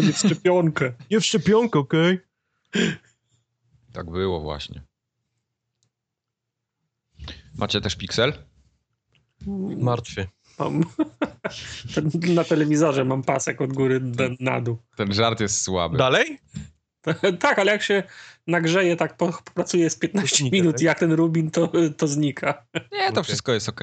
tylko nie w szczepionkę. Nie w szczepionkę, okej? Okay? Tak było właśnie. Macie też Pixel? Martwy. Mam, na telewizorze mam pasek od góry do, na dół. Ten żart jest słaby. Dalej? tak, ale jak się nagrzeje, tak pracuje z 15 znika, minut, tak? jak ten rubin, to, to znika. Nie, to okay. wszystko jest ok.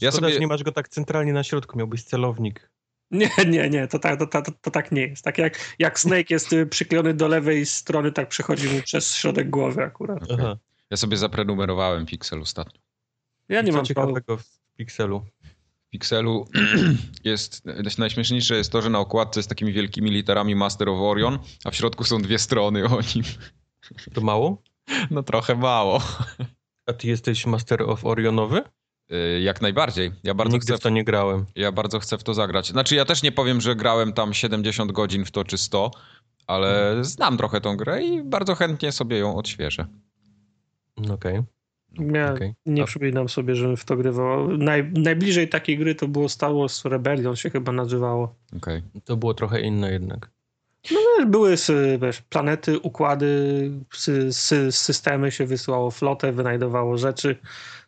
Ja Szkoda, sobie... nie masz go tak centralnie na środku, miałbyś celownik. Nie, nie, nie, to tak, to, to, to, tak nie jest. Tak jak, jak Snake jest y, przyklejony do lewej strony, tak przechodzi mu przez środek głowy akurat. Okay. Ja sobie zaprenumerowałem Pixel ostatnio. Ja nie I mam ciekawego w Pixelu. W Pixelu jest, najśmieszniejsze jest to, że na okładce jest takimi wielkimi literami Master of Orion, a w środku są dwie strony o nim. To mało? No trochę mało. A ty jesteś Master of Orionowy? Y, jak najbardziej. Ja bardzo Nigdy chcę w to nie grałem. Ja bardzo chcę w to zagrać. Znaczy ja też nie powiem, że grałem tam 70 godzin w to czy 100, ale hmm. znam trochę tą grę i bardzo chętnie sobie ją odświeżę. Okej. Okay. Ja okay. nie A... przypominam sobie, żebym w to grywał. Naj, najbliżej takiej gry to było Star Wars Rebellion się chyba nazywało. Okay. To było trochę inne jednak. No wiesz, były wiesz, planety, układy, sy, sy, systemy się wysyłało flotę, wynajdowało rzeczy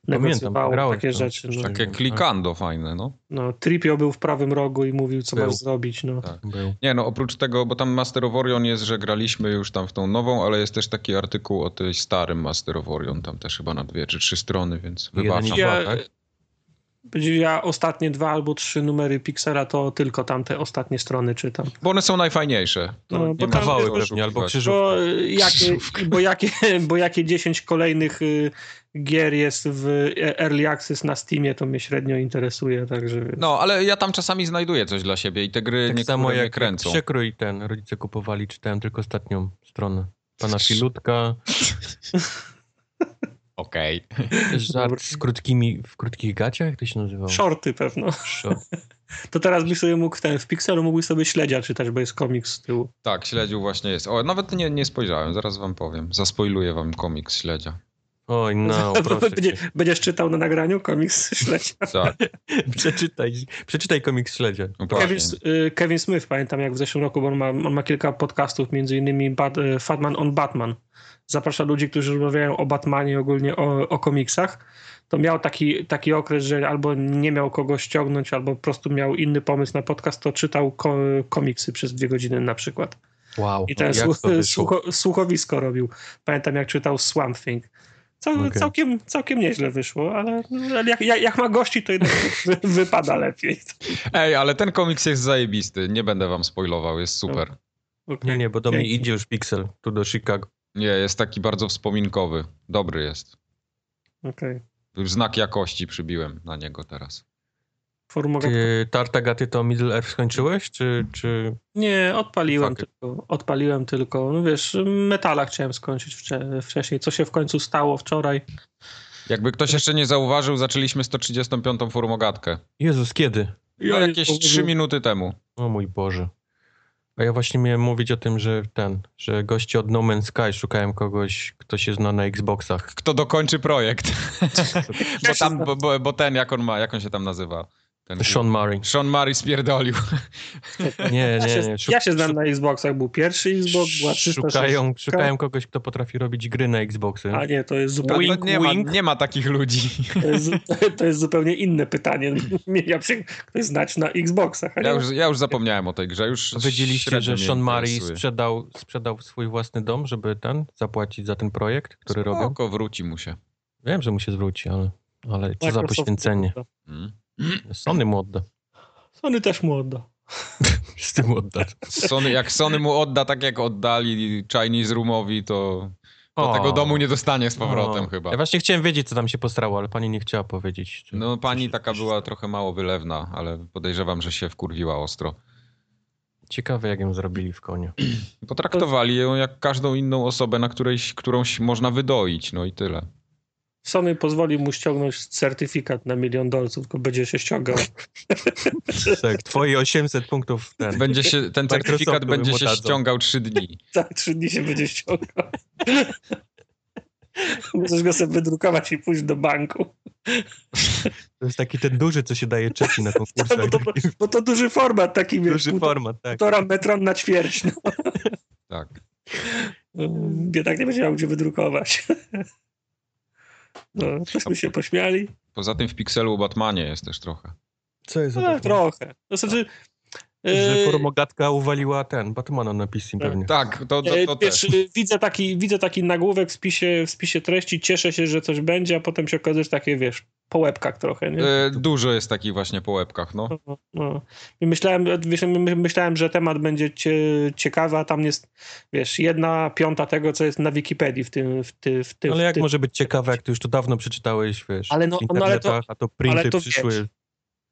negocjowało takie rzeczy. No. Takie klikando fajne, no. No, Tripio był w prawym rogu i mówił, co był. masz zrobić, no. Tak. Był. Nie, no oprócz tego, bo tam Master of Orion jest, że graliśmy już tam w tą nową, ale jest też taki artykuł o tej starym Master of Orion, tam też chyba na dwie czy trzy strony, więc wybaczam. Ja, tak? Ja ostatnie dwa albo trzy numery Pixera to tylko tamte ostatnie strony czytam. Bo one są najfajniejsze. no, bo kawały pewnie, albo krzyżówki. Bo jakie, bo jakie, bo jakie 10 kolejnych y, gier jest w Early Access na Steamie, to mnie średnio interesuje, także... No, ale ja tam czasami znajduję coś dla siebie i te gry tak niektóre samo jak kręcą. Przekrój ten, rodzice kupowali, czytałem tylko ostatnią stronę. Pana Filutka. Okej. Okay. Żart z krótkimi, w krótkich gaciach, jak to się nazywało? Shorty pewno. Short. To teraz byś sobie mógł w, ten, w Pixelu mógłbyś sobie śledzia czytać, bo jest komiks z tyłu. Tak, śledził właśnie jest. O, nawet nie, nie spojrzałem, zaraz wam powiem. Zaspoiluję wam komiks śledzia. Oj, no, Będzie, Będziesz czytał na nagraniu komiks śledzia? Tak. przeczytaj, przeczytaj komiks śledzia. No Kevin, y, Kevin, Smith, pamiętam jak w zeszłym roku, bo on ma, on ma kilka podcastów, między innymi Bad, y, Fatman on Batman. Zaprasza ludzi, którzy rozmawiają o Batmanie, ogólnie o, o komiksach. To miał taki, taki okres, że albo nie miał kogo ściągnąć, albo po prostu miał inny pomysł na podcast, to czytał ko komiksy przez dwie godziny na przykład. Wow. I ten słuch słucho słuchowisko robił. Pamiętam jak czytał Swamp Thing. Cał, okay. całkiem, całkiem nieźle wyszło, ale, ale jak, jak, jak, ma gości, to jednak wypada lepiej. Ej, ale ten komiks jest zajebisty. Nie będę wam spoilował, jest super. Okay. Nie, nie, bo do Dzięki. mnie idzie już Pixel, tu do Chicago. Nie, jest taki bardzo wspominkowy. Dobry jest. Okej. Okay. Znak jakości przybiłem na niego teraz. Ty Tartagaty to Middle Earth skończyłeś, czy... czy... Nie, odpaliłem tylko, odpaliłem tylko, no wiesz, metala chciałem skończyć wcześniej, co się w końcu stało wczoraj. Jakby ktoś jeszcze nie zauważył, zaczęliśmy 135. formogatkę. Jezus, kiedy? No, jakieś trzy 3 minuty temu. O mój Boże. A ja właśnie miałem mówić o tym, że ten, że goście od No Man's Sky szukają kogoś, kto się zna na Xboxach. Kto dokończy projekt. bo, tam, bo, bo, bo, ten, jak on ma, jak on się tam nazywa? Ten Sean Murray. Sean Murray spierdolił. Nie, nie, ja się, nie. Szuk ja się znam na Xboxach. Był pierwszy Xbox, była 360. Szukają, szukają kogoś, kto potrafi robić gry na Xboxy. A nie, to jest zupełnie... Wink, nie, wink. Ma, nie ma takich ludzi. To jest, to jest zupełnie inne pytanie. Ja ktoś znać na Xboxach. Ja już, ja już zapomniałem o tej grze. Już Wiedzieliście, że Sean Murray sprzedał, sprzedał swój własny dom, żeby ten zapłacić za ten projekt, który robił? Spoko, wróci mu się. Wiem, że mu się zwróci, ale, ale co za poświęcenie. Hmm? Sony mu odda. Sony też mu odda. Z tym odda. Sony, jak Sony mu odda tak jak oddali Chinese Roomowi, to, to tego domu nie dostanie z powrotem o. chyba. Ja właśnie chciałem wiedzieć, co tam się postrało, ale pani nie chciała powiedzieć. Czy, no pani taka była trochę mało wylewna, ale podejrzewam, że się wkurwiła ostro. Ciekawe, jak ją zrobili w koniu. Potraktowali ją jak każdą inną osobę, na której, którąś można wydoić, no i tyle. Sony pozwoli mu ściągnąć certyfikat na milion dolców, tylko będzie się ściągał. tak, twoje 800 punktów. Ten, będzie się, ten certyfikat będzie się ściągał 3 dni. Tak, 3 dni się będzie ściągał. Możesz go sobie wydrukować i pójść do banku. To jest taki ten duży, co się daje czeki na konkursach. bo, to, bo to duży format taki, wiesz, Duży format, tak. półtora metra na ćwierć. No. Tak. tak nie będzie miał gdzie wydrukować. No, tośmy się pośmiali. Poza tym w Pixelu o Batmanie jest też trochę. Co jest za No, trochę. To znaczy, Że e, formogatka uwaliła ten, Batmana na PC pewnie. Tak, to, to, e, to wiesz, też. widzę taki, widzę taki nagłówek w spisie, w spisie treści, cieszę się, że coś będzie, a potem się okazuje, że takie, wiesz, po łebkach trochę, nie? Dużo jest takich właśnie po łebkach, no. No, no. I myślałem, wiesz, my- myślałem, że temat będzie cie, ciekawy, a tam jest, wiesz, jedna piąta tego, co jest na Wikipedii w tym, w ty, w tym. Ale w jak może być ciekawe, jak ty już to dawno przeczytałeś, wiesz, Ale no- w no ale to- internetach, a to printy ale to przyszły. wiesz,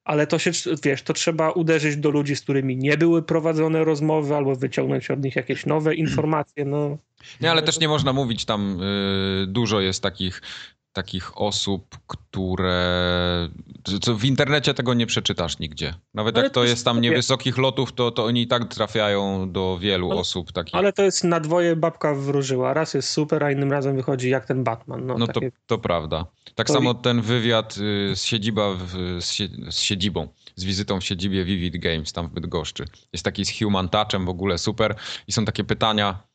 Ale to się, wiesz, to trzeba uderzyć do ludzi, z którymi nie były prowadzone rozmowy, albo wyciągnąć od nich jakieś nowe informacje, no. Nie, ale też nie można mówić tam, y, dużo jest takich, takich osób, które... Co w internecie tego nie przeczytasz nigdzie. Nawet Ale jak to to jest tam niewysokich lotów, to, to oni i tak trafiają do wielu Ale- osób takich. Ale to jest na dwoje babka wróżyła. Raz jest super, a innym razem wychodzi jak ten Batman. No, No to, takie, to prawda. Tak To samo ten wywiad y, z, siedziba w, z, sie, z siedzibą, z wizytą w siedzibie Vivid Games tam w Bydgoszczy. Jest taki z Human Touchem w ogóle super i są takie pytania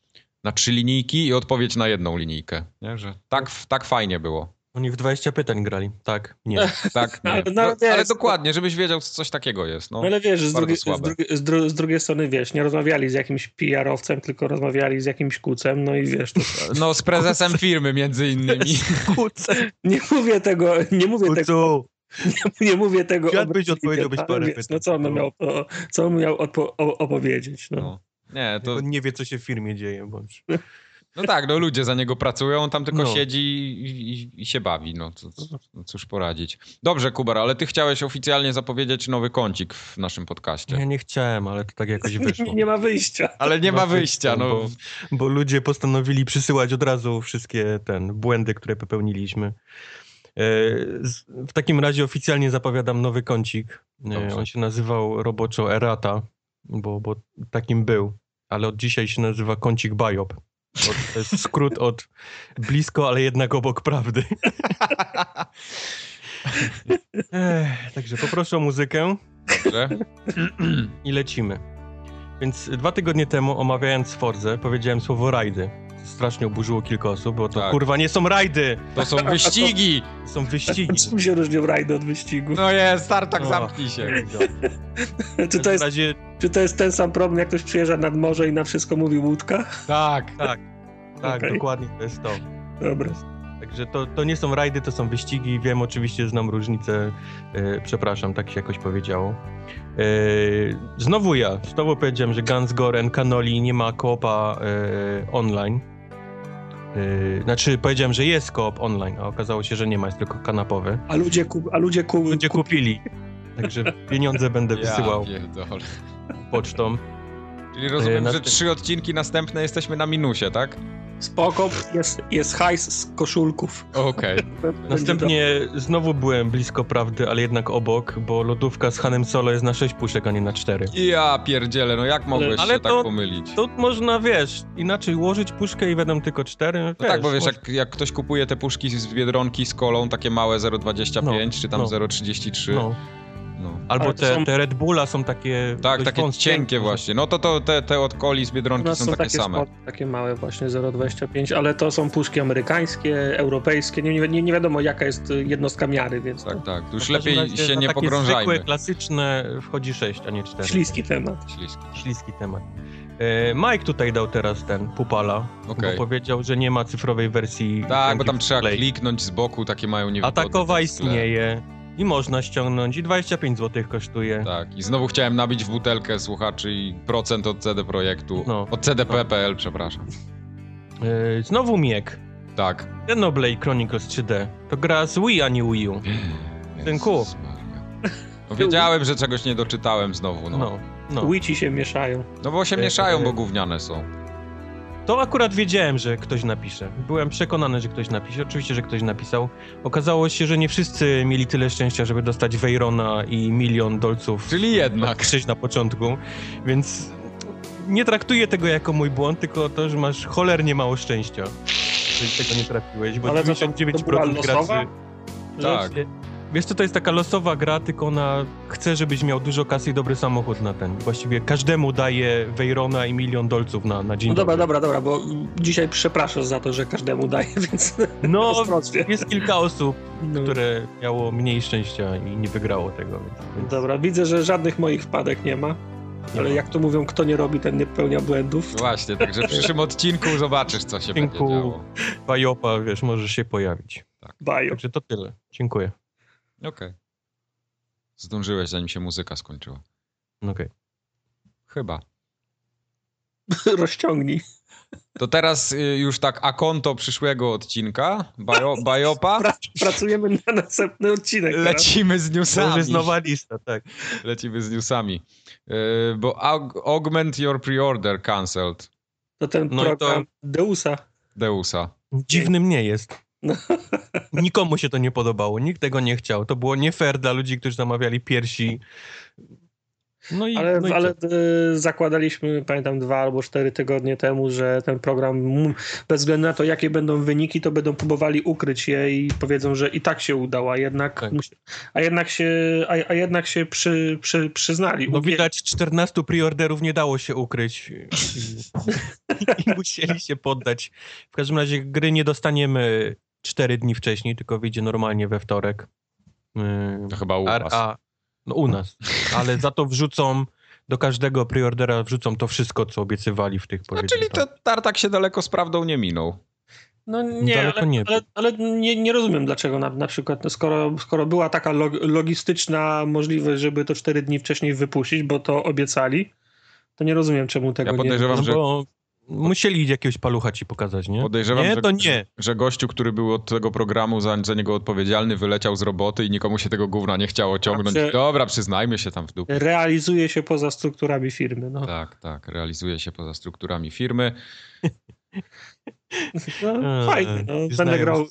na trzy linijki i odpowiedź na jedną linijkę. Nie? Że tak, tak fajnie było. Oni w 20 pytań grali. Tak, nie. Tak, nie. Ale No, nawet ale dokładnie, żebyś wiedział, co coś takiego jest. No. No ale wiesz, z drugiej, z, drugiej, z, dru, z drugiej strony, wiesz, nie rozmawiali z jakimś PR-owcem, tylko rozmawiali z jakimś kucem, no i wiesz, to, No z prezesem firmy między innymi. Kuce, nie mówię tego, nie mówię tego, kucu. nie mówię tego Świat byś odpowiedziałbyś ale parę wiesz, pytań. No co on miał, co on miał opowiedzieć, no. No. Nie, to, To nie wie, co się w firmie dzieje, bądź. No tak, no ludzie za niego pracują, on tam tylko No. siedzi i, i, i się bawi, no, co, no cóż poradzić. Dobrze, Kubar, ale ty chciałeś oficjalnie zapowiedzieć nowy kącik w naszym podcaście. Ja nie chciałem, ale to tak jakoś wyszło. Nie, nie ma wyjścia. Ale nie ma Ma wyjścia, no. Bo, bo ludzie postanowili przysyłać od razu wszystkie ten błędy, które popełniliśmy. E, W takim razie oficjalnie zapowiadam nowy kącik. E, Dobrze. On się nazywał roboczo Errata, bo, bo takim był, ale od dzisiaj się nazywa kącik Biop. To jest skrót od blisko, ale jednak obok prawdy. Ech, także poproszę o muzykę Dobrze. i lecimy. Więc dwa tygodnie temu, omawiając Forzę, powiedziałem słowo rajdy. Strasznie oburzyło kilka osób, bo to Tak. kurwa nie są rajdy, To są wyścigi! to są wyścigi. Czym się różnią rajdy od wyścigu? No jest, Tartak, O. zamknij się. czy, to jest, razie czy to jest ten sam problem, jak ktoś przyjeżdża nad morze i na wszystko mówi łódka? Tak. tak, tak, Okej. dokładnie to jest to. Dobra. Także to, to nie są rajdy, to są wyścigi. Wiem, oczywiście znam różnicę. E, przepraszam, tak się jakoś powiedziało. E, znowu ja. Znowu powiedziałem, że Guns Goren, Canoli nie ma koopa e, online. E, znaczy, powiedziałem, że jest koop online, a okazało się, że nie ma, jest tylko kanapowy. A ludzie, ku, a ludzie, ku, Ludzie ku, kupili. Także pieniądze będę wysyłał Ja pierdolę. pocztą. Czyli rozumiem, E, że trzy odcinki następne jesteśmy na minusie, tak? spoko, jest, jest hajs z koszulków. Okej. Będzie Następnie znowu byłem blisko prawdy, ale jednak obok, bo lodówka z Hanem Solo jest na 6 puszek, a nie na 4. Ja pierdzielę, no jak mogłeś Ale się tak to- pomylić? To można, wiesz, inaczej ułożyć puszkę i będą tylko 4. No tak, bo wiesz, jak, jak ktoś kupuje te puszki z Biedronki z kolą, takie małe 0,25 No, czy tam no. 0,33, No. No. Albo te, są- te Red Bulla są takie. Tak, takie wąskie. cienkie właśnie. No to, to te, te od coli z Biedronki nas są, takie, same. sport, takie małe właśnie 0,25, ale to są puszki amerykańskie, europejskie, nie, nie, nie wiadomo jaka jest jednostka miary, więc Tak, to tak. Już lepiej razie się nie takie pogrążajmy. zwykłe, klasyczne wchodzi 6, a nie 4. śliski temat. Śliski. Śliski temat. E, Mike tutaj dał teraz ten Pupala, Okej. bo powiedział, że nie ma cyfrowej wersji. Tak, bo tam trzeba Play. kliknąć z boku, takie mają niewygody. Atakowa w tle. istnieje i można ściągnąć i 25 zł kosztuje. Tak, i znowu chciałem nabić w butelkę słuchaczy i procent od CD Projektu. No. Od CDP.pl, przepraszam. E, znowu Miek. Tak. Xenoblade Chronicles 3D. To gra z Wii, a nie Wii U. Synku. Jezus Maria. No wiedziałem, że czegoś nie doczytałem znowu, no. No, no. Wici się mieszają. No bo się E, mieszają, e. bo gówniane są. To akurat wiedziałem, że ktoś napisze. Byłem przekonany, że ktoś napisze. Oczywiście, że ktoś napisał. Okazało się, że nie wszyscy mieli tyle szczęścia, żeby dostać Veyrona i milion dolców Czyli jednak. krzyż na początku, więc nie traktuję tego jako mój błąd, tylko to, że masz cholernie mało szczęścia, że tego nie trafiłeś, bo Ale to- to 99% była losowa? graczy... Tak. Wiesz co, to jest taka losowa gra, tylko ona chce, żebyś miał dużo kasy i dobry samochód na ten. Właściwie każdemu daje Veyrona i milion dolców na, na dzień No dobra, dobry. dobra, dobra, bo dzisiaj przepraszasz za to, że każdemu daje, więc No, jest kilka osób, No. które miało mniej szczęścia i nie wygrało tego. Więc, Dobra, widzę, że żadnych moich wpadek nie ma, nie ale ma. jak to mówią, kto nie robi, ten nie popełnia błędów. Właśnie, także w przyszłym odcinku zobaczysz, co się Odcinku będzie działo. Bajopa, wiesz, możesz się pojawić. Bajo. Także to tyle. Dziękuję. Okej. Zdążyłeś, zanim się muzyka skończyła. Okej. Chyba. Rozciągnij. To teraz y, już tak a konto przyszłego odcinka, bajo, Bajopa, Pra, pracujemy na następny odcinek. teraz. lecimy z To newsami. jest nowa lista, tak. Lecimy z newsami. Y, bo aug- augment your pre-order cancelled. To ten No i to- program Deusa. Deusa. Dziwnym nie jest. No. Nikomu się to nie podobało, nikt tego nie chciał. To było nie fair dla ludzi, którzy zamawiali piersi. No i, Ale, no i ale e, zakładaliśmy, pamiętam, dwa albo cztery tygodnie temu, że ten program, bez względu na to, jakie będą wyniki, to będą próbowali ukryć je i powiedzą, że i tak się udało, a jednak, Tak. a jednak się, a, a jednak się przy, przy, przyznali. No widać, 14 preorderów nie dało się ukryć i musieli się poddać. W każdym razie gry nie dostaniemy 4 dni wcześniej, tylko wyjdzie normalnie we wtorek. Yy, To chyba u was. a, no u nas, ale za to wrzucą do każdego preordera wrzucą to wszystko, co obiecywali w tych No, czyli to Tartak się daleko z prawdą nie minął. No nie, Daleko ale, nie. ale, ale nie, nie rozumiem dlaczego na, na przykład, no skoro, skoro była taka log, logistyczna możliwość, żeby to cztery dni wcześniej wypuścić, bo to obiecali, to nie rozumiem czemu tego Ja nie... podejrzewam, No że, bo musieli jakiegoś palucha ci pokazać, nie? podejrzewam, nie, że, to nie. że gościu, który był od tego programu za, za niego odpowiedzialny, wyleciał z roboty i nikomu się tego gówna nie chciało ciągnąć. Znaczy- Dobra, przyznajmy się tam w dupie. Realizuje się poza strukturami firmy. No. Tak, tak, realizuje się poza strukturami firmy. No, Eee, fajnie. No. Będę, znając- grał,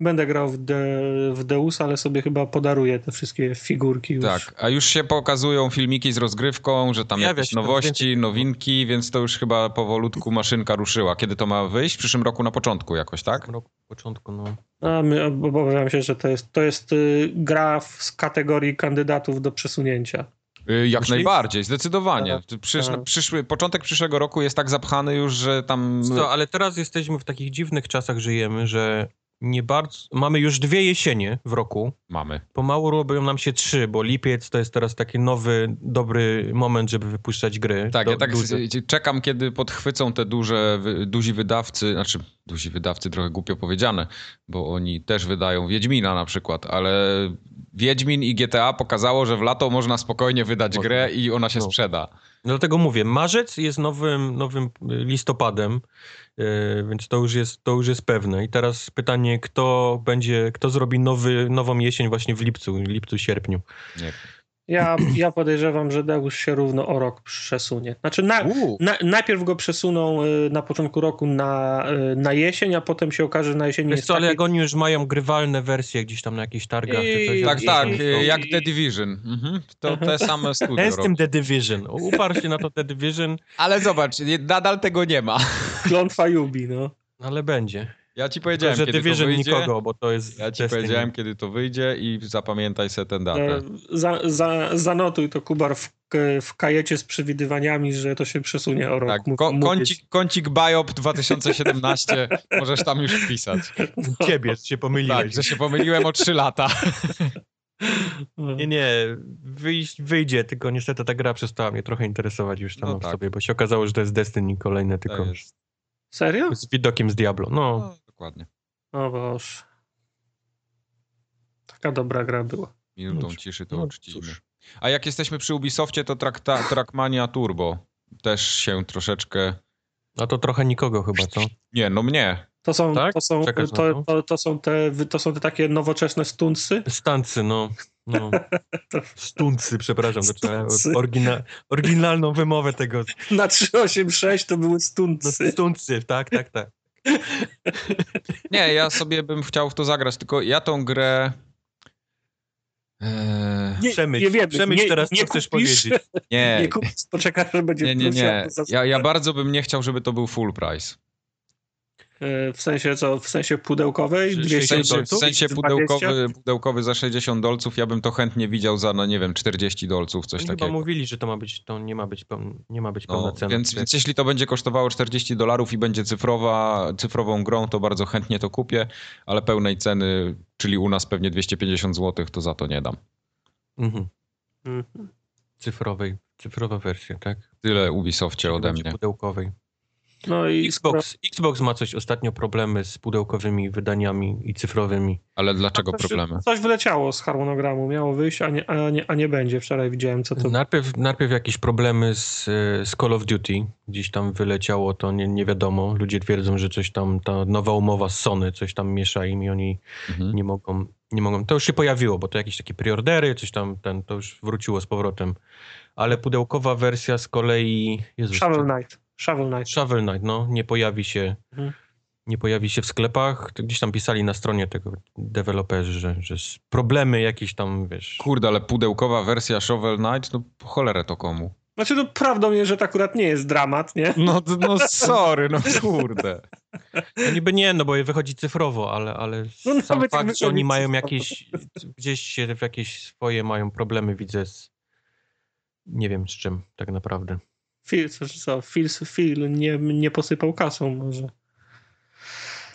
będę grał w, De, w Deus, ale sobie chyba podaruję te wszystkie figurki już. Tak, a już się pokazują filmiki z rozgrywką, że tam Pojawia jakieś nowości, nowinki, więc to już chyba powolutku maszynka ruszyła. Kiedy to ma wyjść? W przyszłym roku na początku jakoś, tak? W roku początku, no. A my, obawiam się, że to jest, to jest y, gra w, z kategorii kandydatów do przesunięcia. Y, Jak Myślisz? najbardziej, zdecydowanie. Tak, Przysz, tak. przyszły, początek przyszłego roku jest tak zapchany już, że tam... Co, ale teraz jesteśmy w takich dziwnych czasach żyjemy, że nie bardzo... Mamy już dwie jesienie w roku. Mamy. Pomału robią nam się trzy, bo lipiec to jest teraz taki nowy, dobry moment, żeby wypuszczać gry. Tak, Do- ja tak duże. czekam, kiedy podchwycą te duże, duzi wydawcy, znaczy duzi wydawcy trochę głupio powiedziane, bo oni też wydają Wiedźmina na przykład, ale Wiedźmin i GTA pokazało, że w lato można spokojnie wydać Można. grę i ona się No. sprzeda. Dlatego mówię, marzec jest nowym, nowym listopadem, więc to już, jest, to już jest pewne. I teraz pytanie, kto będzie, kto zrobi nowy, nową jesień właśnie w lipcu, lipcu, sierpniu. Nie. Ja, ja podejrzewam, że Deus się równo o rok przesunie. Znaczy na, na, najpierw go przesuną y, na początku roku na, y, na jesień, a potem się okaże, że na jesieni Wiesz jest co, ale taki- jak oni już mają grywalne wersje gdzieś tam na jakichś targach czy coś. I- Tak, I- tak, i- y, i- jak The Division. Mhm. To te same studio Ten z tym. The Division. Uparł się na to The Division, Ale zobacz, nadal tego nie ma. klątwa Yubi, no. ale będzie. Ja ci Tylko, powiedziałem, że kiedy to Division wyjdzie. nikogo, bo to jest Ja ci Destiny. powiedziałem, kiedy to wyjdzie i zapamiętaj sobie tę E, datę. Za, za, zanotuj to, Kubar, w, w kajecie z przewidywaniami, że to się przesunie o rok. Tak, Mów- ko- mówię kącik, kącik Biop 2017 możesz tam już wpisać. Ciebie się pomyliłeś. Tak, że się pomyliłem o 3 lata. No. Nie, nie, wyjść, wyjdzie, tylko niestety ta gra przestała mnie trochę interesować już sama No w tak. sobie, bo się okazało, że to jest Destiny kolejne, tylko To. Serio? z widokiem z Diablo. No, No, dokładnie. O Boże. Taka dobra gra była. Minutą No, ciszy to no, uczcimy. cóż. A jak jesteśmy przy Ubisoftie, to Trakta, Trackmania Turbo też się troszeczkę... a to trochę nikogo chyba, co? Nie, no mnie. To są, Tak? to, są, Czekasz to, to? to, są te, to są te takie nowoczesne stuncy. Stancy, no. no. Stuncy, przepraszam, Stuncy. orygina, oryginalną wymowę tego. Na 386 to były No, stuncy. stuncy, tak, tak, tak. Nie, ja sobie bym chciał w to zagrać, tylko ja tą grę... Eee, Nie, Przemyśl, nie wiemy, przemyśl nie, teraz, nie co chcesz powiedzieć. nie, Nie kupisz, poczekasz, że będzie nie, nie, nie. Ja, ja bardzo bym nie chciał, żeby to był full price. E, w sensie co? W sensie pudełkowej? 200 W sensie, w dolców? sensie 20? pudełkowy, pudełkowy za 60 dolców, ja bym to chętnie widział za, no nie wiem, 40 dolców, coś Oni chyba takiego. mówili, że to ma być, to nie ma być, nie ma być No, pełna cena. więc, więc jeśli to będzie kosztowało 40 dolarów i będzie cyfrowa, cyfrową grą, to bardzo chętnie to kupię, ale pełnej ceny, czyli u nas pewnie 250 zł, to za to nie dam. Mhm. Mhm. Cyfrowej, cyfrowa wersja, tak? Tyle Ubisoftie ode mnie. pudełkowej. No i Xbox, Xbox ma coś ostatnio problemy z pudełkowymi wydaniami i cyfrowymi. Ale dlaczego coś, problemy? Coś wyleciało z harmonogramu, miało wyjść, a nie, a nie, a nie będzie. Wczoraj widziałem, co to Najpierw, najpierw jakieś problemy z, z Call of Duty. Gdzieś tam wyleciało, to nie, nie wiadomo. Ludzie twierdzą, że coś tam, ta nowa umowa z Sony coś tam miesza im i oni Mhm. nie mogą, nie mogą. To już się pojawiło, bo to jakieś takie preordery, coś tam, ten, to już wróciło z powrotem. Ale pudełkowa wersja z kolei... Jezus, Shovel Knight. Shovel Knight. Shovel Knight, no, nie pojawi się, Mhm. nie pojawi się w sklepach. Gdzieś tam pisali na stronie tego deweloperzy, że, że problemy jakieś tam, wiesz... Kurde, ale pudełkowa wersja Shovel Knight, no cholerę to komu? Znaczy, no prawdą jest, że to akurat nie jest dramat, nie? No, no sorry, no kurde. No niby nie, no bo wychodzi cyfrowo, ale, ale No sam fakt, że oni mają cyfrowo. jakieś, gdzieś się w jakieś swoje mają problemy, widzę z, nie wiem z czym tak naprawdę. Phil, co, co, Phil, Phil nie, nie posypał kasą może.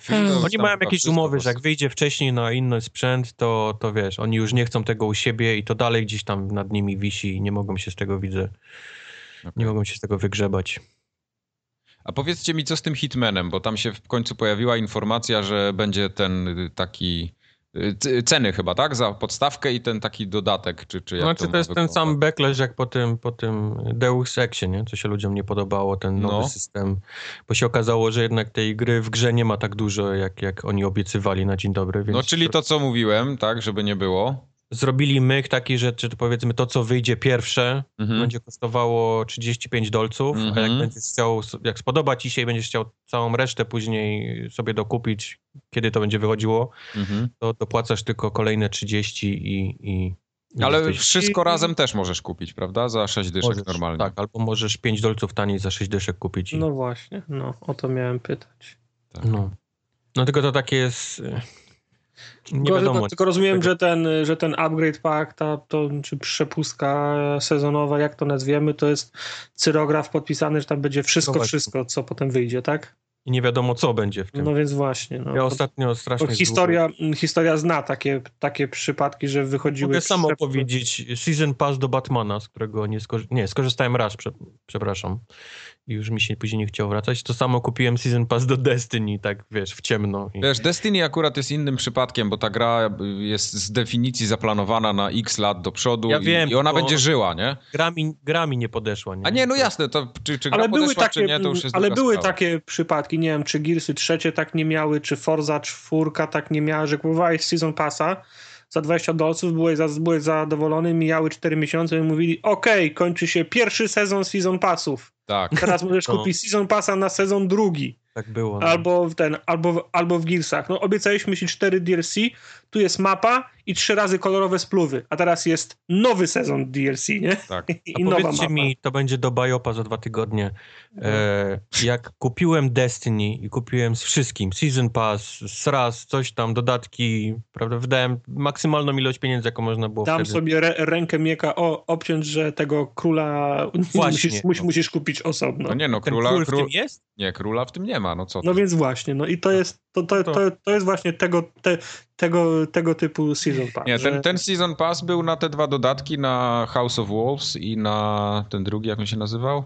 Film Oni mają jakieś umowy, że jak wyjdzie wcześniej na inny sprzęt, to, to wiesz, oni już nie chcą tego u siebie i to dalej gdzieś tam nad nimi wisi i nie mogą się z tego, widzę, nie Okej. mogą się z tego wygrzebać. A powiedzcie mi, co z tym Hitmanem, bo tam się w końcu pojawiła informacja, że będzie ten y, taki... Ceny chyba, tak? Za podstawkę i ten taki dodatek, czy, czy jak Znaczy to ma jest ten sam backlash jak po tym, po tym Deus Exie, nie? Co się ludziom nie podobało, ten nowy No. system. Bo się okazało, że jednak tej gry w grze nie ma tak dużo, jak, jak oni obiecywali na dzień dobry. Więc No czyli to, co mówiłem, tak, żeby nie było. Zrobili myk taki, że czy to powiedzmy to, co wyjdzie pierwsze, Mhm. będzie kosztowało 35 dolców, a jak Mhm. będziesz chciał, jak spodoba ci się i będziesz chciał całą resztę później sobie dokupić, kiedy to będzie wychodziło, Mhm. to dopłacasz tylko kolejne 30 i... i Ale jesteś- wszystko razem też możesz kupić, prawda? Za 6 dyszek Możesz, normalnie. Tak, albo możesz 5 dolców taniej za 6 dyszek kupić. I, No no. właśnie, no o to miałem pytać. no. tylko to takie jest... Nie Tylko, wiadomo. tylko, tylko rozumiem, tego- że ten, że ten upgrade pack, ta, to, czy przepustka sezonowa, jak to nazwiemy, to jest cyrograf podpisany, że tam będzie wszystko, No wszystko, co potem wyjdzie, tak? I nie wiadomo, co będzie w tym. No więc właśnie. No, ja ostatnio strasznie... Bo historia, historia zna takie, takie przypadki, że wychodziły... Mogę samo przep- powiedzieć. Season Pass do Batmana, z którego nie, skorzy- nie skorzystałem raz, prze przepraszam. I już mi się później nie chciało wracać. To samo kupiłem Season Pass do Destiny, tak wiesz, w ciemno. I... Wiesz, Destiny akurat jest innym przypadkiem, bo ta gra jest z definicji zaplanowana na x lat do przodu Ja i, wiem, i ona będzie żyła, nie? Gra, mi, gra mi nie podeszła. Nie? A nie, no jasne, to czy, czy gra Ale były, podeszła, takie, czy nie, to już jest ale były sprawa. takie przypadki, nie wiem, czy Gearsy trzecie tak nie miały, czy Forza czwórka tak nie miała, że kupowałeś Season Passa za 20 dolców, byłeś, za, byłeś zadowolony, mijały 4 miesiące i mówili, okej, kończy się pierwszy sezon Season Passów, Tak. teraz możesz No. kupić Season Passa na sezon drugi. Tak było. No. Albo w ten, albo, albo w Gearsach. No obiecaliśmy ci 4 DLC, tu jest mapa i trzy razy kolorowe spluwy, a teraz jest nowy sezon DLC, nie? Tak. I A nowa powiedzcie mapa. mi, to będzie do Biopa za dwa tygodnie. E, jak kupiłem Destiny i kupiłem z wszystkim, Season Pass, SRAS, coś tam, dodatki, prawda, wydałem maksymalną ilość pieniędzy, jaką można było Dam wtedy. sobie re, rękę mieka o, obciąć, że tego króla Właśnie. musisz, musisz, musisz kupić osobno. No nie, no Ten króla, król w król, tym jest? nie, króla w tym nie ma, no co ty. No więc właśnie, no i to jest, to, to, To- to, jest właśnie tego, te, tego, tego typu season pass. Nie, że- ten, ten Season Pass był na te dwa dodatki, na House of Wolves i na ten drugi, jak on się nazywał?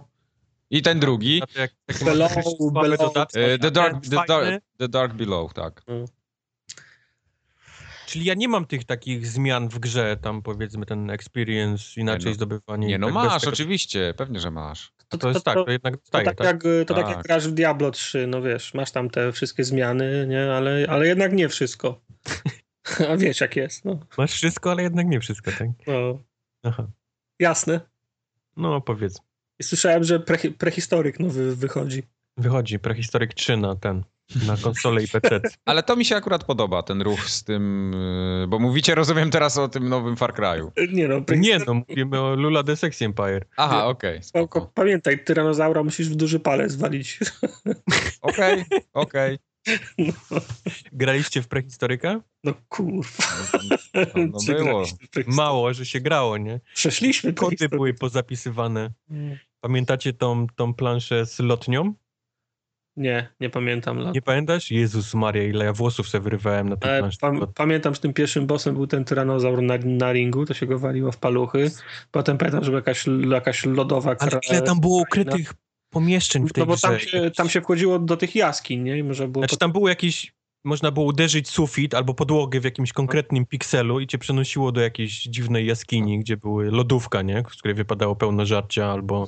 I ten drugi. Jak, Below, below. dodatki, E, The Dark, the, dark, the dark Below, tak. Czyli ja nie mam tych takich zmian w grze, tam powiedzmy ten experience, inaczej no. zdobywanie. Nie, no tak masz, tego- oczywiście, pewnie, że masz. To jest tak, to jednak To, dostaję, tak, tak? Jak, to tak. Tak. jak grasz w Diablo 3, no wiesz, masz tam te wszystkie zmiany, nie, ale, ale jednak nie wszystko. A wiesz jak jest, no. Masz wszystko, ale jednak nie wszystko, tak? no. Aha. Jasne. No powiedz. I słyszałem, że pre, prehistoryk nowy wychodzi. Wychodzi Prehistoryk 3 na ten, na konsolę i PC. Ale to mi się akurat podoba, ten ruch z tym, yy, bo mówicie, rozumiem teraz o tym nowym Far Cry'u. Nie no, Nie no, mówimy o Lula the Sexy Empire. Aha, okej, spoko. Pamiętaj, tyranozaura musisz w duży palec walić. Okej, okej. No, Graliście w prehistoryka? no kurwa. No, no było. Mało, że się grało, nie? Przeszliśmy Kody były pozapisywane. Nie. Pamiętacie tą, tą planszę z lotnią? Nie, nie pamiętam. lat. Nie pamiętasz? Jezus Maria, ile ja włosów sobie wyrywałem na tej Ale planszy. pam, pamiętam, że tym pierwszym bossem był ten tyranozaur na, na ringu, to się go waliło w paluchy. Potem pamiętam, że była jakaś, jakaś lodowa Ale kra... ile tam było ukrytych pomieszczeń w tej No bo tam się, tam się wchodziło do tych jaskiń, nie? I może było Znaczy tam było jakieś, można było uderzyć sufit albo podłogę w jakimś konkretnym pikselu i cię przenosiło do jakiejś dziwnej jaskini, gdzie były lodówka, nie? Z której wypadało pełno żarcia albo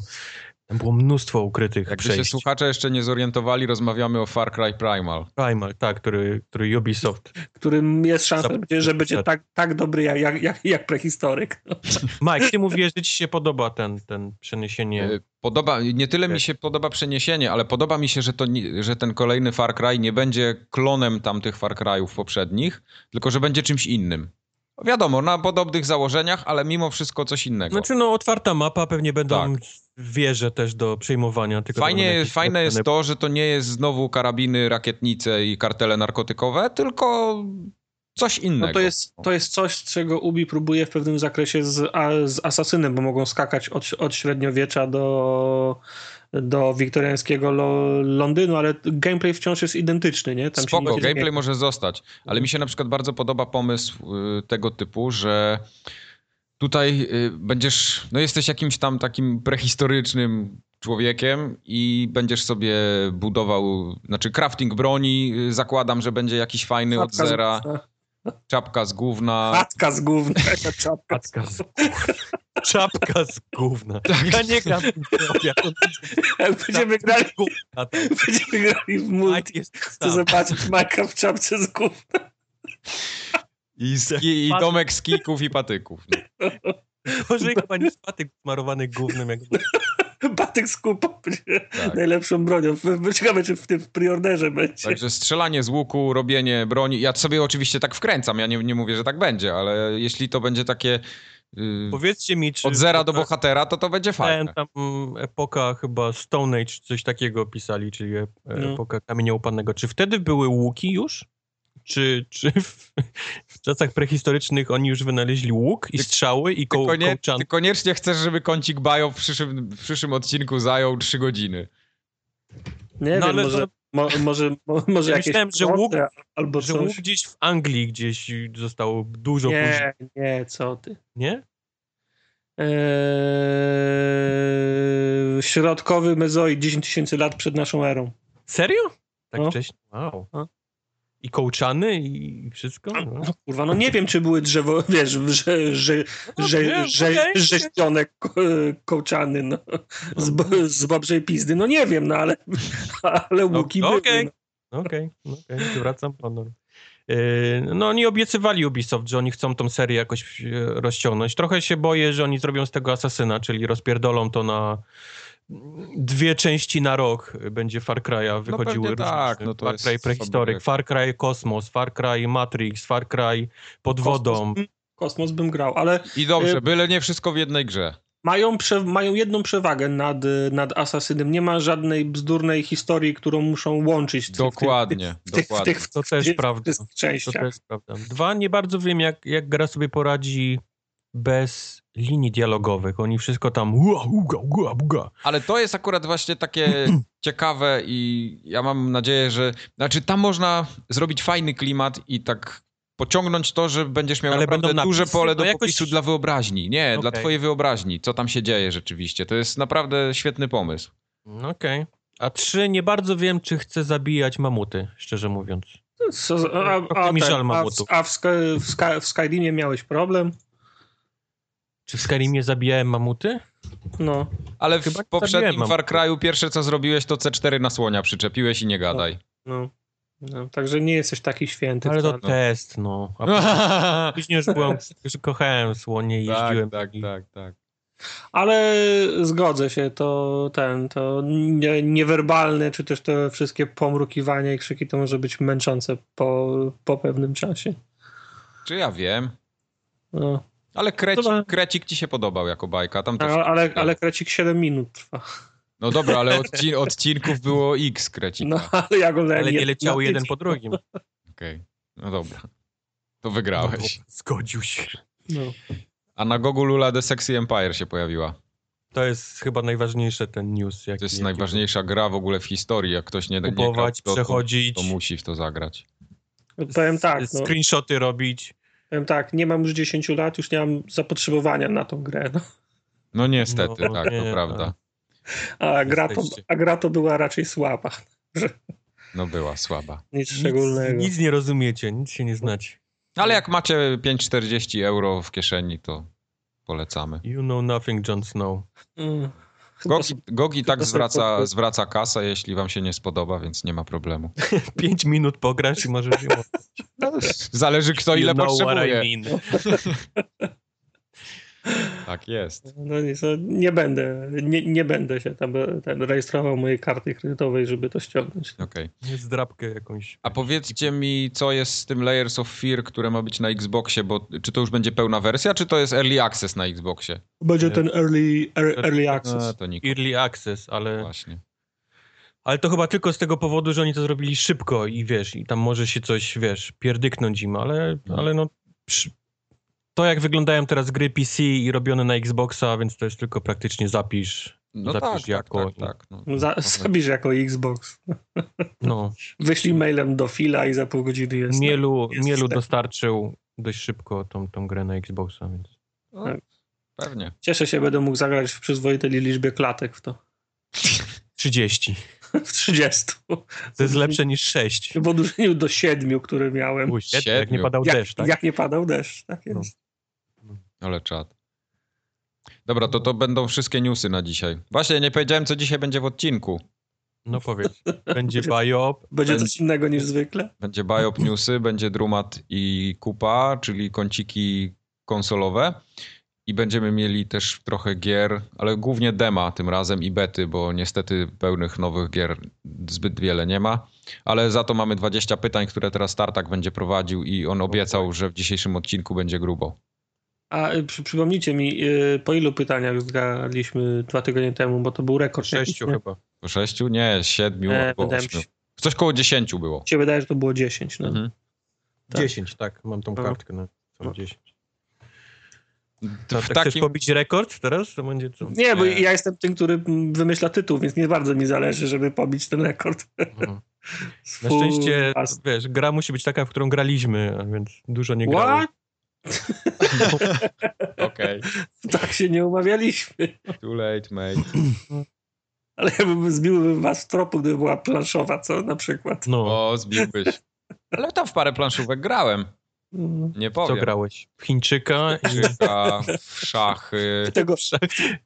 tam było mnóstwo ukrytych Jakby się przejść. słuchacze jeszcze nie zorientowali, rozmawiamy o Far Cry Primal. Primal, tak, który, który Ubisoft. którym jest szansa, że będzie, że będzie Zap- tak, tak dobry jak, jak, jak, prehistoryk. Mike, ty mówiłeś, że ci się podoba ten, ten przeniesienie. E, Podoba, nie tyle mi Tak. się podoba przeniesienie, ale podoba mi się, że, to, że ten kolejny Far Cry nie będzie klonem tamtych Far Cry'ów poprzednich, tylko że będzie czymś innym. Wiadomo, na podobnych założeniach, ale mimo wszystko coś innego. Znaczy no otwarta mapa, pewnie będą Tak. wieże też do przejmowania. Tylko Fajnie, jakieś fajne jest to, że to nie jest znowu karabiny, rakietnice i kartele narkotykowe, tylko coś innego. No to jest, to jest coś, czego Ubi próbuje w pewnym zakresie z, a, z Asasynem, bo mogą skakać od, od średniowiecza do, do wiktoriańskiego lo, Londynu, ale gameplay wciąż jest identyczny, nie? Tam Spoko, gameplay zmienia. może zostać, ale mi się na przykład bardzo podoba pomysł y, tego typu, że tutaj y, będziesz, no jesteś jakimś tam takim prehistorycznym człowiekiem i będziesz sobie budował, znaczy crafting broni, y, zakładam, że będzie jakiś fajny od z zera, gówna. czapka z gówna. Chatka z gówna, czapka. Z Czapka z gówna. Tak. Ja nie gram w będziemy grali, gówna. tam. będziemy grali w multi, chcę zobaczyć Majka w czapce z gówna. I, ski, I domek z kików i patyków. No. Może chyba nie patyk smarowany gównem. Jak... Batek z kupą będzie Tak. najlepszą bronią. Ciekawe, czy w tym preorderze będzie. Także strzelanie z łuku, robienie broni. Ja sobie oczywiście tak wkręcam, ja nie, nie mówię, że tak będzie, ale jeśli to będzie takie Powiedzcie mi, czy... od zera do bohatera, to to będzie fajne. Tam mm, epoka chyba Stone Age, coś takiego pisali, czyli e- No. epoka kamienia upadnego. Czy wtedy były łuki już? Czy, czy w, w czasach prehistorycznych oni już wynaleźli łuk i Ty- strzały i Ty, koł, konie, kołczan? ty koniecznie chcesz, żeby kącik Bajo w przyszłym, w przyszłym odcinku zajął 3 godziny. Nie No, wiem, ale może, to- mo, może, mo, może Ja myślałem, że łuk- albo Że łuk gdzieś w Anglii gdzieś zostało dużo później, Nie, nie, co ty. nie? Eee, środkowy mezoid 10 tysięcy lat przed naszą erą. Serio? Tak No. wcześnie? Wow. No. I kołczany i wszystko? No. No, kurwa, no nie wiem, czy były drzewo, wiesz, że, że, No, że, nie, że, okej. rzeźbione ko- kołczany no, z, z bobrzej pizdy. No nie wiem, no ale, ale łuki No, były. okej. No. Okej, okej, zwracam honor. Yy, No oni obiecywali Ubisoft, że oni chcą tą serię jakoś e, rozciągnąć. Trochę się boję, że oni zrobią z tego Asasyna, czyli rozpierdolą to na dwie części na rok będzie Far Cry'a wychodziły pewnie różne tak, no to Far Cry Prehistoryk. Far Cry Kosmos, Far Cry Matrix, Far Cry pod wodą. Kosmos, bym- kosmos bym grał, ale I dobrze, Y- byle nie wszystko w jednej grze. mają, prze, mają jedną przewagę nad, nad Asasynem. Nie ma żadnej bzdurnej historii, którą muszą łączyć. w Dokładnie, w tych, w dokładnie. tych, To też prawda. To też prawda. Dwa, nie bardzo wiem, jak, jak gra sobie poradzi bez linii dialogowych. Oni wszystko tam ua, uga, uga, uga. Ale to jest akurat właśnie takie ciekawe i ja mam nadzieję, że... Znaczy tam można zrobić fajny klimat i tak pociągnąć to, że będziesz miał Ale naprawdę będą duże napisy? pole do No jakoś- popisu dla wyobraźni. Nie, dla Okej. twojej wyobraźni, co tam się dzieje rzeczywiście. To jest naprawdę świetny pomysł. Okej. A trzy, nie bardzo wiem, czy chcę zabijać mamuty, szczerze mówiąc. Co, a, a, mi ten, żal a, w, a w, Sky, w, Sky, w Skyrimie miałeś problem? Czy w Skyrimie zabijałem mamuty? No. Ale w Chyba nie poprzednim Far Cry'u pierwsze co zrobiłeś to C4 na słonia przyczepiłeś i nie gadaj. No. no. Także nie jesteś taki święty. Ale to wcale. test, no. A później już byłem, już kochałem słonie i jeździłem. tak, tak, i- tak, tak. Ale zgodzę się, to ten, to nie, niewerbalne, czy też te wszystkie pomrukiwania i krzyki to może być męczące po, po pewnym czasie. Czy ja wiem? No. Ale krecik, krecik ci się podobał jako bajka. Tam też A, ale, ale krecik 7 minut trwa. No dobra, ale odcin odcinków było X, krecika. No, ale ja go Ale nie leciały jeden po drugim. Okej, no dobra. To wygrałeś. No, Zgodził się. No. A na Gogu Lula The Sexy Empire się pojawiła. To jest chyba najważniejszy ten news. Jaki, To jest jaki najważniejsza gra w ogóle w historii. Jak ktoś nie, nie Kupować, to, to, przechodzić, to musi w to zagrać. Powiem tak, no, screenshoty robić. Powiem tak, nie mam już 10 lat, już nie mam zapotrzebowania na tą grę. No. No niestety, No, tak, nie, to prawda. A, gra to, a gra to była raczej słaba. No była słaba. Nic Nic, szczególnego. nic nie rozumiecie, nic się nie znacie. Ale jak macie 5,40 euro w kieszeni, to polecamy. You know nothing, Jon Snow. Mm. Gogi, Gogi tak zwraca, zwraca kasę, jeśli wam się nie spodoba, więc nie ma problemu. Pięć minut pograsz i możesz ją... Zależy kto ile you know potrzebuje. I mean. Tak jest. No nic, no, nie będę, nie, nie będę się tam ten, rejestrował mojej karty kredytowej, żeby to ściągnąć. Okej. Nie zdrabkę jakąś. A powiedzcie mi, co jest z tym Layers of Fear, które ma być na Xboxie, bo czy to już będzie pełna wersja, czy to jest Early Access na Xboxie? Będzie ten early, ear- early A, access. to nikt. Early access, ale, Właśnie. ale to chyba tylko z tego powodu, że oni to zrobili szybko i wiesz, i tam może się coś, wiesz, pierdyknąć im, ale, No. ale no... Przy... To jak wyglądają teraz gry PC i robione na Xboxa, więc to jest tylko praktycznie zapisz. No Zapisz tak, tak, jako- tak, tak. No, No, Za, zabisz jako Xbox. No, Wyślij mailem do Fila i za pół godziny jest. Mielu, jest Mielu dostarczył dość szybko tą, tą grę na Xboxa, więc... no, tak. Pewnie. Cieszę się, będę mógł zagrać w przyzwoitej liczbie klatek w to. 30. W 30. To jest lepsze niż 6. W odróżnieniu do 7, które miałem. Uj, jak nie padał jak, deszcz, tak? jak nie padał deszcz. Tak No. jest. Ale czad. Dobra, to to będą wszystkie newsy na dzisiaj. Właśnie, nie powiedziałem, co dzisiaj będzie w odcinku. No powiedz. Będzie biop. Będzie Będzie- coś innego niż zwykle. Będzie Biop Newsy, będzie Drumat i Kupa, czyli kąciki konsolowe. I będziemy mieli też trochę gier, ale głównie dema tym razem i bety, bo niestety pełnych nowych gier zbyt wiele nie ma. Ale za to mamy 20 pytań, które teraz Tartak będzie prowadził i on obiecał, że w dzisiejszym odcinku będzie grubo. A y, przy, przypomnijcie mi, y, po ilu pytaniach zgadliśmy dwa tygodnie temu, bo to był rekord. Sześciu nie? chyba. Po sześciu? Nie, siedmiu E, albo ośmiu. się- Coś koło dziesięciu było. Się wydaje, że to było 10. No. Mhm. Tak. 10, tak. Mam tą No. kartkę na No. 10. To To, w tak chcesz takim... pobić rekord teraz? To będzie co? Nie, bo Nie. ja jestem tym, który wymyśla tytuł, więc nie bardzo mi zależy, żeby pobić ten rekord. Mhm. Na szczęście, wiesz, gra musi być taka, w którą graliśmy, a więc dużo nie grałem. Okej, Tak się nie umawialiśmy. too late, mate. Ale ja bym zbiłbym was w tropu, gdyby była planszowa, co na przykład. No, O, zbiłbyś. Ale tam w parę planszówek grałem. Nie co powiem. grałeś? W Chińczyka i Chińczyka, w szachy, W tego,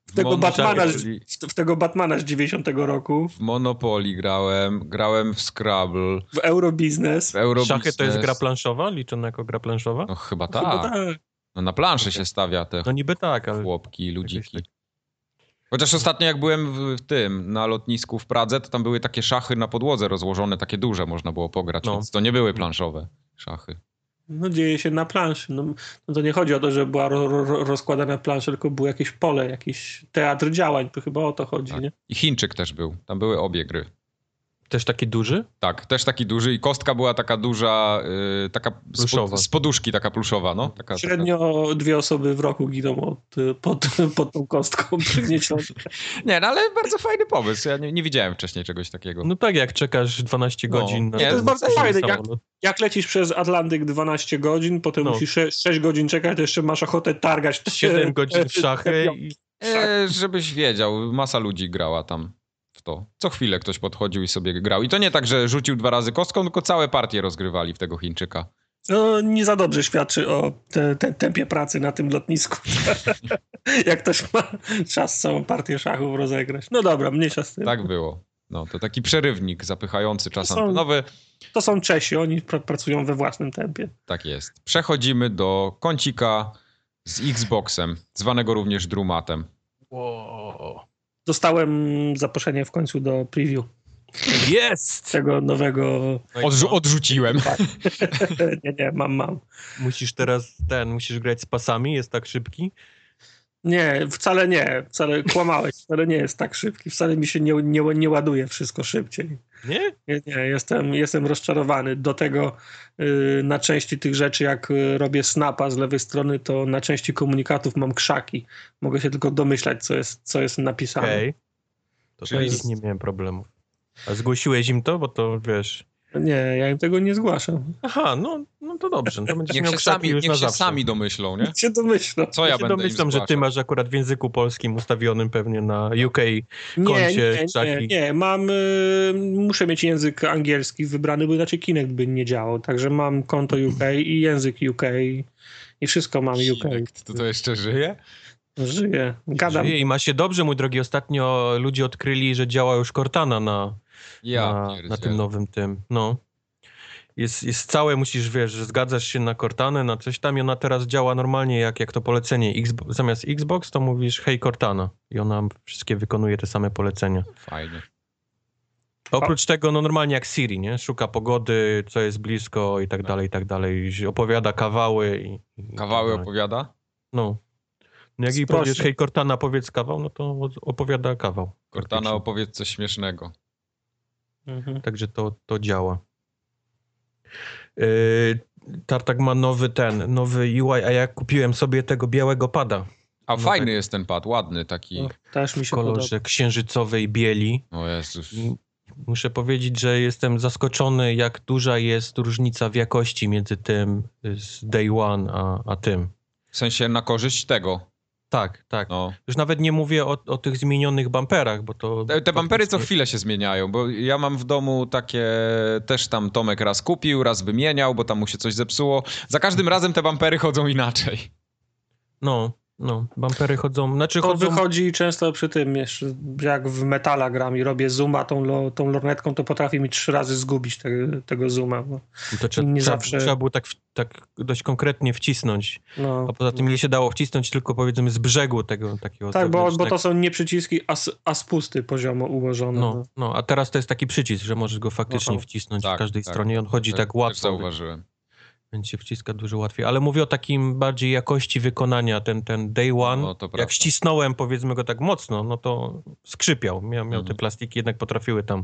w tego, Batmana, z- w tego Batmana z 90 roku, w Monopoly grałem, grałem w Scrabble, w Eurobiznes. w Eurobiznes. Szachy to jest gra planszowa? Liczona jako gra planszowa? No chyba Chyba tak. tak. No na planszy się stawia te No niby tak, ale chłopki, ludziki. Jakoś Chociaż ostatnio jak byłem w, w tym, na lotnisku w Pradze, to tam były takie szachy na podłodze rozłożone, takie duże można było pograć, No. więc to nie były planszowe szachy. No dzieje się na planszy. No, no to nie chodzi o to, że była ro, ro, rozkładana plansza, tylko było jakieś pole, jakiś teatr działań. To chyba o to chodzi, Tak. nie? I Chińczyk też był, tam były obie gry. Też taki duży? Tak, też taki duży i kostka była taka duża, yy, taka z, Pluszowa. z poduszki taka pluszowa, no. Taka, Średnio dwie osoby w roku giną od, pod, pod tą kostką przygniecioną. Taka... Nie, no ale bardzo fajny pomysł, ja nie, nie widziałem wcześniej czegoś takiego. No tak, jak czekasz 12 No. godzin na Nie, to jest bardzo fajne, jak-. Jak lecisz przez Atlantyk 12 godzin, potem No. musisz 6, 6 godzin czekać, to jeszcze masz ochotę targać. te- 7 godzin w szachy i E, żebyś wiedział, masa ludzi grała tam to. Co chwilę ktoś podchodził i sobie grał. I to nie tak, że rzucił dwa razy kostką, tylko całe partie rozgrywali w tego Chińczyka. No, nie za dobrze świadczy o te, te, tempie pracy na tym lotnisku. Jak ktoś ma czas całą partię szachów rozegrać. No dobra, mniejsza z tym. Tak było. No, to taki przerywnik zapychający czas To są- antenowy. To są Czesi, oni pr- pracują we własnym tempie. Tak jest. Przechodzimy do kącika z Xboxem, zwanego również Drumatem. Wow. Dostałem zaproszenie w końcu do preview Jest! tego nowego. No Odrzu- odrzuciłem. nie, nie, mam, mam. Musisz teraz ten, musisz grać z pasami, jest tak szybki. Nie, wcale nie. Wcale kłamałeś. Wcale nie jest tak szybki. Wcale mi się nie, nie, nie ładuje wszystko szybciej. Nie? Nie, nie jestem, jestem rozczarowany. Do tego yy, na części tych rzeczy, jak y, robię snapa z lewej strony, to na części komunikatów mam krzaki. Mogę się tylko domyślać, co jest, co jest napisane. Okej. To Czyli z- nie miałem problemów. A zgłosiłeś im to, bo to wiesz... Nie, ja im tego nie zgłaszam. Aha, no, no to dobrze. To będziesz Niech miał się sami, już niech na się zawsze. sami domyślą, nie? się domyślam. Co ja, Ja się będę im domyślam, że ty masz akurat w języku polskim ustawionym pewnie na UK. Nie, koncie, nie, nie, krzaki. nie. Mam, y, muszę mieć język angielski wybrany, bo inaczej Kinect by nie działał. Także mam konto UK i język UK i wszystko mam UK. Kinect, To to jeszcze żyje? Żyję, gadam. Żyje I ma się dobrze, mój drogi. Ostatnio ludzie odkryli, że działa już Cortana na, Ja na, na tym nowym tym. No. Jest, jest całe, musisz, wiesz, że zgadzasz się na Cortanę, na coś tam i ona teraz działa normalnie jak, jak to polecenie. Xbox, zamiast Xbox to mówisz hej Cortana i ona wszystkie wykonuje te same polecenia. Fajnie. Oprócz tego, no normalnie jak Siri, nie? Szuka pogody, co jest blisko i tak dalej, i tak dalej. Opowiada kawały. I, i Kawały tak opowiada? No. no jak jej Sprośne. powiesz, hej Cortana, powiedz kawał, no to opowiada kawał. Cortana opowiedz coś śmiesznego. Mhm. Także to, to działa. Yy, Tartak ma nowy ten, nowy UI, a ja kupiłem sobie tego białego pada A No fajny tak. jest ten pad, ładny taki. No, też mi w się podoba. kolorze księżycowej bieli. O Jezus. Muszę powiedzieć, że jestem zaskoczony, jak duża jest różnica w jakości między tym z Day One a, a tym. W sensie na korzyść tego. Tak, tak. No. Już nawet nie mówię o, o tych zmienionych bamperach, bo to... Te, te bampery co chwilę się zmieniają, bo ja mam w domu takie, też tam Tomek raz kupił, raz wymieniał, bo tam mu się coś zepsuło. Za każdym razem te bampery chodzą inaczej. No, no, bampery chodzą, znaczy To chodzą... wychodzi często przy tym, jak w metala gram i robię zooma tą, lo, tą lornetką, to potrafi mi trzy razy zgubić te, tego zooma. Bo, To trzeba, nie zawsze- trzeba było tak, w- tak dość konkretnie wcisnąć. no, A poza tym nie się dało wcisnąć tylko powiedzmy z brzegu tego takiego. tak, bo, bo to zewnętrznego. są nie przyciski, a, a spusty poziomo ułożone. No, no, a teraz to jest taki przycisk, że możesz go faktycznie Aha. wcisnąć Tak, w każdej tak. stronie i on chodzi Te- tak Też łatwo, zauważyłem. Więc się wciska dużo łatwiej. Ale mówię o takim bardziej jakości wykonania. Ten, ten Day One, No, jak ścisnąłem powiedzmy go tak mocno, no to skrzypiał. Miał, miał te Mhm. plastiki, jednak potrafiły tam.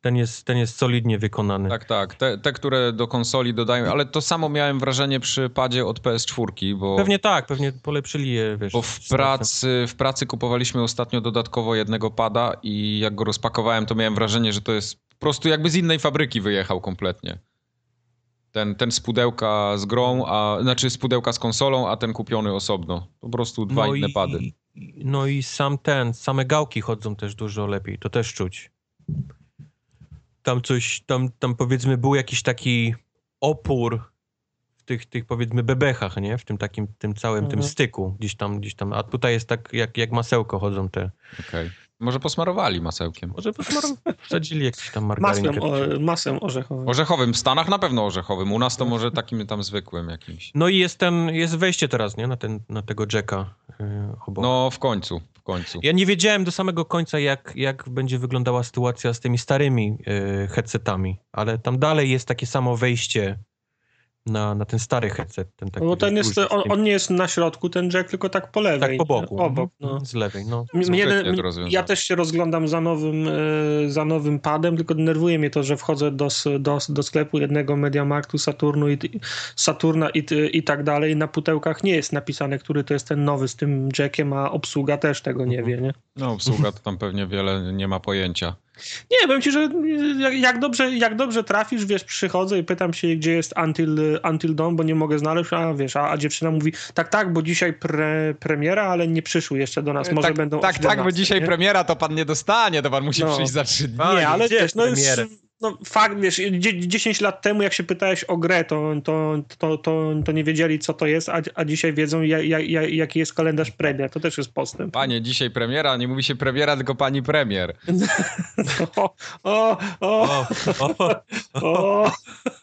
Ten jest, ten jest solidnie wykonany. Tak, tak. Te, te, które do konsoli dodają, ale to samo miałem wrażenie przy padzie od PS4, bo, Pewnie tak, pewnie polepszyli je, wiesz. bo w, pracy, w pracy kupowaliśmy ostatnio dodatkowo jednego pada i jak go rozpakowałem, to miałem wrażenie, że to jest po prostu jakby z innej fabryki wyjechał kompletnie. Ten, ten z pudełka z grą, a, znaczy z pudełka z konsolą, a ten kupiony osobno. Po prostu dwa inne i, pady. No i sam ten, same gałki chodzą też dużo lepiej, to też czuć. Tam coś, tam, tam powiedzmy był jakiś taki opór w tych, tych powiedzmy bebechach, nie? W tym takim, tym całym tym Mhm. styku gdzieś tam, gdzieś tam. A tutaj jest tak jak, jak masełko chodzą te. Okej. Może posmarowali masełkiem. Może posmarow- wsadzili jakiś tam margarinkę. Masłem, o, masłem orzechowym. Orzechowym, w Stanach na pewno orzechowym, u nas to może takim tam zwykłym jakimś. No i jest ten, jest wejście teraz, nie? Na, ten, na tego jacka yy, obok. No w końcu, w końcu. Ja nie wiedziałem do samego końca, jak, jak będzie wyglądała sytuacja z tymi starymi y, headsetami, ale tam dalej jest takie samo wejście na, na ten stary headset. Ten taki No bo ten jest, on, on nie jest na środku, ten jack, tylko tak po lewej. tak po boku. Obok, Mhm. no. Z lewej, no. Jeden- ja też się rozglądam za nowym, e, za nowym padem, tylko denerwuje mnie to, że wchodzę do, do, do sklepu jednego Mediamarktu, Saturnu i, Saturna i, i tak dalej. Na pudełkach nie jest napisane, który to jest ten nowy z tym jackiem, a obsługa też tego nie Mhm. wie, nie? No obsługa to tam pewnie wiele nie ma pojęcia. Nie, powiem ci, że jak, jak, dobrze, jak dobrze trafisz, wiesz, przychodzę i pytam się, gdzie jest Until, Until Dawn, bo nie mogę znaleźć, a wiesz, a, a dziewczyna mówi, tak, tak, bo dzisiaj pre, premiera, ale nie przyszły jeszcze do nas, może tak, będą tak, tak, bo 17, dzisiaj nie? premiera to pan nie dostanie, to pan musi No. przyjść za trzy dni. Panie, Nie, ale wiesz, no, już, no fakt, wiesz, dzie- 10 lat temu, jak się pytałeś o grę, to, to, to, to, to nie wiedzieli, co to jest, a, a dzisiaj wiedzą, jak, jak, jaki jest kalendarz premier. To też jest postęp. Panie, dzisiaj premiera, nie mówi się premiera, tylko pani premier. O, o, o, O, o, o,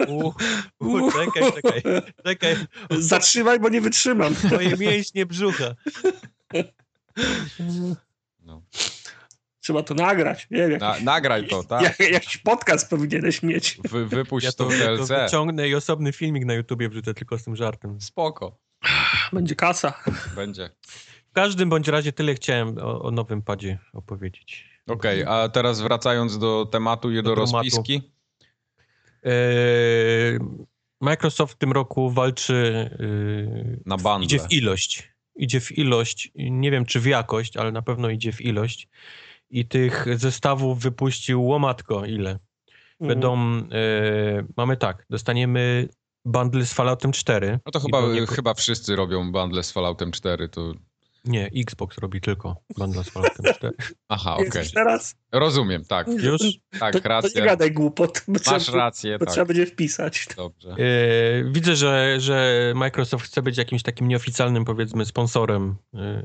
u, u, czekaj, czekaj, czekaj. zatrzymaj, bo nie wytrzymam. Moje mięśnie brzucha. Trzeba to nagrać. Nie wiem, Na, nagraj to, tak? jak, jakiś podcast powinieneś mieć. Wy, wypuść Ja to to, w to wyciągnę i osobny filmik na YouTubie wrzucę tylko z tym żartem. Spoko. Będzie kasa. Będzie. W każdym bądź razie tyle chciałem o, o nowym padzie opowiedzieć. Okej, okay, a teraz wracając do tematu i do, do rozpiski. Eee, Microsoft w tym roku walczy yy, na bundle. Idzie w ilość. Idzie w ilość. Nie wiem, czy w jakość, ale na pewno idzie w ilość. I tych zestawów wypuścił łomatko ile. Mhm. Będą, yy, mamy tak, dostaniemy bundle z Falloutem 4. No to chyba, chyba wszyscy robią bundle z Falloutem 4, to nie, Xbox robi tylko bundle z Falloutem 4. Aha, okej. Okay. Teraz? Rozumiem, tak. Już? Tak, to, racja. To nie gadaj głupot. Masz trzeba, rację, to tak. trzeba będzie wpisać. Dobrze. Yy, widzę, że, że Microsoft chce być jakimś takim nieoficjalnym, powiedzmy, sponsorem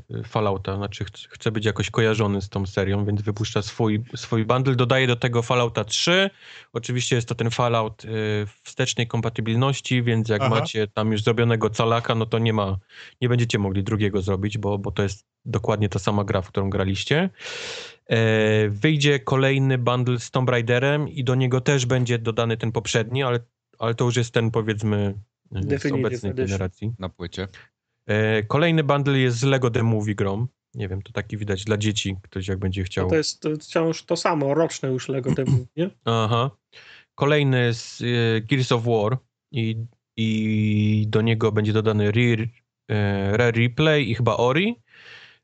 yy, Fallouta. Znaczy chce, chce być jakoś kojarzony z tą serią, więc wypuszcza swój, swój bundle. Dodaje do tego Fallouta 3. Oczywiście jest to ten Fallout yy, wstecznej kompatybilności, więc jak Aha. macie tam już zrobionego calaka, no to nie ma, nie będziecie mogli drugiego zrobić, bo bo to jest dokładnie ta sama gra, w którą graliście. E, wyjdzie kolejny bundle z Tomb Raiderem i do niego też będzie dodany ten poprzedni, ale, ale to już jest ten powiedzmy e, z obecnej generacji. Na płycie. E, kolejny bundle jest z Lego The Movie Grom. Nie wiem, to taki widać dla dzieci, ktoś jak będzie chciał. No to jest to wciąż to samo, roczne już Lego The Movie, nie? Aha. Kolejny z Gears of War i, i do niego będzie dodany Rear E, Rare Replay i chyba Ori.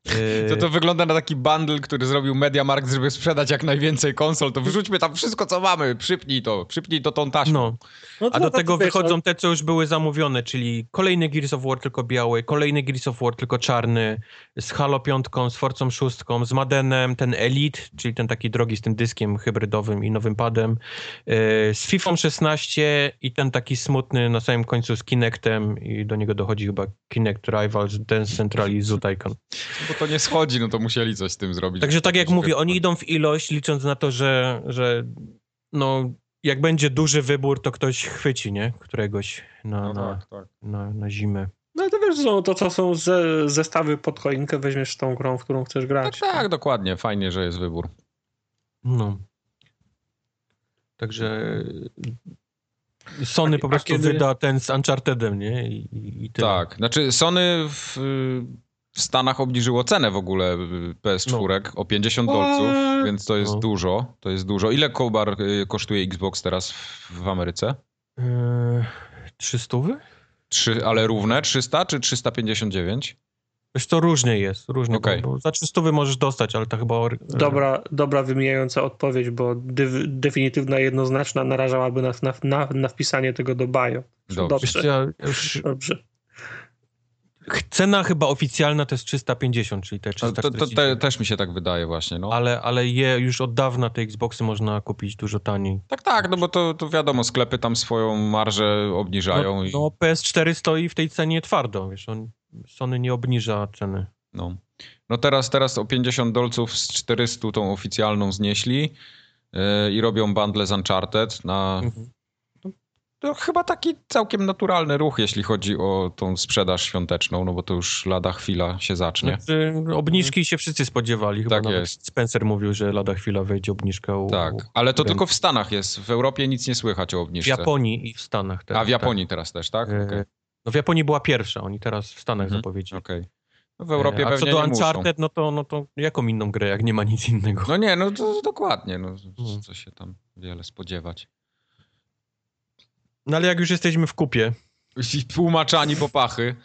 E, to to wygląda na taki bundle, który zrobił MediaMarkt, żeby sprzedać jak najwięcej konsol, to wyrzućmy tam wszystko, co mamy, przypnij to, przypnij to tą taśmą. No. No A do tego wychodzą te, co już były zamówione, czyli kolejny Gears of War tylko biały, kolejny Gears of War tylko czarny, z Halo 5, z Forcą 6, z Madenem, ten Elite, czyli ten taki drogi z tym dyskiem hybrydowym i nowym padem, e, z FIFA 16 i ten taki smutny na samym końcu z Kinectem i do niego dochodzi chyba Kinect Rivals, Dance Central i Zoot Icon. Bo to nie schodzi, no to musieli coś z tym zrobić. Także tak jak mówię, oni idą w ilość, licząc na to, że, że no jak będzie duży wybór, to ktoś chwyci, nie? Któregoś na, no na, tak, tak. na, na zimę. No to wiesz, no, to co są ze, zestawy pod choinkę, weźmiesz tą grą, w którą chcesz grać. Tak, tak, dokładnie. Fajnie, że jest wybór. No. Także Sony po prostu kiedy... wyda ten z Unchartedem, nie? I, i tak, znaczy Sony w, w Stanach obniżyło cenę w ogóle PS4 no. o 50 dolców, więc to jest no. dużo. To jest dużo. Ile Kobar y, kosztuje Xbox teraz w, Ameryce? Eee, 300? Trzy, ale równe? 300 czy 359? Wiesz, to różnie jest, różnie, okay. bo, bo za 300 możesz dostać, ale to chyba... Dobra, dobra wymijająca odpowiedź, bo dy, definitywna, jednoznaczna narażałaby nas na, na, na wpisanie tego do bio. Dobrze. Dobrze. Ja już... Dobrze. Cena chyba oficjalna to jest 350, czyli te 340. To, to te, też mi się tak wydaje właśnie, no. Ale, ale je już od dawna te Xboxy można kupić dużo taniej. Tak, tak, no bo to, to wiadomo, sklepy tam swoją marżę obniżają. No, i... no PS4 stoi w tej cenie twardo, wiesz, on, Sony nie obniża ceny. No, no teraz, teraz o 50 dolców z 400 tą oficjalną znieśli yy, i robią bundle z Uncharted na... Mhm to chyba taki całkiem naturalny ruch, jeśli chodzi o tą sprzedaż świąteczną, no bo to już lada chwila się zacznie. Znaczy, obniżki się wszyscy spodziewali. Chyba tak jest. Spencer mówił, że lada chwila wejdzie obniżka. U, tak, ale to tylko w Stanach jest. W Europie nic nie słychać o obniżce. W Japonii i w Stanach też. A w Japonii tak. teraz też, tak? E, okay. No w Japonii była pierwsza, oni teraz w Stanach mhm. zapowiedzieli. Okay. No w Europie e, A pewnie co do Uncharted, no to, no to jaką inną grę, jak nie ma nic innego? No nie, no to dokładnie, no hmm. co się tam wiele spodziewać. No ale jak już jesteśmy w kupie. Tłumaczani po pachy.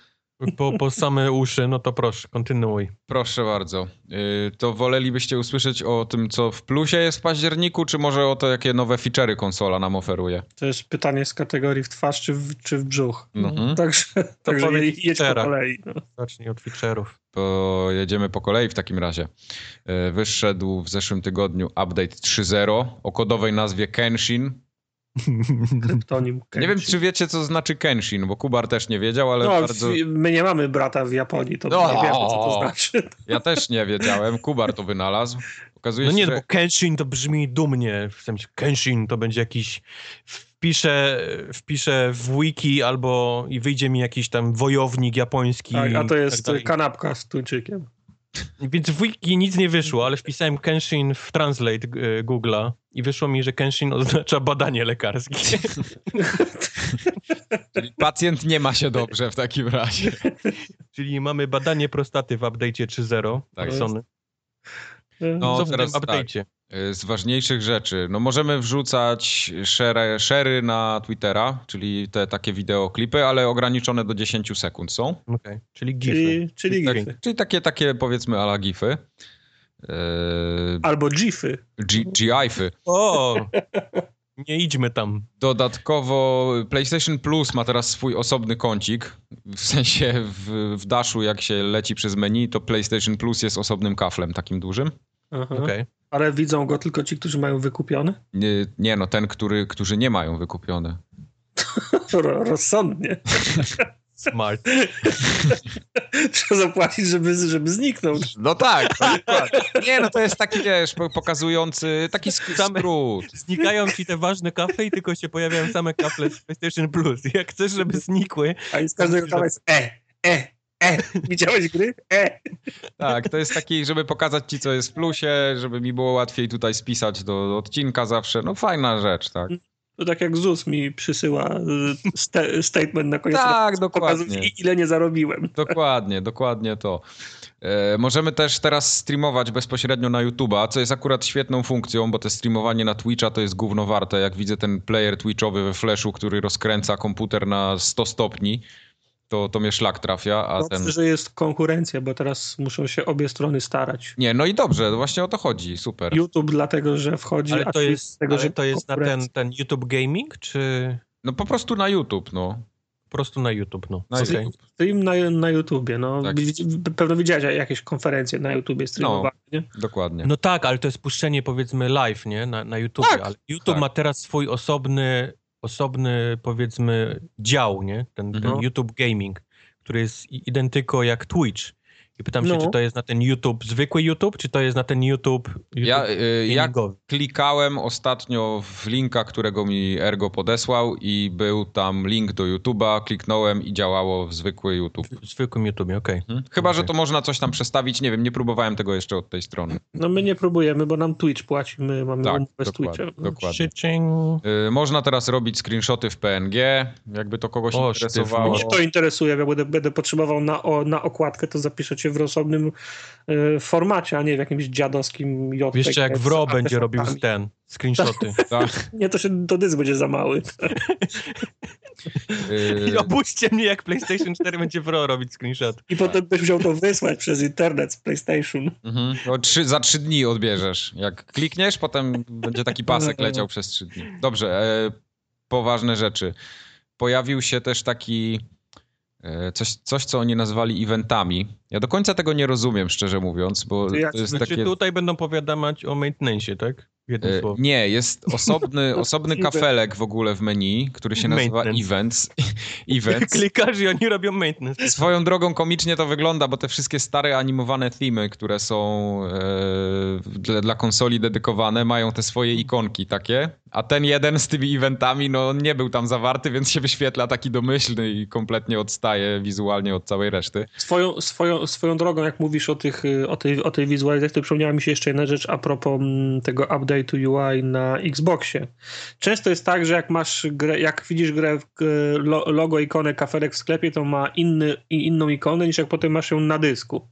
Po, po same uszy, no to proszę, kontynuuj. Proszę bardzo. Yy, to wolelibyście usłyszeć o tym, co w plusie jest w październiku, czy może o to, jakie nowe feature'y konsola nam oferuje? To jest pytanie z kategorii w twarz czy w, czy w brzuch. Mhm. Także, także jedź po kolei. No. Zacznij od feature'ów. Pojedziemy po kolei w takim razie. Yy, wyszedł w zeszłym tygodniu update 3.0 o kodowej nazwie Kenshin Kryptonim Kenshin. Nie wiem, czy wiecie, co znaczy Kenshin, bo Kubar też nie wiedział, ale no, bardzo... my nie mamy brata w Japonii, to no, nie wiemy, co to znaczy. Ja też nie wiedziałem, Kubar to wynalazł. Okazuje no nie, się, że... bo Kenshin to brzmi dumnie, w sensie Kenshin to będzie jakiś... Wpiszę, wpiszę w wiki albo i wyjdzie mi jakiś tam wojownik japoński. Tak, a to jest tak kanapka z tuńczykiem. Więc w wiki nic nie wyszło, ale wpisałem Kenshin w Translate e, Google'a i wyszło mi, że Kenshin oznacza badanie lekarskie. Czyli pacjent nie ma się dobrze w takim razie. Czyli mamy badanie prostaty w update'cie 3.0 Tak Sony. No, Co w tym teraz tak. Y, Z ważniejszych rzeczy, no możemy wrzucać share, share'y na Twittera, czyli te takie wideoklipy, ale ograniczone do 10 sekund są. Okej, czyli gify. Czyli, czyli Tak. gify. Czyli takie, takie powiedzmy ala gify. Yy, Albo gify. G- GIFy. O! Nie idźmy tam. Dodatkowo PlayStation Plus ma teraz swój osobny kącik. W sensie w, w Dashu, jak się leci przez menu, to PlayStation Plus jest osobnym kaflem takim dużym. Okej. Ale widzą go tylko ci, którzy mają wykupione? Nie, nie no, ten, który, którzy nie mają wykupione. Ro- Rozsądnie. Smart. Trzeba zapłacić, żeby, żeby zniknął. No tak, Nie no, to jest taki, wiesz, po- pokazujący, taki sk- Same- skrót. Znikają ci te ważne kafle i tylko się pojawiają same kafle z PlayStation Plus. Jak chcesz, żeby znikły, A i z każdego kawałka jest e, e, e. Widziałeś gry? E. Tak, to jest taki, żeby pokazać ci, co jest w plusie, żeby mi było łatwiej tutaj spisać do, do odcinka zawsze. No fajna rzecz, tak. To tak jak ZUS mi przysyła y, sta- statement na koniec Tak, dokładnie. ile nie zarobiłem. Dokładnie, dokładnie to. E, możemy też teraz streamować bezpośrednio na YouTube'a, co jest akurat świetną funkcją, bo te streamowanie na Twitcha to jest gówno warte. Jak widzę ten player Twitchowy we Flashu, który rozkręca komputer na 100 stopni, to, to mnie szlak trafia, a Dobrze, ten... że jest konkurencja, bo teraz muszą się obie strony starać. Nie, no i dobrze, właśnie o to chodzi, super. YouTube dlatego, że wchodzi, ale a to jest, dlatego, ale że to jest na ten, ten YouTube Gaming, czy No po prostu na YouTube, no. po prostu na YouTube? No. Na. YouTube. Stream na, na YouTubie, no. Tak. Pewno widziałeś jakieś konferencje na YouTubie streamowane, nie? Dokładnie. No tak, ale to jest puszczenie powiedzmy live, nie? Na, na YouTube. Tak, ale YouTube tak. ma teraz swój osobny, osobny powiedzmy dział, nie? Ten, ten Mhm. YouTube Gaming, który jest identyko jak Twitch. I pytam się, No. czy to jest na ten YouTube, zwykły YouTube, czy to jest na ten YouTube, YouTube Ja, y, ja klikałem ostatnio w linka, którego mi Ergo podesłał i był tam link do YouTube'a, kliknąłem i działało w zwykły YouTube. W zwykłym YouTube, okej. Hmm? Chyba, że Okej. to można coś tam przestawić, nie wiem, nie próbowałem tego jeszcze od tej strony. No my nie próbujemy, bo nam Twitch płaci, my mamy Tak, umowę z dokładnie, Twitchem. dokładnie. Y, można teraz robić screenshoty w PNG, jakby to kogoś O, interesowało. Mnie to interesuje, jak będę, będę potrzebował na, o, na okładkę, to w osobnym e, formacie, a nie w jakimś dziadowskim JPG. Jeszcze jak Wro będzie robił ten, screenshoty. Tak, Nie, to się to dysk będzie za mały. y, I opuśćcie mnie, jak PlayStation 4 będzie Wro robić screenshot. I potem byś musiał to wysłać przez internet z PlayStation. mhm. No, trzy, za trzy dni odbierzesz. Jak klikniesz, potem będzie taki pasek leciał przez trzy dni. Dobrze, e, poważne rzeczy. Pojawił się też taki coś, coś, co oni nazwali eventami. Ja do końca tego nie rozumiem, szczerze mówiąc, bo to jest Znaczy takie... tutaj będą powiadamiać o maintenance, tak? Jednym E. Nie, jest osobny, osobny kafelek w ogóle w menu, który się nazywa. Events. Events. Klikasz i oni robią maintenance. Swoją drogą komicznie to wygląda, bo te wszystkie stare animowane themy, które są e, dla, dla konsoli dedykowane, mają te swoje ikonki takie, a ten jeden z tymi eventami, no nie był tam zawarty, więc się wyświetla taki domyślny i kompletnie odstaje wizualnie od całej reszty. Swoją, swoją, swoją drogą, jak mówisz o, tych, y, o, tej, o tej wizualizacji, to przypomniała mi się jeszcze jedna rzecz a propos mm, tego update'u UI na Xboxie. Często jest tak, że jak masz grę, jak widzisz grę, lo- logo, ikonę kafelek w sklepie, to ma inny, inną ikonę niż jak potem masz ją na dysku.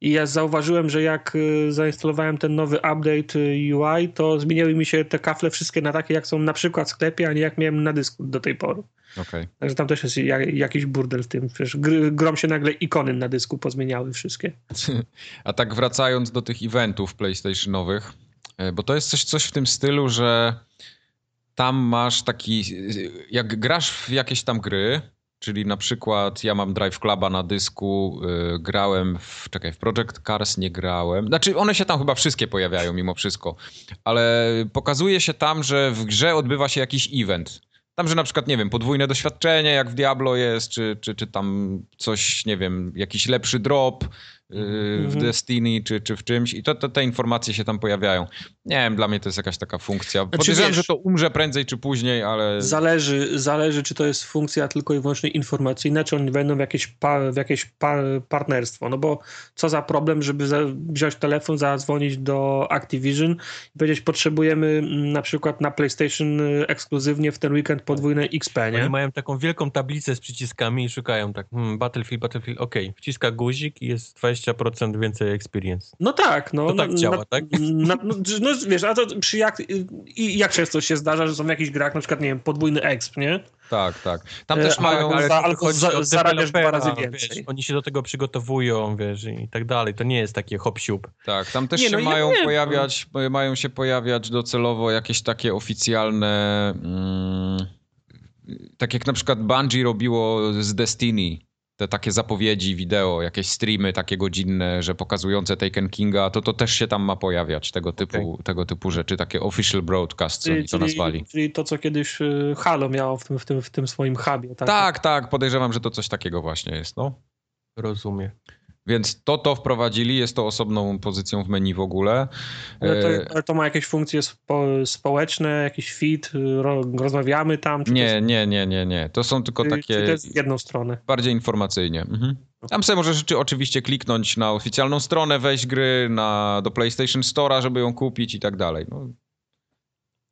I ja zauważyłem, że jak y, zainstalowałem ten nowy update y, UI, to zmieniały mi się te kafle wszystkie na takie, jak są na przykład w sklepie, a nie jak miałem na dysku do tej pory. Okej. Także tam też jest ja- jakiś burdel w tym. Przecież gr- grom się nagle ikony na dysku pozmieniały wszystkie. A tak wracając do tych eventów PlayStationowych, e, bo to jest coś, coś w tym stylu, że tam masz taki, jak grasz w jakieś tam gry, czyli na przykład ja mam Drive Cluba na dysku, y, grałem w, czekaj, w Project Cars nie grałem, znaczy one się tam chyba wszystkie pojawiają mimo wszystko, ale pokazuje się tam, że w grze odbywa się jakiś event. Tam, że na przykład, nie wiem, podwójne doświadczenie, jak w Diablo jest, czy, czy, czy tam coś, nie wiem, jakiś lepszy drop yy, w Mhm. Destiny, czy, czy w czymś i to, to, te informacje się tam pojawiają. Nie wiem, dla mnie to jest jakaś taka funkcja. Podejrzewam, wiesz- że to umrze prędzej czy później, ale... Zależy, zależy, czy to jest funkcja tylko i wyłącznie informacyjna, czy oni wejdą w jakieś, pa, w jakieś pa, partnerstwo. No bo co za problem, żeby za, wziąć telefon, zadzwonić do Activision i powiedzieć, potrzebujemy mm, na przykład na PlayStation y, ekskluzywnie w ten weekend podwójne XP, nie? Oni mają taką wielką tablicę z przyciskami i szukają tak, hmm, Battlefield, Battlefield, okej, wciska guzik i jest 20% więcej experience. No tak, no. To tak na, działa, na, tak? Na, no, no wiesz, a to przy jak, i jak często się zdarza, że są w jakichś grach, na przykład, nie wiem, podwójny exp, nie? Tak, tak. Tam E, też mają... ale- za- albo za- zarabiasz dwa razy więcej. Wiesz, oni się do tego przygotowują, wiesz, i tak dalej. To nie jest takie hop siup. Tak, tam też Nie, się no mają pojawiać, mają się pojawiać docelowo jakieś takie oficjalne, mm, tak jak na przykład Bungie robiło z Destiny, te takie zapowiedzi wideo, jakieś streamy takie godzinne, że pokazujące Taken Kinga, to to też się tam ma pojawiać, tego typu, tego typu rzeczy, takie official broadcast, co oni to nazwali. czyli to, co kiedyś y, Halo miało w tym, w tym, w tym swoim hubie, tak? Tak, tak, podejrzewam, że to coś takiego właśnie jest, no. Rozumiem. Więc to to wprowadzili, jest to osobną pozycją w menu w ogóle. Ale to, E, ale to ma jakieś funkcje spo, społeczne, jakiś feed, ro, rozmawiamy tam? Nie, jest, nie, nie, nie, nie. To są tylko takie... Czy to jest w jedną stronę? Bardziej informacyjnie. Mhm. Tam sobie możesz czy oczywiście kliknąć na oficjalną stronę, wejść gry na, do PlayStation Store'a, żeby ją kupić i tak dalej. No,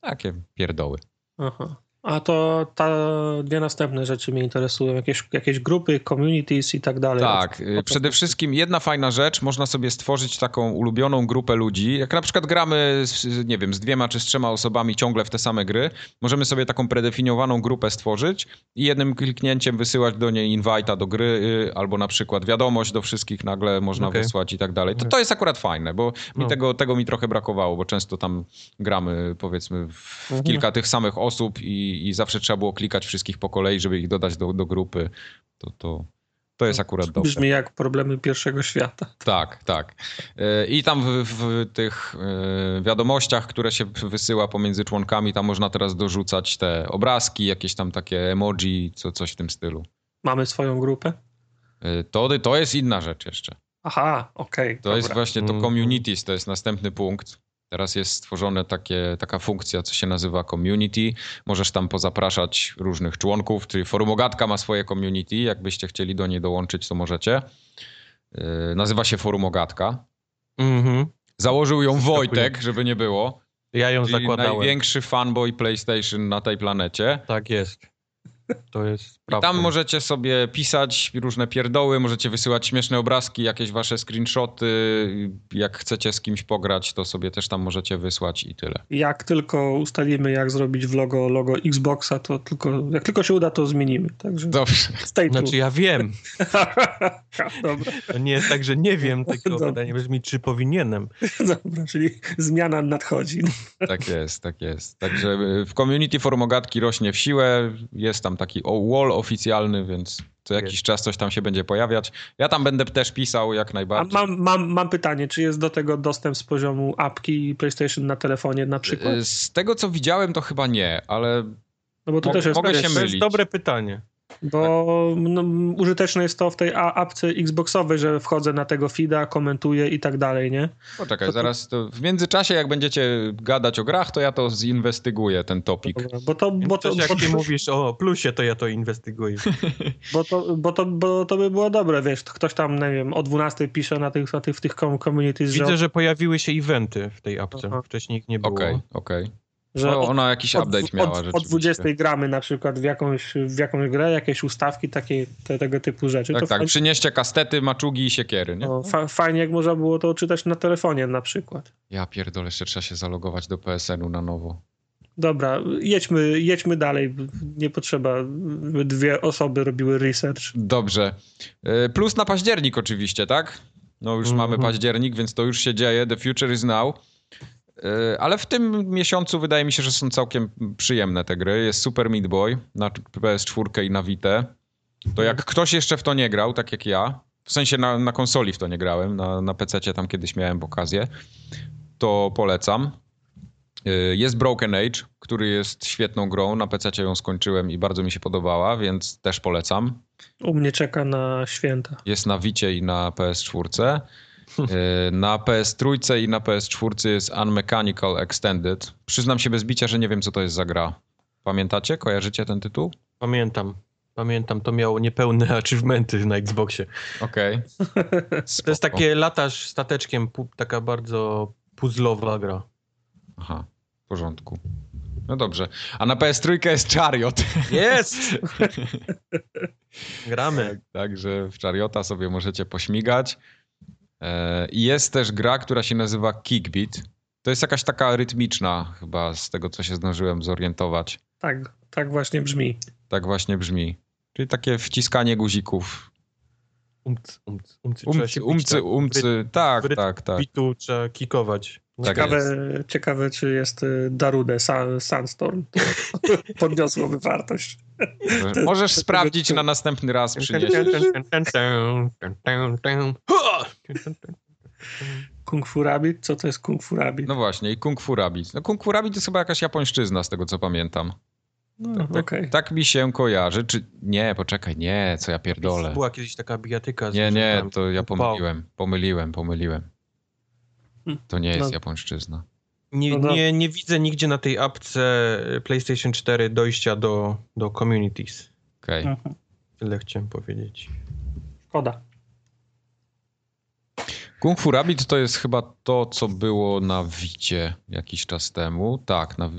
takie pierdoły. Aha. A to ta dwie następne rzeczy mnie interesują. Jakieś, jakieś grupy, communities i tak dalej. Tak, y, przede wszystkim jedna fajna rzecz, można sobie stworzyć taką ulubioną grupę ludzi. Jak na przykład gramy, z, nie wiem, z dwiema czy z trzema osobami ciągle w te same gry, możemy sobie taką predefiniowaną grupę stworzyć i jednym kliknięciem wysyłać do niej invite'a do gry, y, albo na przykład wiadomość do wszystkich nagle można Okej. wysłać i tak dalej. To, to jest akurat fajne, bo mi No. tego, tego mi trochę brakowało, bo często tam gramy powiedzmy w Mhm. kilka tych samych osób i, i zawsze trzeba było klikać wszystkich po kolei, żeby ich dodać do, do grupy. To, to, to jest akurat dobre. Brzmi jak problemy pierwszego świata. Tak, tak. E, I tam w, w tych e, wiadomościach, które się wysyła pomiędzy członkami, tam można teraz dorzucać te obrazki, jakieś tam takie emoji, co, coś w tym stylu. Mamy swoją grupę? E, To, to jest inna rzecz jeszcze. Aha, okej. To jest właśnie to Mhm. communities, to jest następny punkt. Teraz jest stworzone takie, taka funkcja, co się nazywa community. Możesz tam pozapraszać różnych członków, czyli Forumogatka ma swoje community, jakbyście chcieli do niej dołączyć, to możecie. E, Nazywa się Forumogatka. Mhm. Założył ją. Wojtek, żeby nie było. Ja ją zakładałem. największy fanboy PlayStation na tej planecie. Tak jest. To jest I prawda. tam możecie sobie pisać różne pierdoły, możecie wysyłać śmieszne obrazki, jakieś wasze screenshoty. Jak chcecie z kimś pograć, to sobie też tam możecie wysłać i tyle. Jak tylko ustalimy, jak zrobić w logo, logo Xboxa, to tylko, jak tylko się uda, to zmienimy. Także Dobrze. stay tuned. Znaczy ja wiem. Dobra, To nie jest tak, że nie wiem, tylko Dobra. pytanie brzmi, czy powinienem. dobra, czyli zmiana nadchodzi. Tak jest, tak jest. Także w community Forumogatki rośnie w siłę. Jest tam taki o- wall oficjalny, więc co jakiś Jest. czas coś tam się będzie pojawiać. Ja tam będę też pisał jak A najbardziej. mam, mam, mam pytanie, czy jest do tego dostęp z poziomu apki PlayStation na telefonie na przykład? Z tego co widziałem, to chyba nie, ale No bo to mo- też jest, mogę się To mylić. jest dobre pytanie. Bo no, użyteczne jest to w tej a- apce Xboxowej, że wchodzę na tego feeda, komentuję i tak dalej, nie? Poczekaj, To zaraz to w międzyczasie, jak będziecie gadać o grach, to ja to zinwestyguję, ten topik. Dobra, Bo to, bo Bo to, jak bo, ty mówisz o plusie, to ja to inwestyguję. bo, to, bo, to, bo to by było dobre, wiesz, ktoś tam, nie wiem, o 12 pisze na tych, na tych, w tych com- communities, że, Widzę, że pojawiły się eventy w tej apce. Aha. Wcześniej ich nie było. Okej, okej. Że No, Ona jakiś od, update miała od, rzeczywiście. od 20 gramy na przykład w jakąś, w jakąś grę, jakieś ustawki, takie, te, tego typu rzeczy. Tak, to tak, fajnie, przynieście kastety, maczugi i siekiery, nie? no, fa, fajnie jak można było to czytać na telefonie na przykład. Ja pierdolę, jeszcze trzeba się zalogować do PSN-u na nowo. Dobra, jedźmy, jedźmy dalej. Nie potrzeba, by dwie osoby robiły research. Dobrze. Y, Plus na październik oczywiście, tak? No już Mhm. mamy październik, więc to już się dzieje. The future is now. Y, Ale w tym miesiącu wydaje mi się, że są całkiem przyjemne te gry. Jest Super Meat Boy na PS4 i na Vita. To jak ktoś jeszcze w to nie grał, tak jak ja, w sensie na, na konsoli w to nie grałem, na, na PC tam kiedyś miałem okazję, to polecam. Y, Jest Broken Age, który jest świetną grą. Na PC ją skończyłem i bardzo mi się podobała, więc też polecam. U mnie czeka na święta. Jest na Vicie i na PS4. Y, Na PS3 i na PS4 jest Unmechanical Extended. Przyznam się bez bicia, że nie wiem, co to jest za gra. Pamiętacie? Kojarzycie ten tytuł? Pamiętam. Pamiętam, to miało niepełne achievementy na Xboxie. Okej. To jest takie latasz stateczkiem, taka bardzo puzzlowa gra. Aha, w porządku. No dobrze. A na PS3 jest Chariot. Jest! Gramy. Także w Chariota sobie możecie pośmigać. E, I jest też gra, która się nazywa Kickbeat. To jest jakaś taka rytmiczna, chyba z tego, co się zdążyłem zorientować. Tak, tak właśnie brzmi. Tak właśnie brzmi. Czyli takie wciskanie guzików. Umcy, umcy, umcy. Umcy, umcy, tak. umcy. Tak, tak, tak. Bitu trzeba kikować. Tak Ciekawe, ciekawe, czy jest y, Darude, Sun, Sunstorm. To podniosłoby wartość. Może- Możesz sprawdzić na następny raz przynieść. Kung Fu Rabbit? Co to jest Kung Fu Rabbit? No właśnie, i Kung Fu Rabbit. No Kung Fu Rabbit to jest chyba jakaś japońszczyzna, z tego co pamiętam. No, Tak, okej. tak mi się kojarzy. Czy nie, poczekaj, nie, co ja pierdolę. Była kiedyś taka bijatyka. z Nie, nie, to ja pomyliłem, pomyliłem, pomyliłem. To nie jest No. japońszczyzna. Nie, No nie, nie widzę nigdzie na tej apce PlayStation 4 dojścia do, do communities. Okej. Mhm. Tyle chciałem powiedzieć. Szkoda. Kung Fu Rabbit to jest chyba to, co było na Wicie jakiś czas temu. Tak, na,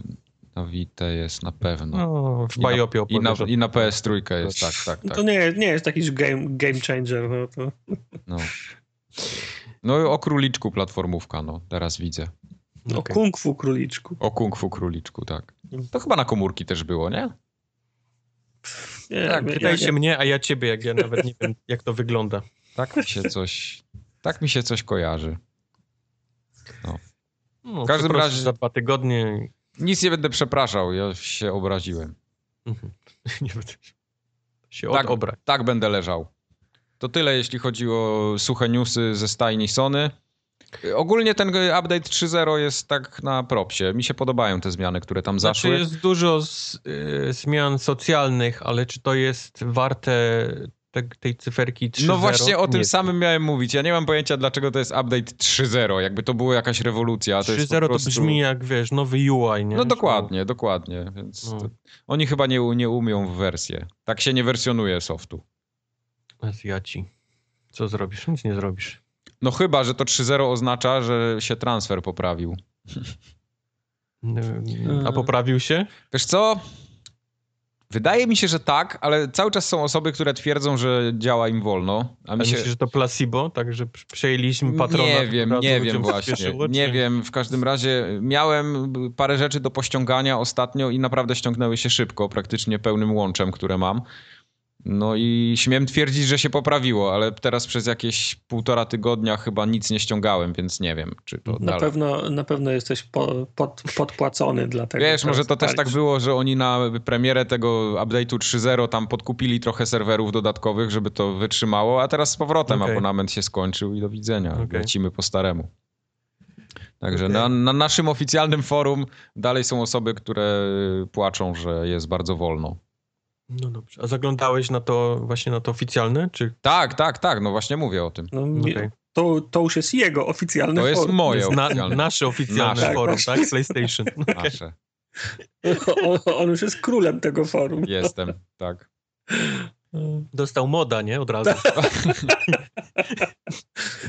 na Vita jest na pewno. No, w I na- Bajopie I na, opowiesz o I na tym. PS3 jest, tak, tak, No tak. to nie, nie jest jakiś game, game changer. No, to... No. no i o króliczku platformówka, no, teraz widzę. O Okej. Kung Fu Króliczku. O Kung Fu króliczku, tak. To chyba na komórki też było, nie? Nie, Tak, pytaj ja- się mnie, a ja ciebie, jak ja nawet nie wiem, jak to wygląda. Tak mi się coś, tak mi się coś kojarzy. No, W każdym razie- Za dwa tygodnie... Nic nie będę przepraszał, ja się obraziłem. Mhm. nie będę się Tak. Tak będę leżał. To tyle, jeśli chodzi o suche newsy ze stajni Sony. Ogólnie ten update 3.0 jest tak na propsie. Mi się podobają te zmiany, które tam Znaczy zaszły. jest dużo z, y, zmian socjalnych, ale czy to jest warte te, tej cyferki 3.0? No właśnie o tym samym miałem mówić. Ja nie mam pojęcia, dlaczego to jest update 3.0. Jakby to było jakaś rewolucja. To jest 3.0 po to prostu... brzmi jak, wiesz, nowy UI, nie? No dokładnie, dokładnie. Więc No. to... oni chyba nie, nie umią w wersję. Tak się nie wersjonuje softu. Azjaci. Co zrobisz? Nic nie zrobisz. No chyba, że to 3.0 oznacza, że się transfer poprawił. A poprawił się? Wiesz co? Wydaje mi się, że tak, ale cały czas są osoby, które twierdzą, że działa im wolno. A A mi się... myślisz, że to placebo? Tak, że przejęliśmy patrona? Nie wiem, nie wiem właśnie. Nie wiem, w każdym razie miałem parę rzeczy do pościągania ostatnio i naprawdę ściągnęły się szybko, praktycznie pełnym łączem, które mam. No i śmiem twierdzić, że się poprawiło, ale teraz przez jakieś półtora tygodnia chyba nic nie ściągałem, więc nie wiem, czy to Na dalej. pewno, na pewno jesteś po, pod, podpłacony dlatego. Wiesz, może to też tak było, że oni na premierę tego update'u 3.0 tam podkupili trochę serwerów dodatkowych, żeby to wytrzymało, a teraz z powrotem Okej. abonament się skończył i do widzenia. Okej. Lecimy po staremu. Także Okej. na, na naszym oficjalnym forum dalej są osoby, które płaczą, że jest bardzo wolno. No dobrze. A zaglądałeś na to właśnie na to oficjalne? Czy Tak, tak, tak, no właśnie mówię o tym. No, mi- Okej. to, to już jest jego oficjalny To jest forum. moje jest na, oficjalne. nasze oficjalne Nasze. forum, Tak, tak? PlayStation. Nasze. On, on już jest królem tego forum. Jestem, tak. Dostał moda, nie? Od razu.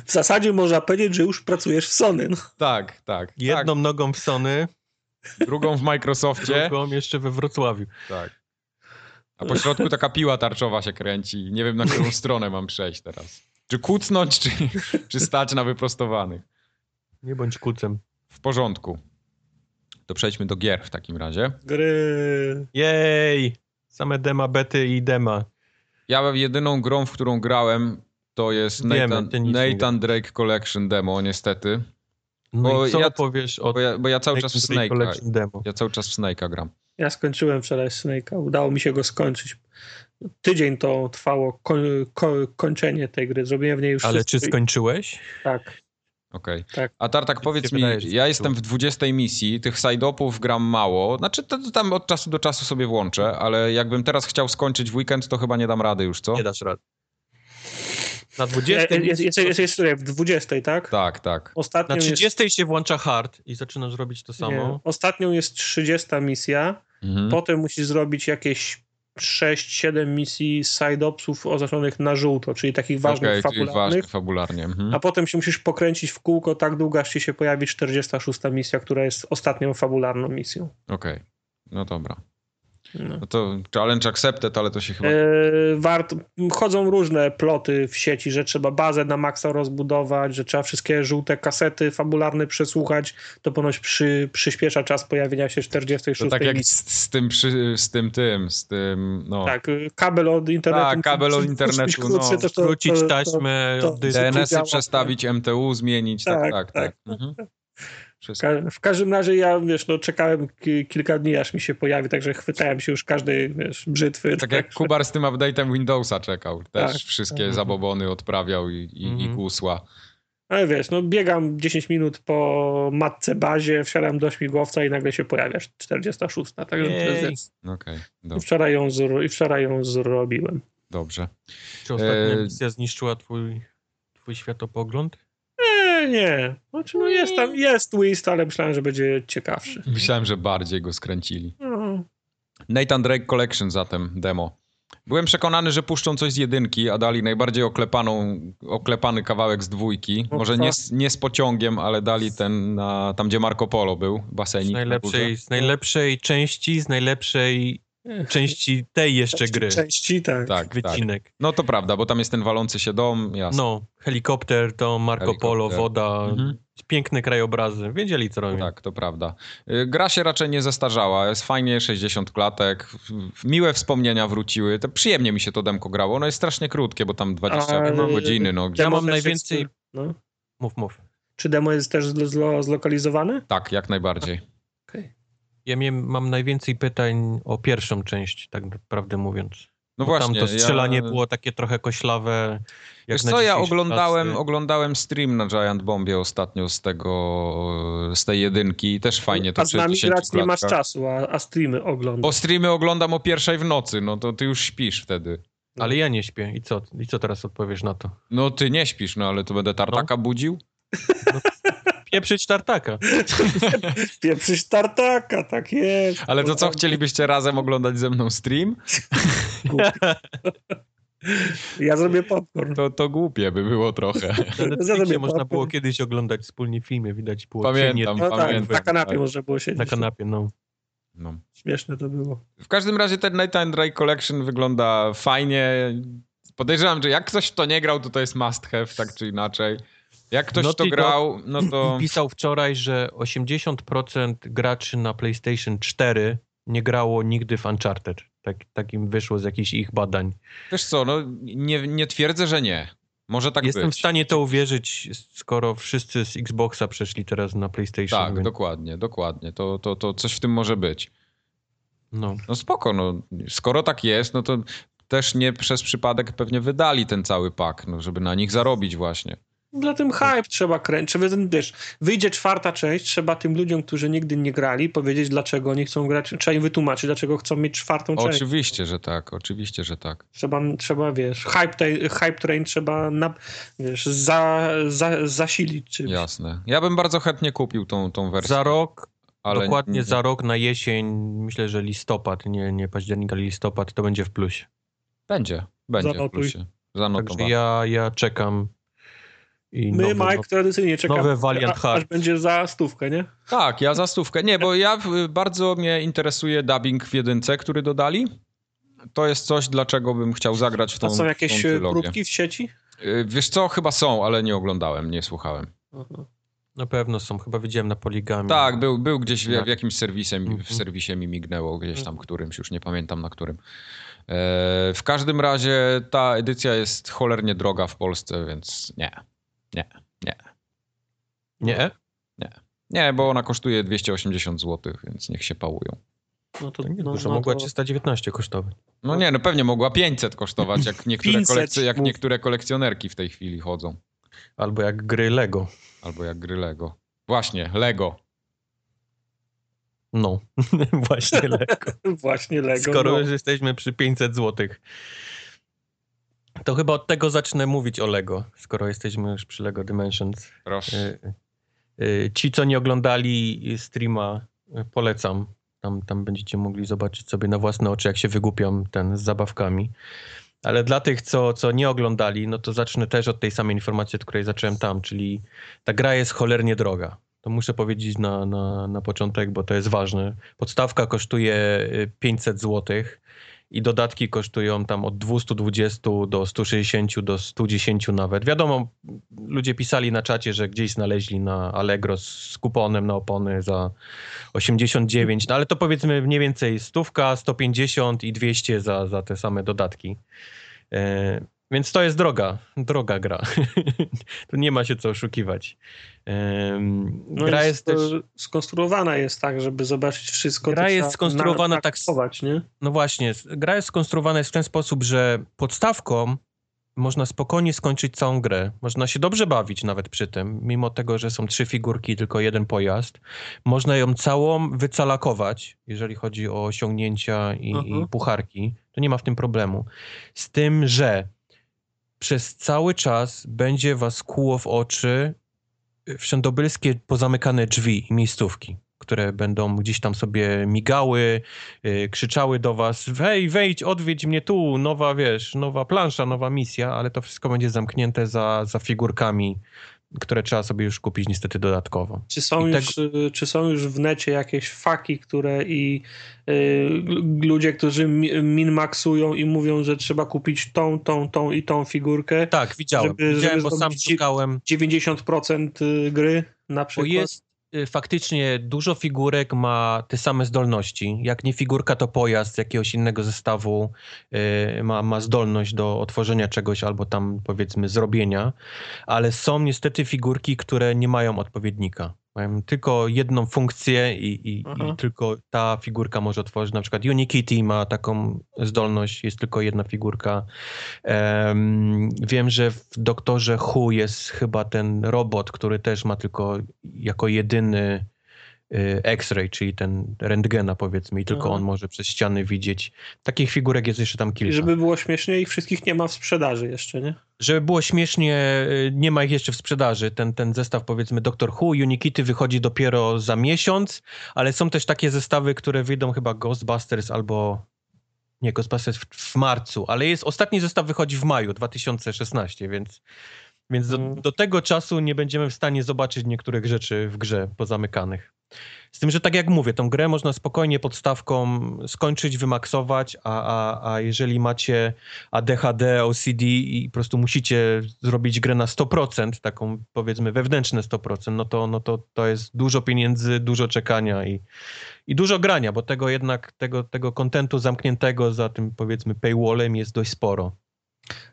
W zasadzie można powiedzieć, że już pracujesz w Sony. No. Tak, tak. Jedną nogą w Sony, tak. Drugą w Microsoftie. drugą jeszcze we Wrocławiu. Tak. A po środku taka piła tarczowa się kręci. Nie wiem, na którą stronę mam przejść teraz. Czy kucnąć, czy, czy stać na wyprostowanych. Nie bądź kucem. W porządku. To przejdźmy do gier w takim razie. Gry. Jej! Same dema, bety i dema. Ja jedyną grą, w którą grałem, to jest Wiemy, Nathan, Nathan Drake Collection demo, niestety. No Bo i co ja- powiesz o Bo ja, bo ja cały czas w Snake Snake'a. Ja cały czas w Snake'a gram. Ja skończyłem wczoraj Snake'a. Udało mi się go skończyć. Tydzień to trwało ko, ko, kończenie tej gry. Zrobiłem w niej już Ale czy wszystko. skończyłeś? Tak. Okej. Tak. A Tartak, powiedz mi, wydaje, ja jestem w 20 misji, tych side-opów gram mało, znaczy to, to tam od czasu do czasu sobie włączę, ale jakbym teraz chciał skończyć w weekend, to chyba nie dam rady już, co? Nie dasz rady. Na Jest, 20 jest, jest, jest, jest tutaj w 20, tak? Tak, tak. Ostatnią Na jest, 30 się włącza hard i zaczynasz robić to nie, samo. ostatnią jest 30 misja. Mhm. Potem musisz zrobić jakieś 6-7 misji side-opsów oznaczonych na żółto, czyli takich ważnych, czyli fabularnych. ważnych fabularnie. Mhm. A potem się musisz pokręcić w kółko tak długo, aż ci się pojawi 46 misja, która jest ostatnią fabularną misją. Okej. No dobra. No. No to challenge accepted, ale to się chyba... E, wart, chodzą różne ploty w sieci, że trzeba bazę na maksa rozbudować, że trzeba wszystkie żółte kasety fabularne przesłuchać. To ponoć przy, przyspiesza czas pojawienia się 46 To tak jak z, z tym przy, z tym tym, z tym, no. Tak, y, kabel od internetu. Tak, kabel od internetu, krótszy, no. to- to- to- taśmę. DNS-y przestawić, MTU zmienić, tak, Tak, tak, tak. tak. Mhm. Wszystko. W każdym razie ja, wiesz, no czekałem ki- kilka dni, aż mi się pojawi, także chwytałem się już każdej, wiesz, brzytwy. Tak jak Kubar z tym update'em Windowsa czekał. Też Tak. wszystkie Mhm. zabobony odprawiał i, i, i Mhm. gusła. Ale wiesz, no biegam 10 minut po matce bazie, wsiadam do śmigłowca i nagle się pojawia 46. Także jest, Okej, i, wczoraj ją zro, I wczoraj ją zrobiłem. dobrze. Czy ostatnia E, misja zniszczyła twój, twój światopogląd? Nie, nie. Znaczy, no jest tam, jest twist, ale myślałem, że będzie ciekawszy. Myślałem, że bardziej go skręcili. No, Nathan Drake Collection zatem, demo. Byłem przekonany, że puszczą coś z jedynki, a dali najbardziej oklepaną, oklepany kawałek z dwójki. No Może co? nie, z- nie z pociągiem, ale dali ten, na, tam gdzie Marco Polo był, Z basenik. na najlepszej, górze. z najlepszej części, z najlepszej części tej jeszcze części, gry. części, tak. Tak, tak. Wycinek. No to prawda, bo tam jest ten walący się dom, jasne. No, helikopter, to Marco Helikopter. Polo, woda, Mhm. piękne krajobrazy. Wiedzieli, co robią. Tak, to prawda. Y, Gra się raczej nie zestarzała, jest fajnie, 60 klatek, miłe wspomnienia wróciły, to przyjemnie mi się to demko grało, ono jest strasznie krótkie, bo tam 20 A, godziny, no. Ja mam najwięcej- Jest, no. Mów, mów. Czy demo jest też zlo, zlo, zlokalizowane? Tak, jak najbardziej. Ja mam najwięcej pytań o pierwszą część, tak naprawdę mówiąc. No Bo właśnie. Tam to strzelanie ja... było takie trochę koślawe. Jak Wiesz na co, ja oglądałem, czasy. oglądałem stream na Giant Bombie ostatnio z tego, z tej jedynki i też fajnie to A z nami 60 grać nie masz czasu, a, a streamy oglądasz. Bo streamy oglądam o pierwszej w nocy, no to ty już śpisz wtedy. Ale ja nie śpię. I co? I co teraz odpowiesz na to? No ty nie śpisz, no ale to będę tartaka budził? Pieprzyć tartaka. Pieprzysz tartaka, tak jest. Ale to co, chcielibyście razem oglądać ze mną stream? Ja zrobię popcorn. To, to głupie by było trochę. Na można popcorn. było kiedyś oglądać wspólnie filmy, widać było Pamiętam, ciemnie No tak, pamiętam. na kanapie tak. można było siedzieć. na kanapie, no. No. Śmieszne to było. W każdym razie ten Nighttime Drake Collection wygląda fajnie. Podejrzewam, że jak ktoś w to nie grał, to to jest must have, tak czy inaczej. Jak ktoś No w to grał, no to... Pisał wczoraj, że 80% graczy na PlayStation 4 nie grało nigdy w Uncharted. Tak, tak im wyszło z jakichś ich badań. Wiesz co, no nie, nie twierdzę, że nie. Może tak Jestem być. w stanie to uwierzyć, skoro wszyscy z Xboxa przeszli teraz na PlayStation. Tak, więc- dokładnie, dokładnie. To, to, to coś w tym może być. No. No spoko, no. Skoro tak jest, no to też nie przez przypadek pewnie wydali ten cały pak, no, żeby na nich zarobić właśnie. Dla tym hype trzeba kręcić. Wiesz, wyjdzie czwarta część, trzeba tym ludziom, którzy nigdy nie grali, powiedzieć, dlaczego nie chcą grać. Trzeba im wytłumaczyć, dlaczego chcą mieć czwartą część. Oczywiście, że tak, oczywiście, że tak. Trzeba, trzeba wiesz, hype, tej, hype train trzeba na, wiesz, za, za, zasilić czymś. Jasne. Ja bym bardzo chętnie kupił tą, tą wersję. Za rok, ale dokładnie nie- za rok na jesień, myślę, że listopad, nie, nie październik, ale listopad, to będzie w plusie. Będzie, będzie w Zanotuj. plusie. Także Zanotowane. ja, ja czekam. I My, nowe- Mike, tradycyjnie czekamy, nowe Valiant a- aż Heart. będzie za stówkę, nie? Tak, ja za stówkę. Nie, bo ja bardzo mnie interesuje dubbing w jedynce, który dodali. To jest coś, dlaczego bym chciał zagrać w tą A są jakieś tą e, próbki w sieci? Y, Wiesz co, chyba są, ale nie oglądałem, nie słuchałem. Aha. Na pewno są, chyba widziałem na poligamie. Tak, był, był gdzieś w, w jakimś serwisem, w Mhm. serwisie mi mignęło, gdzieś tam Mhm. którymś, już nie pamiętam na którym. E, w każdym razie ta edycja jest cholernie droga w Polsce, więc nie. Nie? Nie, bo ona kosztuje 280 zł, więc niech się pałują. No to, To nie no, dużo, no mogła to- 319 kosztować. No nie, no pewnie mogła 500 kosztować, jak niektóre, 500 kolekcje, jak mów. niektóre kolekcjonerki w tej chwili chodzą. Albo jak gry Lego. Albo jak gry Lego. Właśnie, Lego. No, właśnie Lego. Właśnie Lego. Skoro no. już jesteśmy przy 500 zł. To chyba od tego zacznę mówić o Lego, skoro jesteśmy już przy Lego Dimensions. Proszę. Y, y, Ci, co nie oglądali streama, y, polecam. Tam, tam będziecie mogli zobaczyć sobie na własne oczy, jak się wygłupiam ten z zabawkami. Ale dla tych, co, co nie oglądali, no to zacznę też od tej samej informacji, od której zacząłem tam, czyli ta gra jest cholernie droga. To muszę powiedzieć na, na, na początek, bo to jest ważne. Podstawka kosztuje 500 zł i dodatki kosztują tam od 220 do 160 do 110 nawet. Wiadomo, ludzie pisali na czacie, że gdzieś znaleźli na Allegro z kuponem na opony za 89, no ale to powiedzmy mniej więcej stówka, 150 i 200 za, za te same dodatki. Więc to jest droga, droga gra. tu nie ma się co oszukiwać. No gra jest, też... Skonstruowana jest tak, żeby zobaczyć wszystko. Gra jest skonstruowana tak... Nie? No właśnie, gra jest skonstruowana w ten sposób, że podstawką można spokojnie skończyć całą grę. Można się dobrze bawić nawet przy tym, mimo tego, że są trzy figurki tylko jeden pojazd. Można ją całą wycalakować, jeżeli chodzi o osiągnięcia i, i mhm. pucharki. To nie ma w tym problemu. Z tym, że przez cały czas będzie was kłuło w oczy wszędobylskie pozamykane drzwi i miejscówki, które będą gdzieś tam sobie migały, yy, krzyczały do was, hej, wejdź, odwiedź mnie tu, nowa, wiesz, nowa plansza, nowa misja, ale to wszystko będzie zamknięte za, za figurkami które trzeba sobie już kupić niestety dodatkowo. Czy są, już, tego... czy są już w necie jakieś faki, które i y, ludzie, którzy min-maxują i mówią, że trzeba kupić tą, tą, tą i tą figurkę? Tak, widziałem. Żeby, widziałem, żeby bo sam szukałem. 90% y, gry na przykład. Bo jest, Y, faktycznie dużo figurek ma te same zdolności. Jak nie figurka, to pojazd z jakiegoś innego zestawu y, ma, ma zdolność do otworzenia czegoś albo tam powiedzmy zrobienia, ale są niestety figurki, które nie mają odpowiednika. Mają tylko jedną funkcję i, i, i, mhm. tylko ta figurka może otworzyć. Na przykład Unikitty ma taką zdolność, jest tylko jedna figurka. Um, wiem, że w Doktorze Who jest chyba ten robot, który też ma tylko jako jedyny Y, X-ray, czyli ten rentgena powiedzmy i tylko Aha. on może przez ściany widzieć. Takich figurek jest jeszcze tam kilka. I żeby było śmiesznie, ich wszystkich nie ma w sprzedaży jeszcze, nie? Żeby było śmiesznie, y, nie ma ich jeszcze w sprzedaży. Ten, ten zestaw powiedzmy Doctor Who, Unikity wychodzi dopiero za miesiąc, ale są też takie zestawy, które wyjdą chyba Ghostbusters albo nie, Ghostbusters w, w marcu, ale jest ostatni zestaw wychodzi w maju 2016, więc więc do, mm. do, tego czasu nie będziemy w stanie zobaczyć niektórych rzeczy w grze pozamykanych. Z tym, że tak jak mówię, tą grę można spokojnie podstawką skończyć, wymaksować, a, a, a jeżeli macie ADHD, OCD i po prostu musicie zrobić grę na 100%, taką powiedzmy wewnętrzne 100%, no to, no to, to jest dużo pieniędzy, dużo czekania i, i dużo grania, bo tego jednak, tego, tego kontentu zamkniętego za tym powiedzmy paywallem jest dość sporo.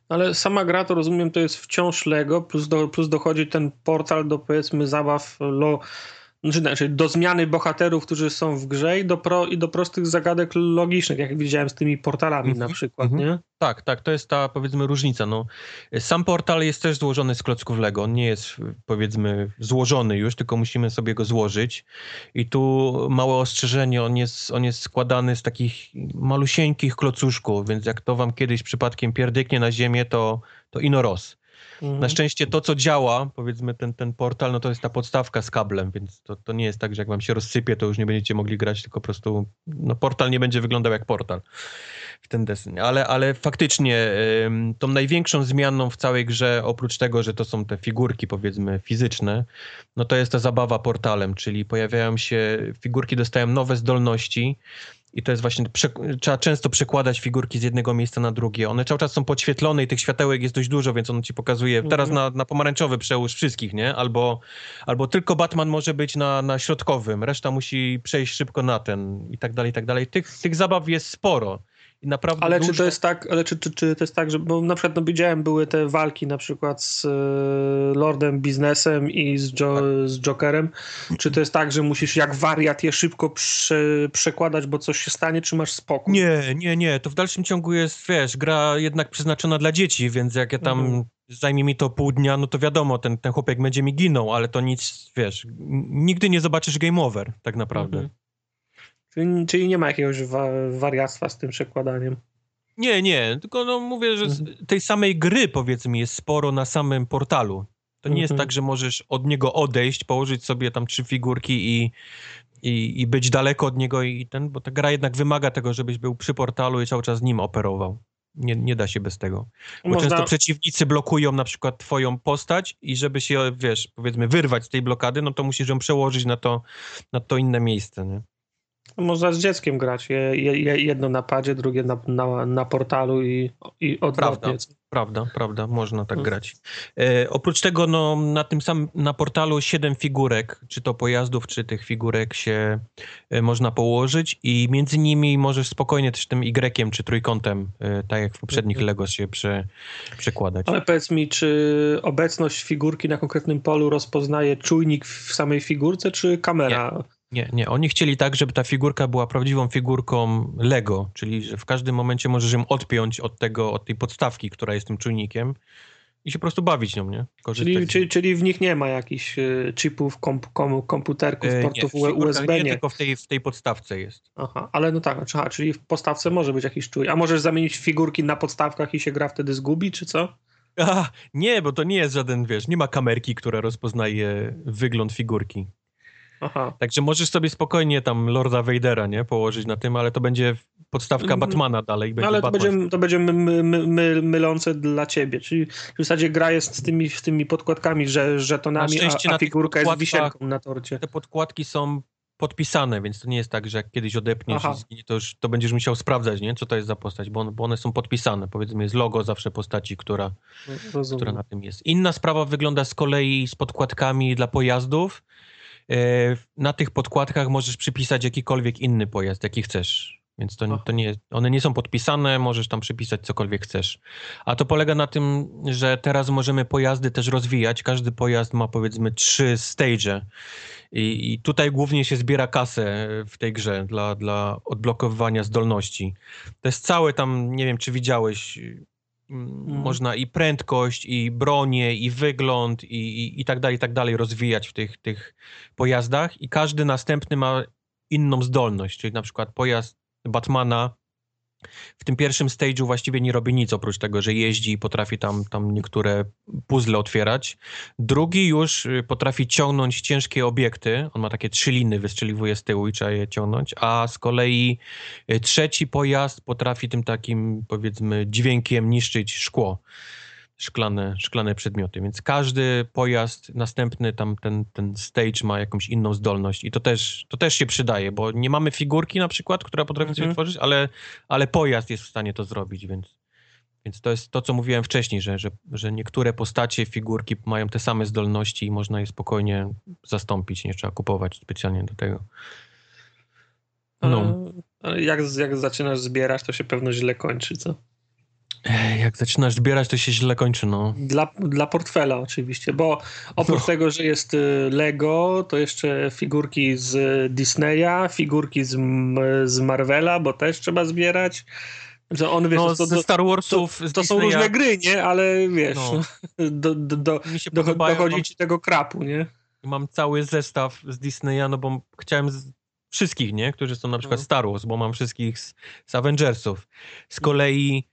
Ale sama gra, to rozumiem, to jest wciąż Lego, plus, do, plus dochodzi ten portal do powiedzmy zabaw lo, znaczy, znaczy do zmiany bohaterów, którzy są w grze i do, pro, i do prostych zagadek logicznych, jak widziałem z tymi portalami mm -hmm, na przykład, mm -hmm. nie? Tak, tak, to jest ta powiedzmy różnica. No, sam portal jest też złożony z klocków Lego, on nie jest powiedzmy złożony już, tylko musimy sobie go złożyć i tu małe ostrzeżenie, on jest, on jest składany z takich malusieńkich klocuszków, więc jak to wam kiedyś przypadkiem pierdyknie na ziemię, to, to ino roz. Mhm. Na szczęście to, co działa, powiedzmy ten, ten portal, no to jest ta podstawka z kablem, więc to, to nie jest tak, że jak wam się rozsypie, to już nie będziecie mogli grać, tylko po prostu no, portal nie będzie wyglądał jak portal w ten desen. Ale, ale faktycznie tą największą zmianą w całej grze, oprócz tego, że to są te figurki powiedzmy fizyczne, no to jest ta zabawa portalem, czyli pojawiają się, figurki dostają nowe zdolności, i to jest właśnie, trzeba często przekładać figurki z jednego miejsca na drugie. One cały czas są podświetlone i tych światełek jest dość dużo, więc on ci pokazuje, mhm. teraz na, na pomarańczowy przełóż wszystkich, nie? Albo, albo tylko Batman może być na, na środkowym, reszta musi przejść szybko na ten i tak dalej, i tak dalej. Tych, tych zabaw jest sporo naprawdę ale dużo... czy to jest tak, ale czy, czy, czy to jest tak, że bo na przykład no, widziałem były te walki na przykład z y, Lordem Biznesem i z, jo, tak. z Jokerem. Czy to jest tak, że musisz jak wariat je szybko prze, przekładać, bo coś się stanie, czy masz spokój? Nie, nie, nie. To w dalszym ciągu jest, wiesz, gra jednak przeznaczona dla dzieci, więc jak ja tam mhm. zajmie mi to pół dnia, no to wiadomo, ten, ten chłopiek będzie mi ginął, ale to nic, wiesz, nigdy nie zobaczysz game over tak naprawdę. Mhm. Czyli, czyli nie ma jakiegoś wa wariactwa z tym przekładaniem. Nie, nie, tylko no mówię, że mhm. tej samej gry powiedzmy jest sporo na samym portalu. To nie mhm. jest tak, że możesz od niego odejść, położyć sobie tam trzy figurki i, i, i być daleko od niego i ten, bo ta gra jednak wymaga tego, żebyś był przy portalu i cały czas nim operował. Nie, nie da się bez tego. Bo Można- często przeciwnicy blokują na przykład twoją postać i żeby się, wiesz, powiedzmy wyrwać z tej blokady, no to musisz ją przełożyć na to, na to inne miejsce, nie? Można z dzieckiem grać. Je, je, je- jedno na padzie, drugie na, na, na portalu i, i odwrotnie. Prawda. Prawda, prawda, można tak Mhm. grać. E, oprócz tego, no, na tym samym, na portalu siedem figurek, czy to pojazdów, czy tych figurek się e, można położyć i między nimi możesz spokojnie też tym Y czy trójkątem, e, tak jak w poprzednich Mhm. Lego się prze, przekładać. Ale powiedz mi, czy obecność figurki na konkretnym polu rozpoznaje czujnik w samej figurce, czy kamera? Nie, nie, oni chcieli tak, żeby ta figurka była prawdziwą figurką Lego, czyli że w każdym momencie możesz ją odpiąć od tego, od tej podstawki, która jest tym czujnikiem i się po prostu bawić nią, nie? Czyli, czyli, czyli w nich nie ma jakichś e, chipów, komp, kom, komputerków, E, portów nie, USB, nie, nie. tylko w tej, w tej podstawce jest. Aha, ale no tak, aha, czyli w podstawce może być jakiś czujnik. A możesz zamienić figurki na podstawkach i się gra wtedy zgubi, czy co? A, nie, bo to nie jest żaden, wiesz, nie ma kamerki, która rozpoznaje wygląd figurki. Aha. Także możesz sobie spokojnie tam Lorda Vadera, nie, położyć na tym, ale to będzie podstawka Mm, Batmana dalej. No Będzie ale to Batman. będzie, to będzie my, my, my, my, mylące dla ciebie. Czyli w zasadzie gra jest z tymi, z tymi podkładkami, że, żetonami, a, na a figurka jest wisienką na torcie. Te podkładki są podpisane, więc to nie jest tak, że jak kiedyś odepniesz Aha. i zginie, to już to będziesz musiał sprawdzać, nie, co to jest za postać, bo, on, bo one są podpisane. Powiedzmy, jest logo zawsze postaci, która, Rozumiem. która na tym jest. Inna sprawa wygląda z kolei z podkładkami dla pojazdów. E, Na tych podkładkach możesz przypisać jakikolwiek inny pojazd, jaki chcesz. Więc to, to nie, one nie są podpisane, możesz tam przypisać cokolwiek chcesz. A to polega na tym, że teraz możemy pojazdy też rozwijać. Każdy pojazd ma powiedzmy trzy stage. I, I tutaj głównie się zbiera kasę w tej grze dla, dla odblokowywania zdolności. To jest całe tam, nie wiem czy widziałeś, mm, można i prędkość, i bronię, i wygląd, i, i, i tak dalej, i tak dalej rozwijać w tych, tych pojazdach. I każdy następny ma inną zdolność. Czyli na przykład pojazd Batmana w tym pierwszym stage'u właściwie nie robi nic oprócz tego, że jeździ i potrafi tam, tam niektóre puzzle otwierać. Drugi już y, potrafi ciągnąć ciężkie obiekty. On ma takie trzy liny, wystrzeliwuje z tyłu i trzeba je ciągnąć. A z kolei y, trzeci pojazd potrafi tym takim, powiedzmy, dźwiękiem niszczyć szkło. Szklane, szklane przedmioty, więc każdy pojazd następny, tam ten, ten stage ma jakąś inną zdolność i to też, to też się przydaje, bo nie mamy figurki na przykład, która potrafi coś Mhm. tworzyć, ale, ale pojazd jest w stanie to zrobić, więc, więc to jest to, co mówiłem wcześniej, że, że, że niektóre postacie, figurki mają te same zdolności i można je spokojnie zastąpić, nie trzeba kupować specjalnie do tego. No. Ale jak, jak zaczynasz zbierać, to się pewno źle kończy, co? Jak zaczynasz zbierać, to się źle kończy, no. Dla, dla portfela oczywiście, bo oprócz No. tego, że jest y, Lego, to jeszcze figurki z Disneya, figurki z, z Marvela, bo też trzeba zbierać. Że on, wiesz, no to, ze to, Star to, Warsów, z to są Disneya, różne gry, nie? Ale wiesz, No. do, do, do, podobają, dochodzi ci tego krapu, nie? mam cały zestaw z Disneya, no bo chciałem z wszystkich, nie? Którzy są na przykład Mhm. Star Wars, bo mam wszystkich z, z Avengersów. Z kolei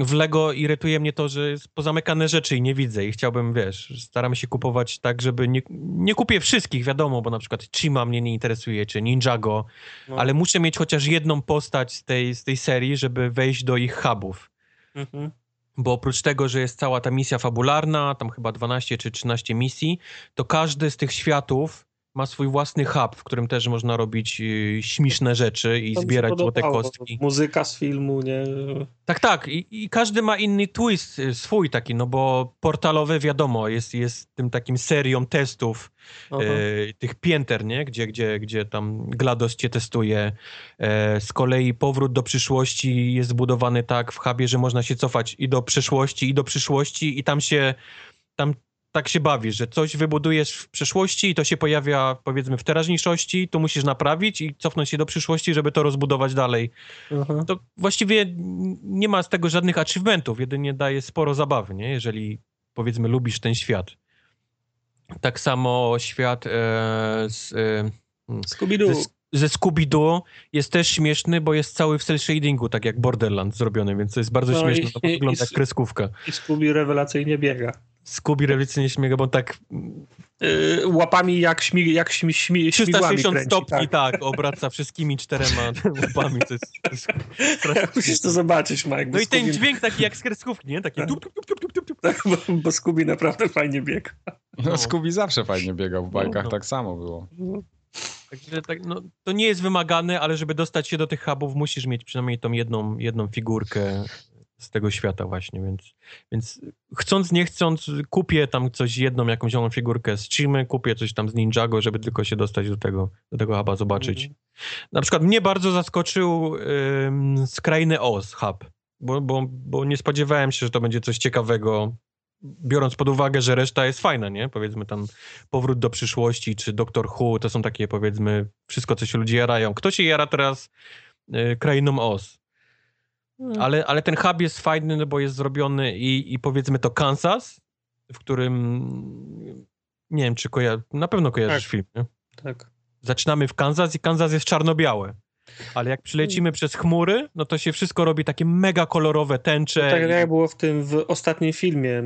w Lego irytuje mnie to, że jest pozamykane rzeczy i nie widzę i chciałbym, wiesz, staram się kupować tak, żeby nie, nie kupię wszystkich, wiadomo, bo na przykład Chima mnie nie interesuje, czy Ninjago, No. ale muszę mieć chociaż jedną postać z tej, z tej serii, żeby wejść do ich hubów. Mhm. Bo oprócz tego, że jest cała ta misja fabularna, tam chyba 12 czy 13 misji, to każdy z tych światów ma swój własny hub, w którym też można robić y, śmieszne rzeczy i To zbierać złote kostki. Muzyka z filmu, nie? Tak, tak. I, I każdy ma inny twist y, swój taki, no bo portalowy wiadomo, jest, jest tym takim serią testów e, tych pięter, nie? Gdzie, gdzie, gdzie tam GLaDOS cię testuje. E, z kolei powrót do przyszłości jest zbudowany tak w hubie, że można się cofać i do przeszłości, i do przyszłości i tam się, tam tak się bawisz, że coś wybudujesz w przeszłości i to się pojawia powiedzmy w teraźniejszości, tu musisz naprawić i cofnąć się do przyszłości, żeby to rozbudować dalej. Aha. To właściwie nie ma z tego żadnych achievementów, jedynie daje sporo zabawy, nie? Jeżeli powiedzmy lubisz ten świat. Tak samo świat e, z, e, Scooby-Doo. Ze, Scooby-Doo jest też śmieszny, bo jest cały w cel shadingu, tak jak Borderlands zrobiony, więc to jest bardzo No śmieszne, no i- wygląda jak kreskówka. I Scooby rewelacyjnie biega. Scooby rewelacyjnie śmiega, bo on tak mm, y, łapami jak, śmi, jak śmi, śmi, 360 kręci, stopni, tak. tak, obraca wszystkimi czterema łapami. To jest, to jest Musisz to zobaczyć, Mike. No i ten dźwięk taki jak z kreskówki, nie? Taki dup, dup, dup, dup. Tak, bo, bo Scooby naprawdę fajnie biega. No, Scooby zawsze fajnie biegał w bajkach, No. tak samo było. Także tak, no, to nie jest wymagane, ale żeby dostać się do tych hubów, musisz mieć przynajmniej tą jedną, jedną figurkę z tego świata właśnie, więc, więc chcąc, nie chcąc, kupię tam coś, jedną jakąś zieloną figurkę z Chimy, kupię coś tam z Ninjago, żeby tylko się dostać do tego, do tego huba, zobaczyć. Mhm. Na przykład mnie bardzo zaskoczył ym, z krainy Oz hub, bo, bo, bo nie spodziewałem się, że to będzie coś ciekawego, biorąc pod uwagę, że reszta jest fajna, nie? Powiedzmy tam Powrót do przyszłości, czy Doktor Who, to są takie powiedzmy wszystko, co się ludzie jarają. Kto się jara teraz y, krainą Oz? Hmm. Ale, ale ten hub jest fajny, no bo jest zrobiony i, i powiedzmy to Kansas, w którym nie wiem, czy koja... na pewno kojarzysz Tak. film, nie? Tak. Zaczynamy w Kansas i Kansas jest czarno-białe. Ale jak przylecimy przez chmury, no to się wszystko robi takie mega kolorowe tęcze. Tak i- jak było w tym w ostatnim filmie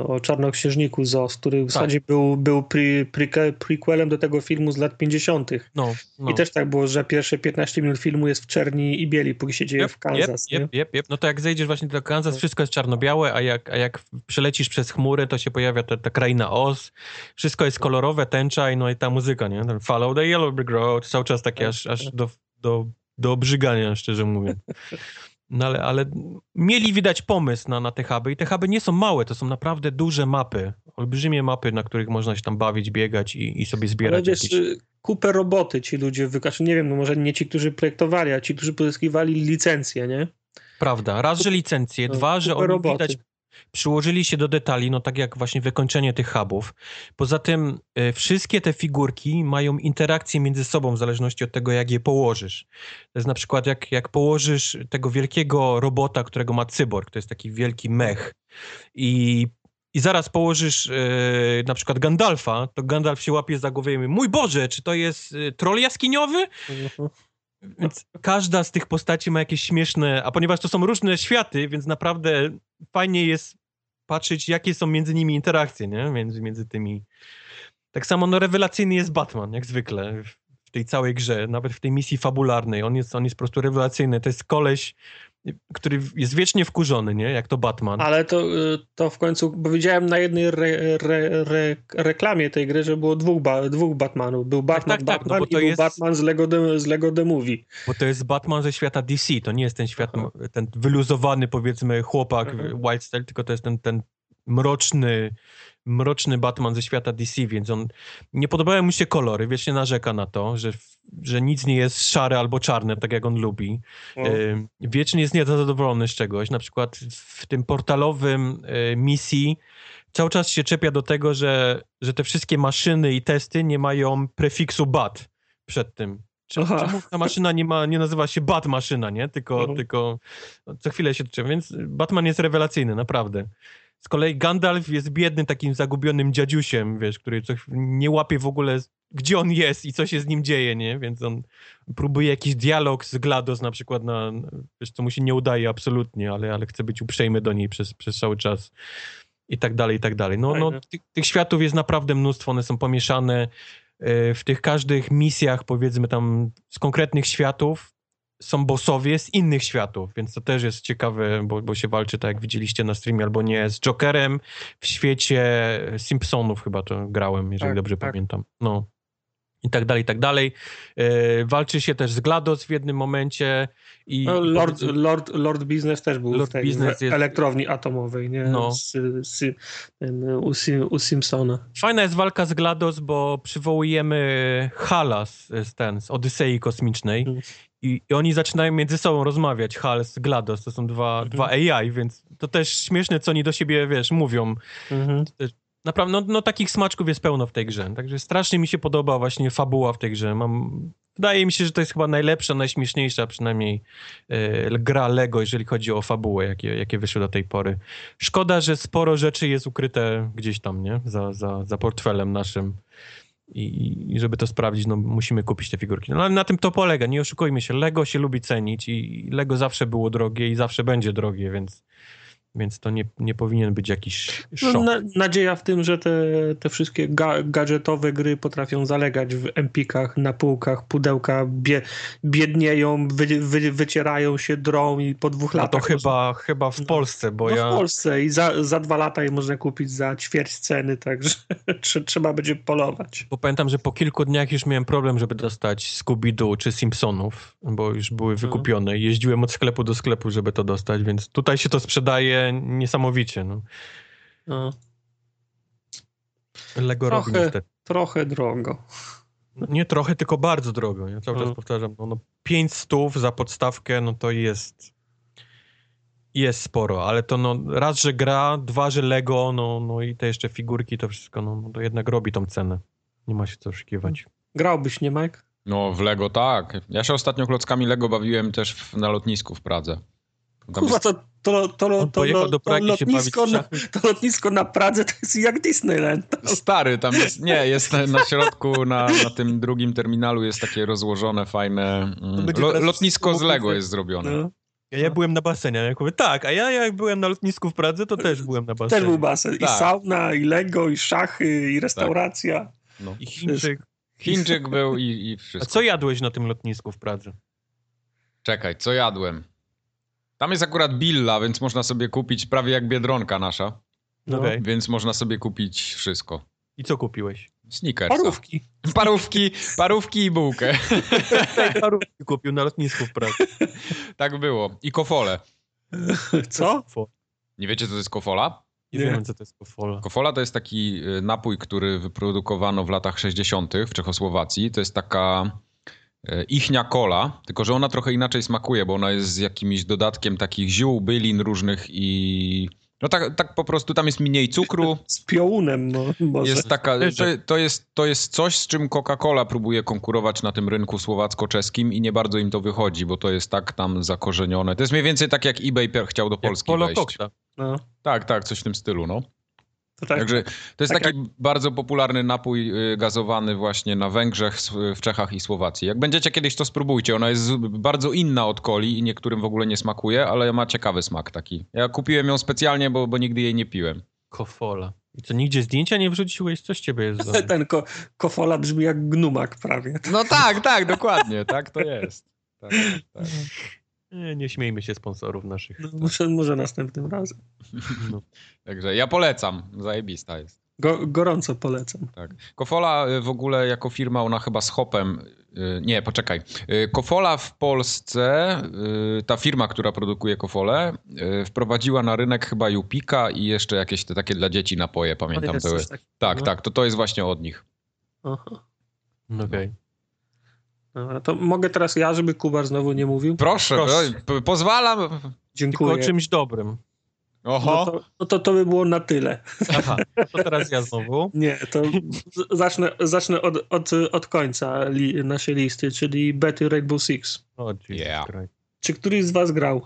e, o czarnoksiężniku Zos, który w Tak. zasadzie był, był pre, pre, prequelem do tego filmu z lat 50. no, no. I też tak było, że pierwsze 15 minut filmu jest w czerni i bieli, póki się dzieje w Kansas. Jep, jep, jep, jep. No to jak zejdziesz właśnie do Kansas, wszystko jest czarno-białe, a jak, a jak przelecisz przez chmury, to się pojawia ta, ta kraina Oz. Wszystko jest kolorowe, tęcza i no i ta muzyka, nie? Follow the yellow brick road, cały czas takie aż, aż do, do, do obrzygania, szczerze mówiąc. No ale, ale mieli widać pomysł na, na te huby i te huby nie są małe, to są naprawdę duże mapy, olbrzymie mapy, na których można się tam bawić, biegać i, i sobie Ale zbierać wiesz, jakieś... kupę roboty ci ludzie wykaż. Nie wiem, no może nie ci, którzy projektowali, a ci, którzy pozyskiwali licencję, nie? Prawda. Raz, że licencje, No, dwa, że oni roboty. widać, przyłożyli się do detali, no tak jak właśnie wykończenie tych hubów. Poza tym e, wszystkie te figurki mają interakcje między sobą w zależności od tego, jak je położysz. To jest na przykład jak, jak położysz tego wielkiego robota, którego ma cyborg, to jest taki wielki mech i i zaraz położysz e, na przykład Gandalfa, to Gandalf się łapie za głowę i mówi, mój Boże, czy to jest e, troll jaskiniowy? Więc każda z tych postaci ma jakieś śmieszne, a ponieważ to są różne światy, więc naprawdę fajnie jest patrzeć, jakie są między nimi interakcje, nie? Między, między tymi. Tak samo no, rewelacyjny jest Batman, jak zwykle, w tej całej grze, nawet w tej misji fabularnej. On jest, on jest po prostu rewelacyjny. To jest koleś, który jest wiecznie wkurzony, nie? Jak to Batman. Ale to, y, to w końcu, bo widziałem na jednej re, re, re, reklamie tej gry, że było dwóch, ba, dwóch Batmanów. Był Batman, tak, tak, no Batman bo i to był jest- Batman z Lego, z Lego The Movie. Bo to jest Batman ze świata DC, to nie jest ten świat, Aha. ten wyluzowany powiedzmy chłopak Mhm. Wild Style, tylko to jest ten, ten mroczny, mroczny Batman ze świata DC, więc on, nie podobają mu się kolory, wiecznie narzeka na to, że, że nic nie jest szare albo czarne, tak jak on lubi. No. Y, Wiecznie jest niezadowolony z czegoś, na przykład w tym portalowym y, misji cały czas się czepia do tego, że, że te wszystkie maszyny i testy nie mają prefiksu BAT przed tym. Czemu, czemu ta maszyna nie, ma, nie nazywa się Bat maszyna, nie? Tylko, Mhm. tylko co chwilę się czepia, więc Batman jest rewelacyjny, naprawdę. Z kolei Gandalf jest biednym, takim zagubionym dziadziusiem, wiesz, który co, chw- nie łapie w ogóle, gdzie on jest i co się z nim dzieje, nie? Więc on próbuje jakiś dialog z GLaDOS na przykład, na, wiesz, co mu się nie udaje absolutnie, ale, ale chce być uprzejmy do niej przez, przez cały czas i tak dalej, i tak dalej. No, no tych, tych światów jest naprawdę mnóstwo, one są pomieszane e, w tych każdych misjach, powiedzmy tam z konkretnych światów są bossowie z innych światów, więc to też jest ciekawe, bo, bo się walczy, tak jak widzieliście na streamie, albo nie, z Jokerem w świecie Simpsonów chyba to grałem, jeżeli Tak, dobrze tak. pamiętam. No. I tak dalej, i tak dalej. E, walczy się też z GLaDOS w jednym momencie i... No, Lord, powiedzmy- Lord, Lord Business też był Lord w tej Business w jest- elektrowni atomowej, nie? No. Z, z, ten, u, Sim, u Simpsona. Fajna jest walka z GLaDOS, bo przywołujemy Hala z, z, ten, z Odysei Kosmicznej Mhm. I, i oni zaczynają między sobą rozmawiać, Hal z GLaDOS, to są dwa, Mhm. dwa AI, więc to też śmieszne, co oni do siebie, wiesz, mówią. Mhm. Naprawdę, no, no takich smaczków jest pełno w tej grze, także strasznie mi się podoba właśnie fabuła w tej grze. Mam, wydaje mi się, że to jest chyba najlepsza, najśmieszniejsza przynajmniej e, gra Lego, jeżeli chodzi o fabułę, jakie, jakie wyszły do tej pory. Szkoda, że sporo rzeczy jest ukryte gdzieś tam, nie? Za, za, za portfelem naszym. I, I żeby to sprawdzić, no musimy kupić te figurki. No ale na tym to polega, nie oszukujmy się. Lego się lubi cenić i Lego zawsze było drogie i zawsze będzie drogie, więc Więc to nie, nie powinien być jakiś No, szok. na, nadzieja w tym, że te, te wszystkie ga, gadżetowe gry potrafią zalegać w empikach, na półkach, pudełka bie, biednieją, wy, wy, wycierają się, drą i po dwóch A to latach... chyba, chyba w No. Polsce, bo no ja... w Polsce i za, za dwa lata je można kupić za ćwierć ceny, także trze- trzeba będzie polować. Bo pamiętam, że po kilku dniach już miałem problem, żeby dostać Scooby-Doo czy Simpsonów, bo już były wykupione. Jeździłem od sklepu do sklepu, żeby to dostać, więc tutaj się to sprzedaje niesamowicie. No. No, Lego robi Trochę. niestety. trochę drogo. No, nie trochę, tylko bardzo drogo. Ja cały No. czas powtarzam, no, no 5 stów za podstawkę, no to jest jest sporo, ale to no raz, że gra, dwa, że Lego, no, no i te jeszcze figurki, to wszystko, no, no to jednak robi tą cenę. Nie ma się co oszukiwać. Grałbyś, nie Mike? No w Lego tak. Ja się ostatnio klockami Lego bawiłem też w, na lotnisku w Pradze. Kurwa, to, to, to, to, to, pojechał do to, Pragi się bawić lotnisko na, szachy. to lotnisko na Pradze to jest jak Disneyland. stary, tam jest, nie, jest na, na środku, na, na tym drugim terminalu jest takie rozłożone, fajne, mm, lo, lotnisko z Lego jest zrobione. No, Ja, ja byłem na basenie, ja mówię, tak, a ja jak byłem na lotnisku w Pradze, to też byłem na basenie. też był basen. I Tak. sauna, i Lego, i szachy, i restauracja. No. I Chińczyk. Chińczyk był i, i A wszystko. co jadłeś na tym lotnisku w Pradze? Czekaj, co jadłem? Tam jest akurat billa, więc można sobie kupić prawie jak Biedronka nasza, No. Okej. więc można sobie kupić wszystko. I co kupiłeś? Snickersa. Parówki. Parówki, parówki i bułkę. Parówki kupił na lotnisku w Pradze. Tak było. I kofole. Co? Nie wiecie, co to jest kofola? Nie, Nie. wiem, co to jest kofola. Kofola to jest taki y, napój, który wyprodukowano w latach 60. w Czechosłowacji. To jest taka ichnia kola, tylko że ona trochę inaczej smakuje, bo ona jest z jakimś dodatkiem takich ziół, bylin różnych i... No tak, tak po prostu tam jest mniej cukru. Z piołunem no, może. Jest taka, to, to, jest, to jest coś, z czym Coca-Cola próbuje konkurować na tym rynku słowacko-czeskim i nie bardzo im to wychodzi, bo to jest tak tam zakorzenione. To jest mniej więcej tak, jak eBay chciał do Jak Polski Polo wejść. No, Tak, tak, coś w tym stylu, no. To tak. Także to jest tak taki bardzo popularny napój y, gazowany właśnie na Węgrzech, w Czechach i Słowacji. Jak będziecie kiedyś, to spróbujcie. Ona jest bardzo inna od coli i niektórym w ogóle nie smakuje, ale ma ciekawy smak taki. Ja kupiłem ją specjalnie, bo, bo nigdy jej nie piłem. Kofola. I co, nigdzie zdjęcia nie wrzuciłeś? Coś ciebie jest za... Ten ko kofola brzmi jak gnumak prawie. No tak, tak, dokładnie, tak to jest. Tak, tak. Nie, nie śmiejmy się sponsorów naszych. No, może, może następnym razem. No. Także ja polecam, zajebista jest. Go, gorąco polecam. Tak. Kofola y, w ogóle jako firma, ona chyba z Hopem. y, Nie, poczekaj. Y, Kofola w Polsce, ta firma, która produkuje Kofolę, wprowadziła na rynek chyba Jupika i jeszcze jakieś te takie dla dzieci napoje, pamiętam. Były. Tak, no. tak, to to jest właśnie od nich. Aha. No Okej. Dobra, to mogę teraz ja, żeby Kubar znowu nie mówił? Proszę, Proszę. pozwalam. Tylko Dziękuję. o czymś dobrym. Oho. No to, no to to by było na tyle. Aha, to teraz ja znowu. Nie, to zacznę, zacznę od, od, od końca li, naszej listy, czyli Betty Rainbow Six. O, Jesus Yeah. Czy któryś z was grał?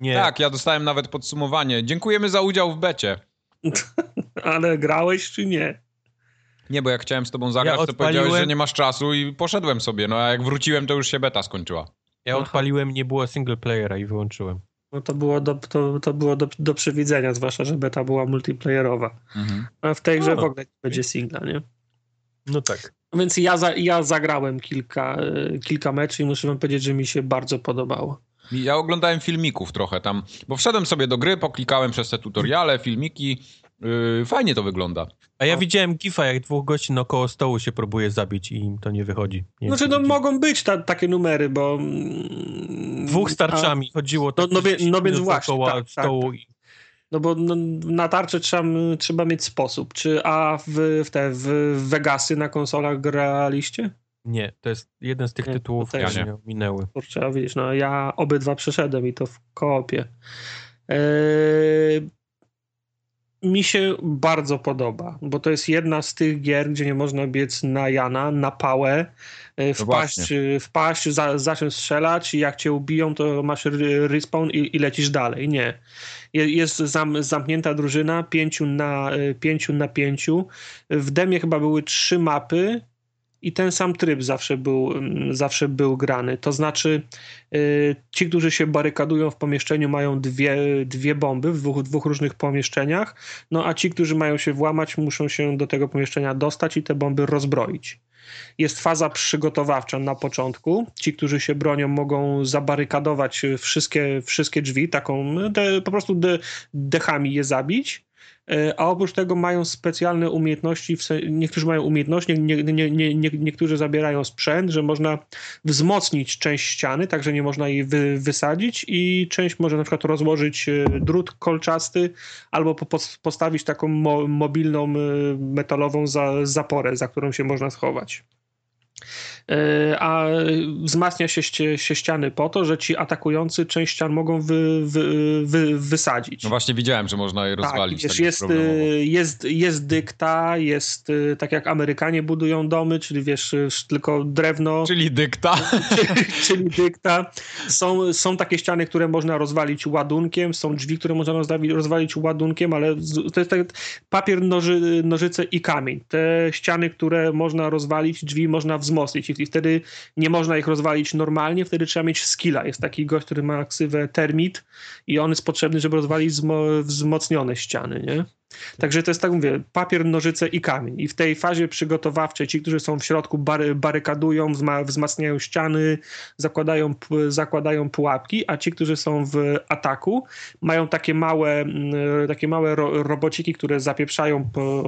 Nie, Tak, ja dostałem nawet podsumowanie. Dziękujemy za udział w becie. Ale grałeś czy nie? Nie, bo jak chciałem z tobą zagrać, Ja to powiedziałeś, odpaliłem- że nie masz czasu i poszedłem sobie. No a jak wróciłem, to już się beta skończyła. ja odpaliłem, nie było single playera i wyłączyłem. No to było do, to, to było do, do przewidzenia, zwłaszcza, że beta była multiplayerowa. A w tej grze O, w ogóle nie będzie singla, nie? No tak. Więc ja, za, ja zagrałem kilka, e, kilka meczy i muszę wam powiedzieć, że mi się bardzo podobało. Ja oglądałem filmików trochę tam, bo wszedłem sobie do gry, poklikałem przez te tutoriale, filmiki. Yy, fajnie to wygląda. A ja O. widziałem gifa, jak dwóch gości naokoło stołu się próbuje zabić i im to nie wychodzi. Nie Znaczy, czy no mogą być ta, takie numery, bo... mm, Dwóch starczami chodziło No- tak no no więc minut właśnie, tak, tak, stołu i A, no bo no, na tarczę trzeba, trzeba mieć sposób. Czy a w, w te w Vegasy na konsolach graliście? nie, to jest jeden z tych Nie, tytułów, które mnie minęły. Kurczę, a widzisz, no ja obydwa przeszedłem i to w koopie. Eee, mi się bardzo podoba, bo to jest jedna z tych gier, gdzie nie można biec na Jana, na pałę, e, wpaść, właśnie. wpaść za, zacząć strzelać i jak cię ubiją, to masz respawn i, i lecisz dalej. Nie. Je- Jest zam, zamknięta drużyna, pięciu na, e, pięciu na pięciu. W demie chyba były trzy mapy, i ten sam tryb zawsze był, mm, zawsze był grany. To znaczy, y, ci, którzy się barykadują w pomieszczeniu, mają dwie, dwie bomby w dwóch, dwóch różnych pomieszczeniach, no a ci, którzy mają się włamać, muszą się do tego pomieszczenia dostać i te bomby rozbroić. Jest faza przygotowawcza na początku. Ci, którzy się bronią, mogą zabarykadować wszystkie, wszystkie drzwi, taką de, po prostu de, dechami je zabić. E, a oprócz tego mają specjalne umiejętności, niektórzy mają umiejętności, nie, nie, nie, niektórzy zabierają sprzęt, że można wzmocnić część ściany, tak że nie można jej wy, wysadzić i część może na przykład rozłożyć e, drut kolczasty albo po, postawić taką mo, mobilną e, metalową za, zaporę, za którą się można schować. E, a wzmacnia się, się ściany po to, że ci atakujący część ścian mogą wy, wy, wy, wysadzić. No właśnie widziałem, że można je tak, rozwalić. Tak, wiesz, jest, e, jest, jest dykta, jest e, tak jak Amerykanie budują domy, czyli wiesz, tylko drewno. Czyli dykta. Czyli, czyli dykta. Są, są takie ściany, które można rozwalić ładunkiem, są drzwi, które można rozwalić ładunkiem, ale to jest tak papier, noży, nożyce i kamień. Te ściany, które można rozwalić, drzwi można wzmocnić i wtedy nie można ich rozwalić normalnie, wtedy trzeba mieć skilla. Jest taki gość, który ma ksywę termit i on jest potrzebny, żeby rozwalić wzmocnione ściany, nie? Także to jest tak mówię, papier, nożyce i kamień. I w tej fazie przygotowawczej ci, którzy są w środku bary, barykadują, wzmacniają ściany, zakładają, zakładają pułapki, a ci, którzy są w ataku, mają takie małe, mm, takie małe ro, robociki, które zapieprzają po,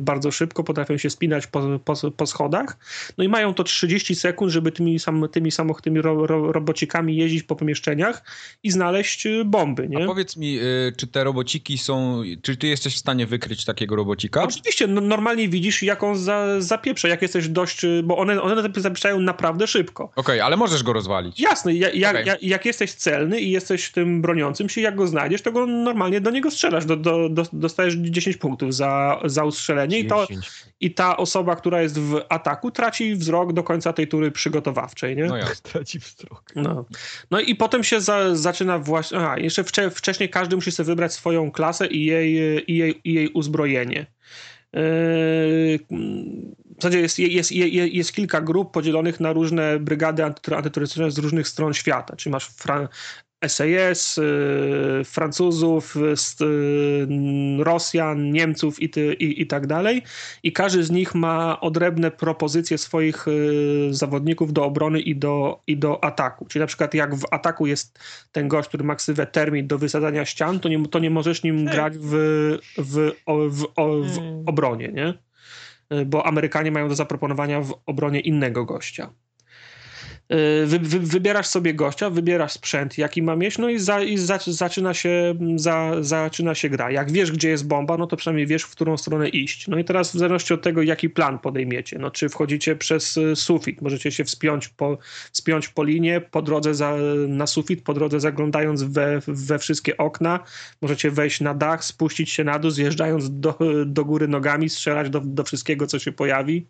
bardzo szybko, potrafią się spinać po, po, po, schodach. No i mają to 30 sekund, żeby tymi, sam, tymi samochodami ro, ro, robocikami jeździć po pomieszczeniach i znaleźć bomby. Nie? A powiedz mi, y, czy te robociki są, czy ty jesteś w stanie wykryć takiego robocika? Oczywiście, no, normalnie widzisz, jak on za, zapieprza, jak jesteś dość, bo one, one zapieprzają naprawdę szybko. Okej, okay, ale możesz go rozwalić. Jasne, ja, ja, okay. ja, jak jesteś celny i jesteś tym broniącym się, jak go znajdziesz, to go normalnie do niego strzelasz, do, do, do, dostajesz 10 punktów za, za ustrzelenie i, to, i ta osoba, która jest w ataku, traci wzrok do końca tej tury przygotowawczej, nie? No ja, traci wzrok. No, no i potem się za, zaczyna właśnie, aha, jeszcze wcze, wcześniej każdy musi sobie wybrać swoją klasę i jej i jej, i jej uzbrojenie. Yy, w zasadzie jest, jest, jest, jest, kilka grup podzielonych na różne brygady antyterrorystyczne z różnych stron świata. Czyli masz Fran SAS, y, Francuzów, y, Rosjan, Niemców i, ty, i, i tak dalej. I każdy z nich ma odrębne propozycje swoich y, zawodników do obrony i do, i do ataku. Czyli na przykład jak w ataku jest ten gość, który ma ksywę termit do wysadzania ścian, to nie, to nie możesz nim hmm. grać w, w, w, w, w hmm. obronie, nie? Bo Amerykanie mają do zaproponowania w obronie innego gościa. Y, wy, wy, wybierasz sobie gościa, wybierasz sprzęt, jaki ma mieć, no i, za, i za, zaczyna, się, za, zaczyna się gra. Jak wiesz, gdzie jest bomba, no to przynajmniej wiesz, w którą stronę iść. No i teraz w zależności od tego, jaki plan podejmiecie, no czy wchodzicie przez y, sufit, możecie się wspiąć po, wspiąć po linie, po drodze za, na sufit, po drodze zaglądając we, we wszystkie okna, możecie wejść na dach, spuścić się na dół, zjeżdżając do, do góry nogami, strzelać do, do wszystkiego, co się pojawi.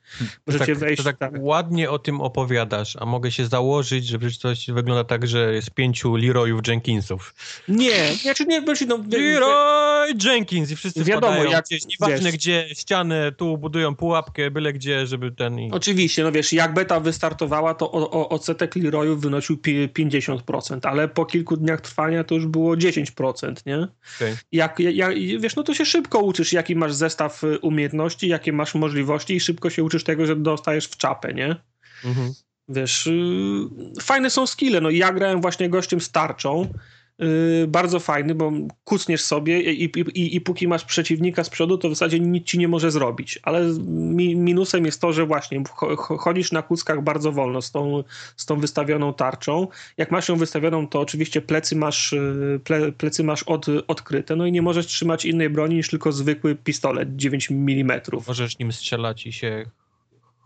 Możecie tak, wejść... tak, tak ładnie o tym opowiadasz, a mogę się założyć, że coś wygląda tak, że jest pięciu Leroyów Jenkinsów. Nie, znaczy nie, no, Leroy Jenkins i wszyscy wiadomo, jak gdzieś, nieważne gdzie, ścianę, tu budują pułapkę, byle gdzie, żeby ten... I... Oczywiście, no wiesz, jak beta wystartowała, to o, o, odsetek Leroyów wynosił 50%, ale po kilku dniach trwania to już było 10%, nie? Okay. Jak, jak, wiesz, no to się szybko uczysz, jaki masz zestaw umiejętności, jakie masz możliwości i szybko się uczysz tego, że dostajesz w czapę, nie? Mhm. Wiesz, yy, fajne są skille. No ja grałem właśnie gościem z tarczą. Yy, bardzo fajny, bo kucniesz sobie i, i, i, póki masz przeciwnika z przodu, to w zasadzie nic ci nie może zrobić. Ale mi, minusem jest to, że właśnie chodzisz na kuckach bardzo wolno z tą, z tą wystawioną tarczą. Jak masz ją wystawioną, to oczywiście plecy masz, yy, ple, plecy masz od, odkryte, no i nie możesz trzymać innej broni niż tylko zwykły pistolet 9 mm. Możesz nim strzelać i się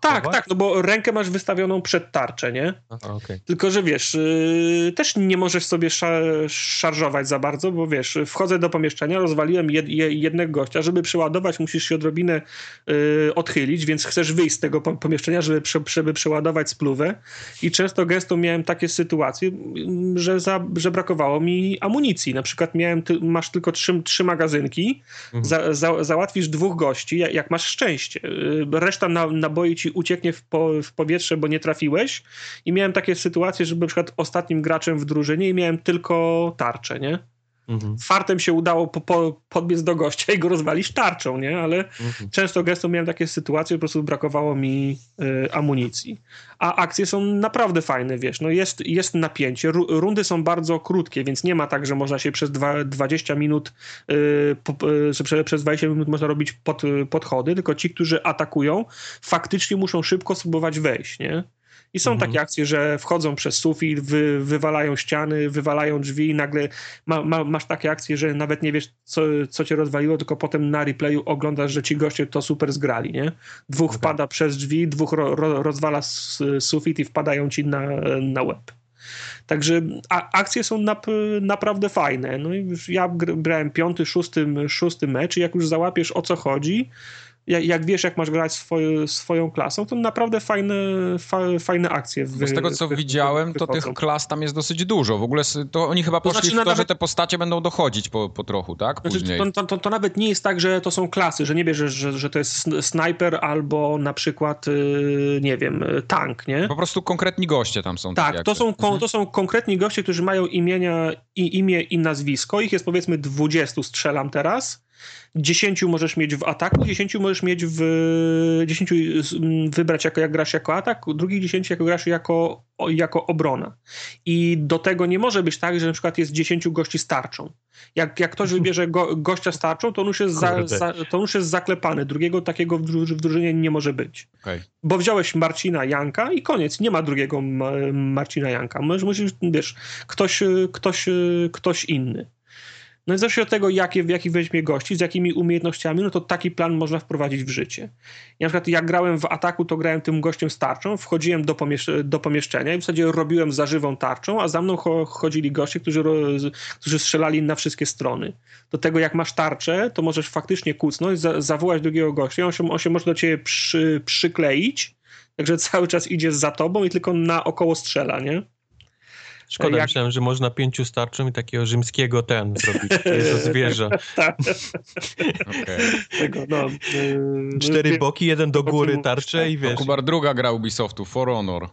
tak, tak, no bo rękę masz wystawioną przed tarczę, nie? Aha, okay. Tylko, że wiesz, yy, też nie możesz sobie szar szarżować za bardzo, bo wiesz, wchodzę do pomieszczenia, rozwaliłem jed jednego gościa, żeby przeładować musisz się odrobinę yy, odchylić, więc chcesz wyjść z tego pomieszczenia, żeby, prze żeby przeładować spluwę i często gęsto miałem takie sytuacje, że, za, że brakowało mi amunicji. Na przykład miałem, ty masz tylko trzy, trzy magazynki, mhm. za za załatwisz dwóch gości, jak, jak masz szczęście. Yy, reszta na naboi ci ucieknie w, po, w powietrze, bo nie trafiłeś. I miałem takie sytuacje, że byłem na przykład ostatnim graczem w drużynie i miałem tylko tarczę, nie? Mhm. Fartem się udało po, po, podbiec do gościa i go rozwalić tarczą, nie? Ale mhm. często gęsto miałem takie sytuacje, po prostu brakowało mi y, amunicji. A akcje są naprawdę fajne, wiesz, no jest, jest napięcie. rundy są bardzo krótkie, więc nie ma tak, że można się przez dwa, 20 minut, y, po, y, przez 20 minut można robić pod, podchody, tylko ci, którzy atakują, faktycznie muszą szybko spróbować wejść, nie? I są mhm. takie akcje, że wchodzą przez sufit, wy, wywalają ściany, wywalają drzwi i nagle ma, ma, masz takie akcje, że nawet nie wiesz, co, co cię rozwaliło, tylko potem na replayu oglądasz, że ci goście to super zgrali, nie? Dwóch okay. wpada przez drzwi, dwóch ro, ro, rozwala sufit i wpadają ci na, na web. Także a, akcje są nap, naprawdę fajne. No i ja grałem piąty, szósty, szósty mecz i jak już załapiesz o co chodzi, jak, jak, wiesz, jak masz grać swoje, swoją klasą, to naprawdę fajne, fa, fajne akcje. W, z tego, co w, widziałem, to tych klas tam jest dosyć dużo. W ogóle to oni chyba poszli to znaczy, w to, nawet... że te postacie będą dochodzić po, po trochu, tak? Znaczy, to, to, to, to, nawet nie jest tak, że to są klasy, że nie bierzesz, że, że to jest snajper albo na przykład, yy, nie wiem, tank, nie? Po prostu konkretni goście tam są. Tak, to są, mhm. to są konkretni goście, którzy mają imienia, i, imię i nazwisko. Ich jest powiedzmy 20, strzelam teraz 10 możesz mieć w ataku, 10 możesz mieć w 10 wybrać jako jak grasz jako atak, drugich 10 jako grasz jako, jako obrona. I do tego nie może być tak, że na przykład jest 10 gości starczą. Jak, jak ktoś wybierze go, gościa starczą, to on już jest, za, za, to już jest zaklepany. Drugiego takiego w, w drużynie nie może być. Okay. Bo wziąłeś Marcina Janka i koniec. Nie ma drugiego Marcina Janka. Musisz, wiesz, ktoś, ktoś, ktoś inny. No i zależy od tego, jakie, jakich weźmie gości, z jakimi umiejętnościami, no to taki plan można wprowadzić w życie. Ja na przykład jak grałem w ataku, to grałem tym gościem z tarczą, wchodziłem do, pomiesz do pomieszczenia i w zasadzie robiłem zażywą tarczą, a za mną cho chodzili goście, którzy, którzy strzelali na wszystkie strony. Do tego jak masz tarczę, to możesz faktycznie kucnąć, za zawołać drugiego gościa, on się, on się może do ciebie przy przykleić, także cały czas idzie za tobą i tylko na około strzela, nie? Szkoda, jak... myślałem, że można pięciu starczą i takiego rzymskiego ten zrobić, to zwierzę. tak. okay. No, yy, Cztery boki, jeden do góry tarcze i wiesz. Kubar druga gra Ubisoftu, For Honor.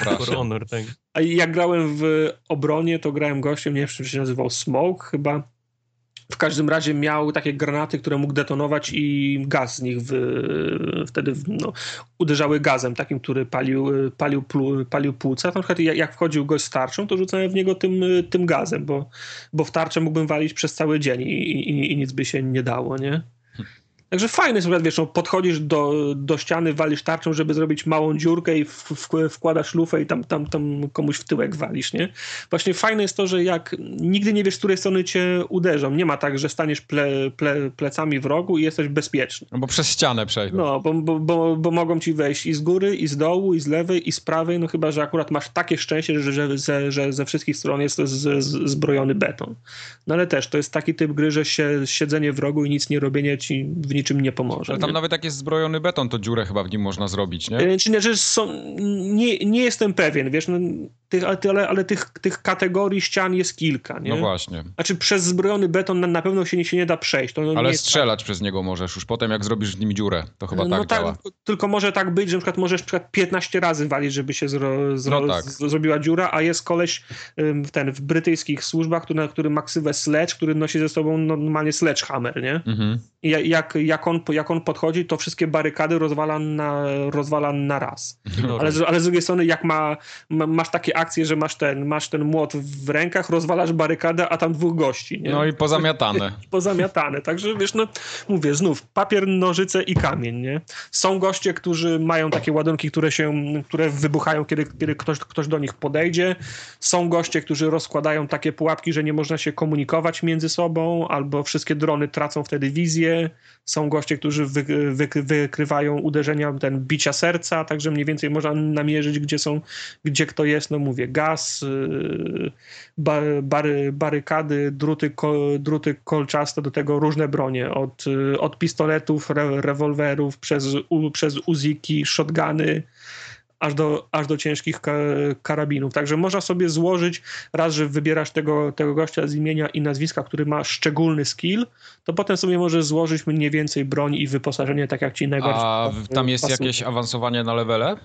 For Honor, tak. A jak grałem w obronie, to grałem gościem, nie wiem, czy się nazywał Smoke chyba w każdym razie miał takie granaty, które mógł detonować i gaz z nich w, wtedy no, uderzały gazem takim, który palił, palił, palił płuca. Na przykład jak wchodził gość z tarczą, to rzucałem w niego tym, tym gazem, bo, bo w tarczę mógłbym walić przez cały dzień i, i, i nic by się nie dało, nie? Także fajny jest, wiesz, no, podchodzisz do, do ściany, walisz tarczą, żeby zrobić małą dziurkę i w, w, wkładasz lufę i tam, tam, tam komuś w tyłek walisz, nie? Właśnie fajne jest to, że jak nigdy nie wiesz, z której strony cię uderzą. Nie ma tak, że staniesz ple, ple, plecami w rogu i jesteś bezpieczny. No bo przez ścianę przejdą. No, bo, bo, bo, bo, mogą ci wejść i z góry, i z dołu, i z lewej, i z prawej, no chyba, że akurat masz takie szczęście, że, że, że, że ze wszystkich stron jest z, z, zbrojony beton. No ale też, to jest taki typ gry, że się, siedzenie w rogu i nic nie robienie ci w niczym nie pomoże. Ale tam nie? nawet jak jest zbrojony beton, to dziurę chyba w nim można zrobić, nie? E, czy nie, że są, nie, nie jestem pewien, wiesz, no, tych, ale, ale tych, tych kategorii ścian jest kilka, nie? No właśnie. Znaczy przez zbrojony beton na, na pewno się nie, się nie da przejść. Ale strzelać tak. przez niego możesz już potem, jak zrobisz w nim dziurę. To chyba no tak, tak działa. Tylko może tak być, że na przykład możesz na przykład 15 razy walić, żeby się zro, zro, no tak. z, zrobiła dziura, a jest koleś ten w brytyjskich służbach, który, który ma ksywę sledge, który nosi ze sobą normalnie sledgehammer, nie? Mhm. I jak, jak, on, jak on podchodzi, to wszystkie barykady rozwala na, rozwala na raz. No ale, ale z drugiej strony, jak ma, ma, masz takie akcje, że masz ten, masz ten młot w rękach, rozwalasz barykadę, a tam dwóch gości. Nie? No i pozamiatane. pozamiatane. Także wiesz, no mówię, znów papier, nożyce i kamień. Nie? Są goście, którzy mają takie ładunki, które się, które wybuchają, kiedy, kiedy ktoś, ktoś do nich podejdzie. Są goście, którzy rozkładają takie pułapki, że nie można się komunikować między sobą, albo wszystkie drony tracą wtedy wizję. Są goście, którzy wy, wy, wykrywają uderzenia, ten bicia serca, także mniej więcej można namierzyć, gdzie są, gdzie kto jest, no mówię, gaz, y, bary, barykady, druty, druty kolczaste, do tego różne bronie, od, od pistoletów, re, rewolwerów, przez, u, przez uziki, shotguny, aż do, aż do ciężkich ka karabinów. Także można sobie złożyć, raz, że wybierasz tego, tego gościa z imienia i nazwiska, który ma szczególny skill, to potem sobie możesz złożyć mniej więcej broń i wyposażenie tak jak ci najbardziej A tam jest pasuje. jakieś awansowanie na levele?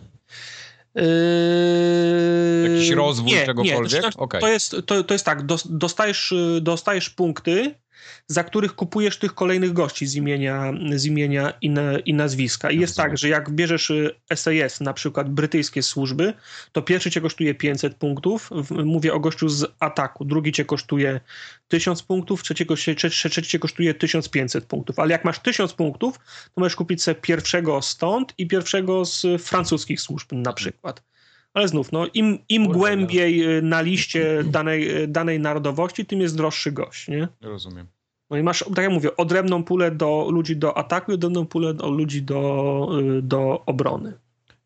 Yy... Jakiś rozwój nie, czegokolwiek? Nie, to, znaczy, okay. to, jest, to, to jest tak, dostajesz, dostajesz punkty, za których kupujesz tych kolejnych gości z imienia, z imienia i, na, i nazwiska. I jest tak, że jak bierzesz SAS, y, na przykład brytyjskie służby, to pierwszy cię kosztuje 500 punktów, mówię o gościu z ataku, drugi cię kosztuje 1000 punktów, trzeci, cię kosztuje 1500 punktów. Ale jak masz 1000 punktów, to możesz kupić sobie pierwszego stąd i pierwszego z francuskich służb na przykład. Ale znów, no, im, im głębiej y, na liście danej, y, danej narodowości, tym jest droższy gość, nie? Rozumiem. No i masz, tak jak mówię, odrębną pulę do ludzi do ataku i odrębną pulę do ludzi do, y, do obrony.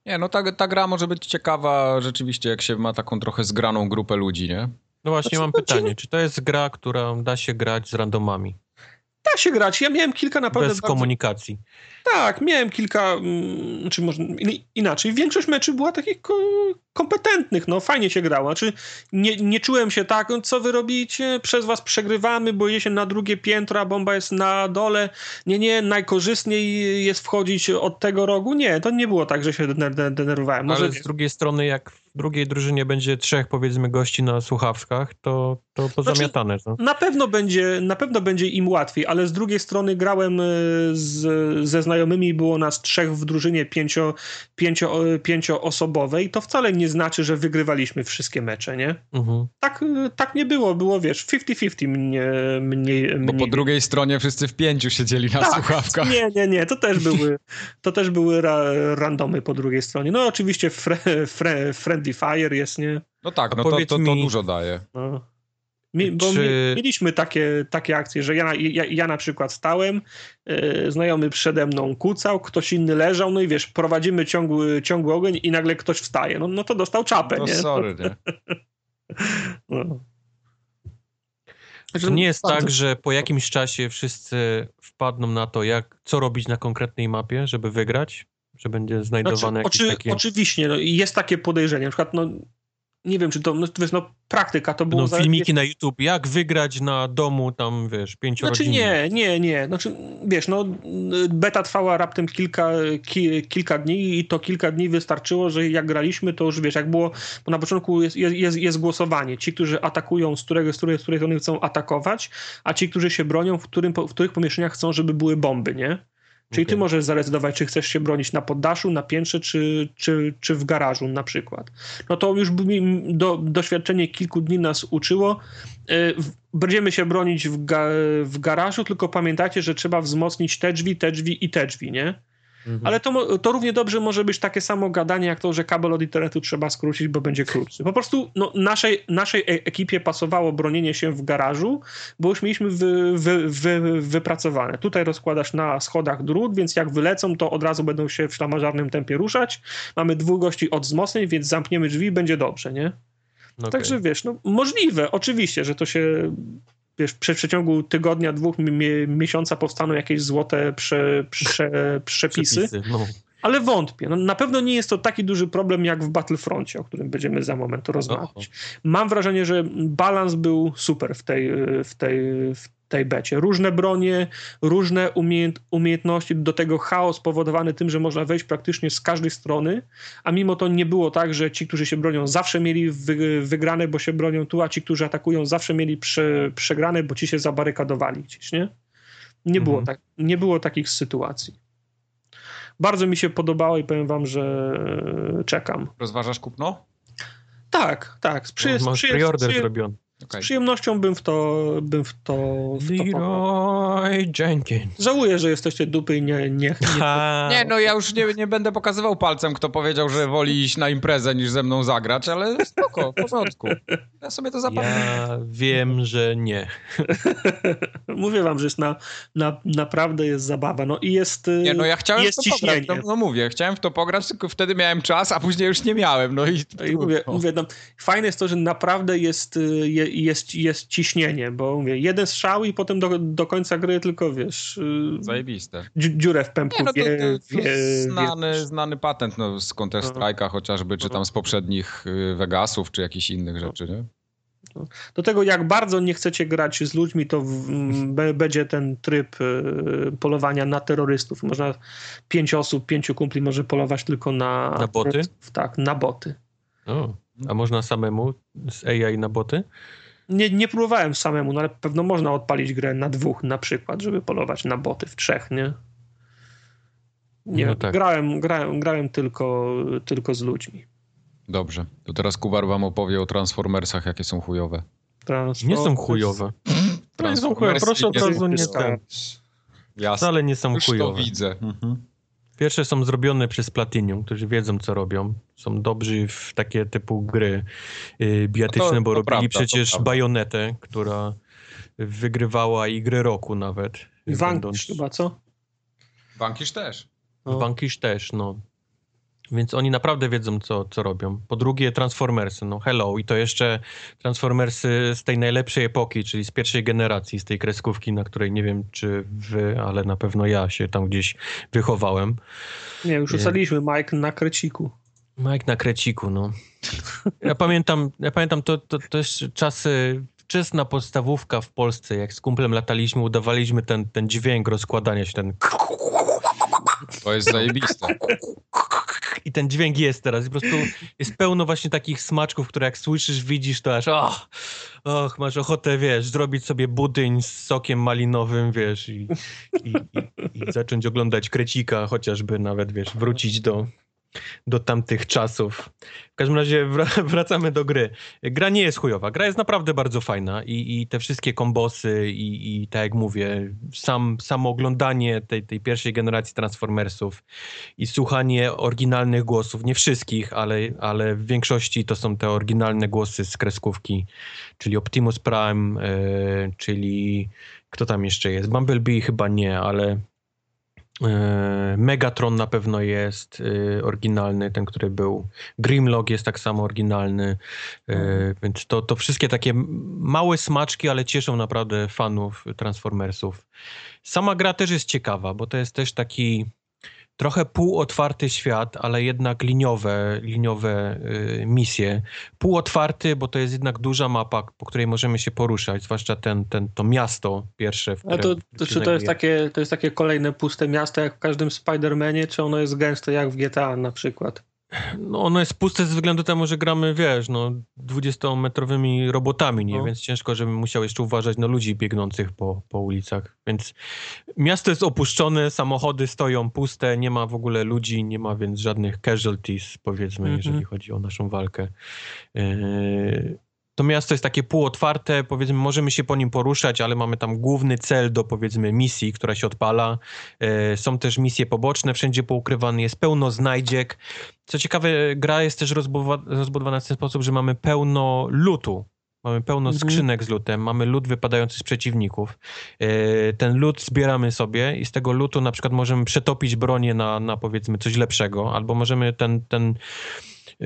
Nie, no ta, ta gra może być ciekawa rzeczywiście, jak się ma taką trochę zgraną grupę ludzi, nie? No właśnie znaczy, mam pytanie, czy to jest gra, która da się grać z randomami? Da się grać. Ja miałem kilka naprawdę... Bez bardzo... komunikacji. Tak, miałem kilka, mm, czy może inaczej. Większość meczy była takich kompetentnych, no fajnie się grało. Znaczy, nie, nie czułem się tak, no, co wy robicie, przez was przegrywamy, boję się na drugie piętro, a bomba jest na dole. Nie, nie, najkorzystniej jest wchodzić od tego rogu. Nie, to nie było tak, że się denerwowałem. Może Ale z drugiej strony, jak drugiej drużynie będzie trzech, powiedzmy, gości na słuchawkach, to, to pozamiatane. Znaczy, no. na, pewno będzie, na pewno będzie im łatwiej, ale z drugiej strony grałem e, z, ze znajomymi, było nas trzech w drużynie pięcio, pięcio, pięcioosobowej, to wcale nie znaczy, że wygrywaliśmy wszystkie mecze, nie? Mhm. Tak, tak nie było, było wiesz, 50-50 mnie, mnie, Bo po drugiej stronie wszyscy w pięciu siedzieli na tak, słuchawkach. Nie, nie, nie, to też były, to też były ra, randomy po drugiej stronie. No oczywiście fre, fre, Friendly Fire jest, nie? No tak, no to, to, to, dużo daje. No. Mi, bo Czy... mieliśmy takie, takie akcje, że ja, ja, ja na przykład stałem, yy, znajomy przede mną kucał, ktoś inny leżał, no i wiesz, prowadzimy ciągły, ciągły ogień i nagle ktoś wstaje. No, no to dostał czapę, no, nie? sorry, nie? no. To nie jest tak, że po jakimś czasie wszyscy wpadną na to, jak, co robić na konkretnej mapie, żeby wygrać? Że będzie znajdowane znaczy, jakieś oczy, takie... Oczywiście, no, jest takie podejrzenie. Na przykład, no, nie wiem, czy to, no, wiesz, no praktyka to było... No, filmiki na YouTube, jak wygrać na domu tam, wiesz, pięciorodzinny. Znaczy nie, nie, nie, znaczy, wiesz, no beta trwała raptem kilka, ki, kilka dni i to kilka dni wystarczyło, że jak graliśmy, to już, wiesz, jak było, bo na początku jest, jest, jest głosowanie, ci, którzy atakują, z, którego, z, której, z której strony chcą atakować, a ci, którzy się bronią, w, którym, w których pomieszczeniach chcą, żeby były bomby, nie? Czyli okay. ty możesz zadecydować, czy chcesz się bronić na poddaszu, na piętrze, czy, czy, czy w garażu na przykład. No to już do, doświadczenie kilku dni nas uczyło. E, będziemy się bronić w, ga, w garażu, tylko pamiętajcie, że trzeba wzmocnić te drzwi, te drzwi i te drzwi, nie? Mhm. Ale to, to równie dobrze może być takie samo gadanie, jak to, że kabel od internetu trzeba skrócić, bo będzie krótszy. Po prostu no, naszej, naszej e, ekipie pasowało bronienie się w garażu, bo już mieliśmy wy, wy, wy, wypracowane. Tutaj rozkładasz na schodach drut, więc jak wylecą, to od razu będą się w ślamażarnym tempie ruszać. Mamy dwóch gości od wzmocnień, więc zamkniemy drzwi i będzie dobrze, nie? Okay. Także wiesz, no możliwe, oczywiście, że to się w przeciągu tygodnia, dwóch miesiąca powstaną jakieś złote prze, prze, przepisy. przepisy no. Ale wątpię. No, na pewno nie jest to taki duży problem jak w Battlefroncie, o którym będziemy za moment rozmawiać. Mam wrażenie, że balans był super w tej, w tej, w tej becie. Różne bronie, różne umiejęt, umiejętności, do tego chaos spowodowany tym, że można wejść praktycznie z każdej strony, a mimo to nie było tak, że ci, którzy się bronią, zawsze mieli wy, wygrane, bo się bronią tu, a ci, którzy atakują, zawsze mieli prze, przegrane, bo ci się zabarykadowali gdzieś, nie? Nie, mhm. było tak, nie było takich sytuacji. Bardzo mi się podobało i powiem wam, że czekam. Rozważasz kupno? Tak, tak. Z przy, no, masz preorder zrobiony. Okay. Z przyjemnością bym w to bym w to, w Leroy Jenkins. Żałuję, że jesteście dupy i nie... Nie, nie, nie no ja już nie, nie będę pokazywał palcem, kto powiedział, że woli iść na imprezę niż ze mną zagrać, ale spoko, w porządku. Ja sobie to zapamiętam. Ja wiem, że nie. Mówię wam, że jest na, na, naprawdę jest zabawa. No i jest Nie, no ja chciałem jest w to ciśnienie. pograć. No, no, mówię, chciałem w to pograć, tylko wtedy miałem czas, a później już nie miałem. No i, no i mówię, mówię no, fajne jest to, że naprawdę jest, jest jest, jest ciśnienie, bo mówię, jeden strzał i potem do, do końca gry tylko, wiesz... Y, Zajebiste. Dziurę w pępku. Nie, no to, to, to wie, znany, wie, znany patent no, z Counter Strike'a chociażby, czy tam z poprzednich y, Vegasów, czy jakichś innych rzeczy, nie? Do tego, jak bardzo nie chcecie grać z ludźmi, to w, będzie ten tryb y, polowania na terrorystów. Można pięć osób, pięciu kumpli może polować tylko na... Na boty? Tak, na boty. O, a można samemu z AI na boty? Nie, nie próbowałem samemu, no ale pewno można odpalić grę na dwóch na przykład, żeby polować na boty w trzech, nie? Nie, No tak. grałem, grałem, grałem tylko, tylko z ludźmi. Dobrze. To teraz Kubar wam opowie o Transformersach, jakie są chujowe. Transformers- Nie są chujowe. To nie są chujowe. Proszę od razu nie ten. Jasne. Wcale nie są Już to chujowe. widzę. Mhm. Pierwsze są zrobione przez Platinum, którzy wiedzą, co robią. Są dobrzy w takie typu gry yy, biatyczne, No to- bo to robili prawda, przecież. Bajonetę, która wygrywała i grę roku nawet. I Vanquish chyba, co? Vanquish też. No. Vanquish też, no. Więc oni naprawdę wiedzą, co, co robią. Po drugie, Transformersy, no hello. I to jeszcze Transformersy z tej najlepszej epoki, czyli z pierwszej generacji, z tej kreskówki, na której nie wiem, czy wy, ale na pewno ja się tam gdzieś wychowałem. Nie, już ustaliliśmy Mike na kreciku. Mike na kreciku, no. Ja pamiętam, ja pamiętam to, to, to jest czasy, wczesna podstawówka w Polsce, jak z kumplem lataliśmy, udawaliśmy ten, ten dźwięk rozkładania się, ten To jest zajebiste. i ten dźwięk jest teraz. I po prostu jest pełno właśnie takich smaczków, które jak słyszysz, widzisz, to aż och, och masz ochotę, wiesz, zrobić sobie budyń z sokiem malinowym, wiesz, i, i, i, i zacząć oglądać krecika, chociażby nawet, wiesz, wrócić do, do tamtych czasów. W każdym razie wra- wracamy do gry. Gra nie jest chujowa. Gra jest naprawdę bardzo fajna i, i te wszystkie kombosy i, i tak jak mówię, sam, samo oglądanie tej, tej pierwszej generacji Transformersów i słuchanie oryginalnych głosów, nie wszystkich, ale, ale w większości to są te oryginalne głosy z kreskówki, czyli Optimus Prime, e, czyli kto tam jeszcze jest? Bumblebee chyba nie, ale Megatron na pewno jest e, oryginalny, ten, który był. Grimlock jest tak samo oryginalny, e, więc to, to wszystkie takie małe smaczki, ale cieszą naprawdę fanów Transformersów. Sama gra też jest ciekawa, bo to jest też taki trochę półotwarty świat, ale jednak liniowe, liniowe y, misje. Półotwarty, bo to jest jednak duża mapa, po której możemy się poruszać, zwłaszcza ten, ten, to miasto pierwsze. W którym to, to czy to jest, takie, to jest takie kolejne puste miasto jak w każdym Spider-Manie, czy ono jest gęste jak w GTA na przykład? No ono jest puste ze względu temu, że gramy, wiesz, no 20-metrowymi robotami, nie? No. Więc ciężko, żebym musiał jeszcze uważać na ludzi biegnących po, po ulicach. Więc miasto jest opuszczone, samochody stoją puste, nie ma w ogóle ludzi, nie ma więc żadnych casualties, powiedzmy, Mhm. jeżeli chodzi o naszą walkę. Yy, to miasto jest takie półotwarte, powiedzmy, możemy się po nim poruszać, ale mamy tam główny cel do, powiedzmy, misji, która się odpala. E, Są też misje poboczne, wszędzie poukrywane jest pełno znajdziek. Co ciekawe, gra jest też rozbudowa- rozbudowana w ten sposób, że mamy pełno lutu. Mamy pełno Mhm. skrzynek z lutem, mamy lód wypadający z przeciwników. E, Ten lód zbieramy sobie i z tego lutu na przykład możemy przetopić bronię na, na powiedzmy coś lepszego, albo możemy ten, ten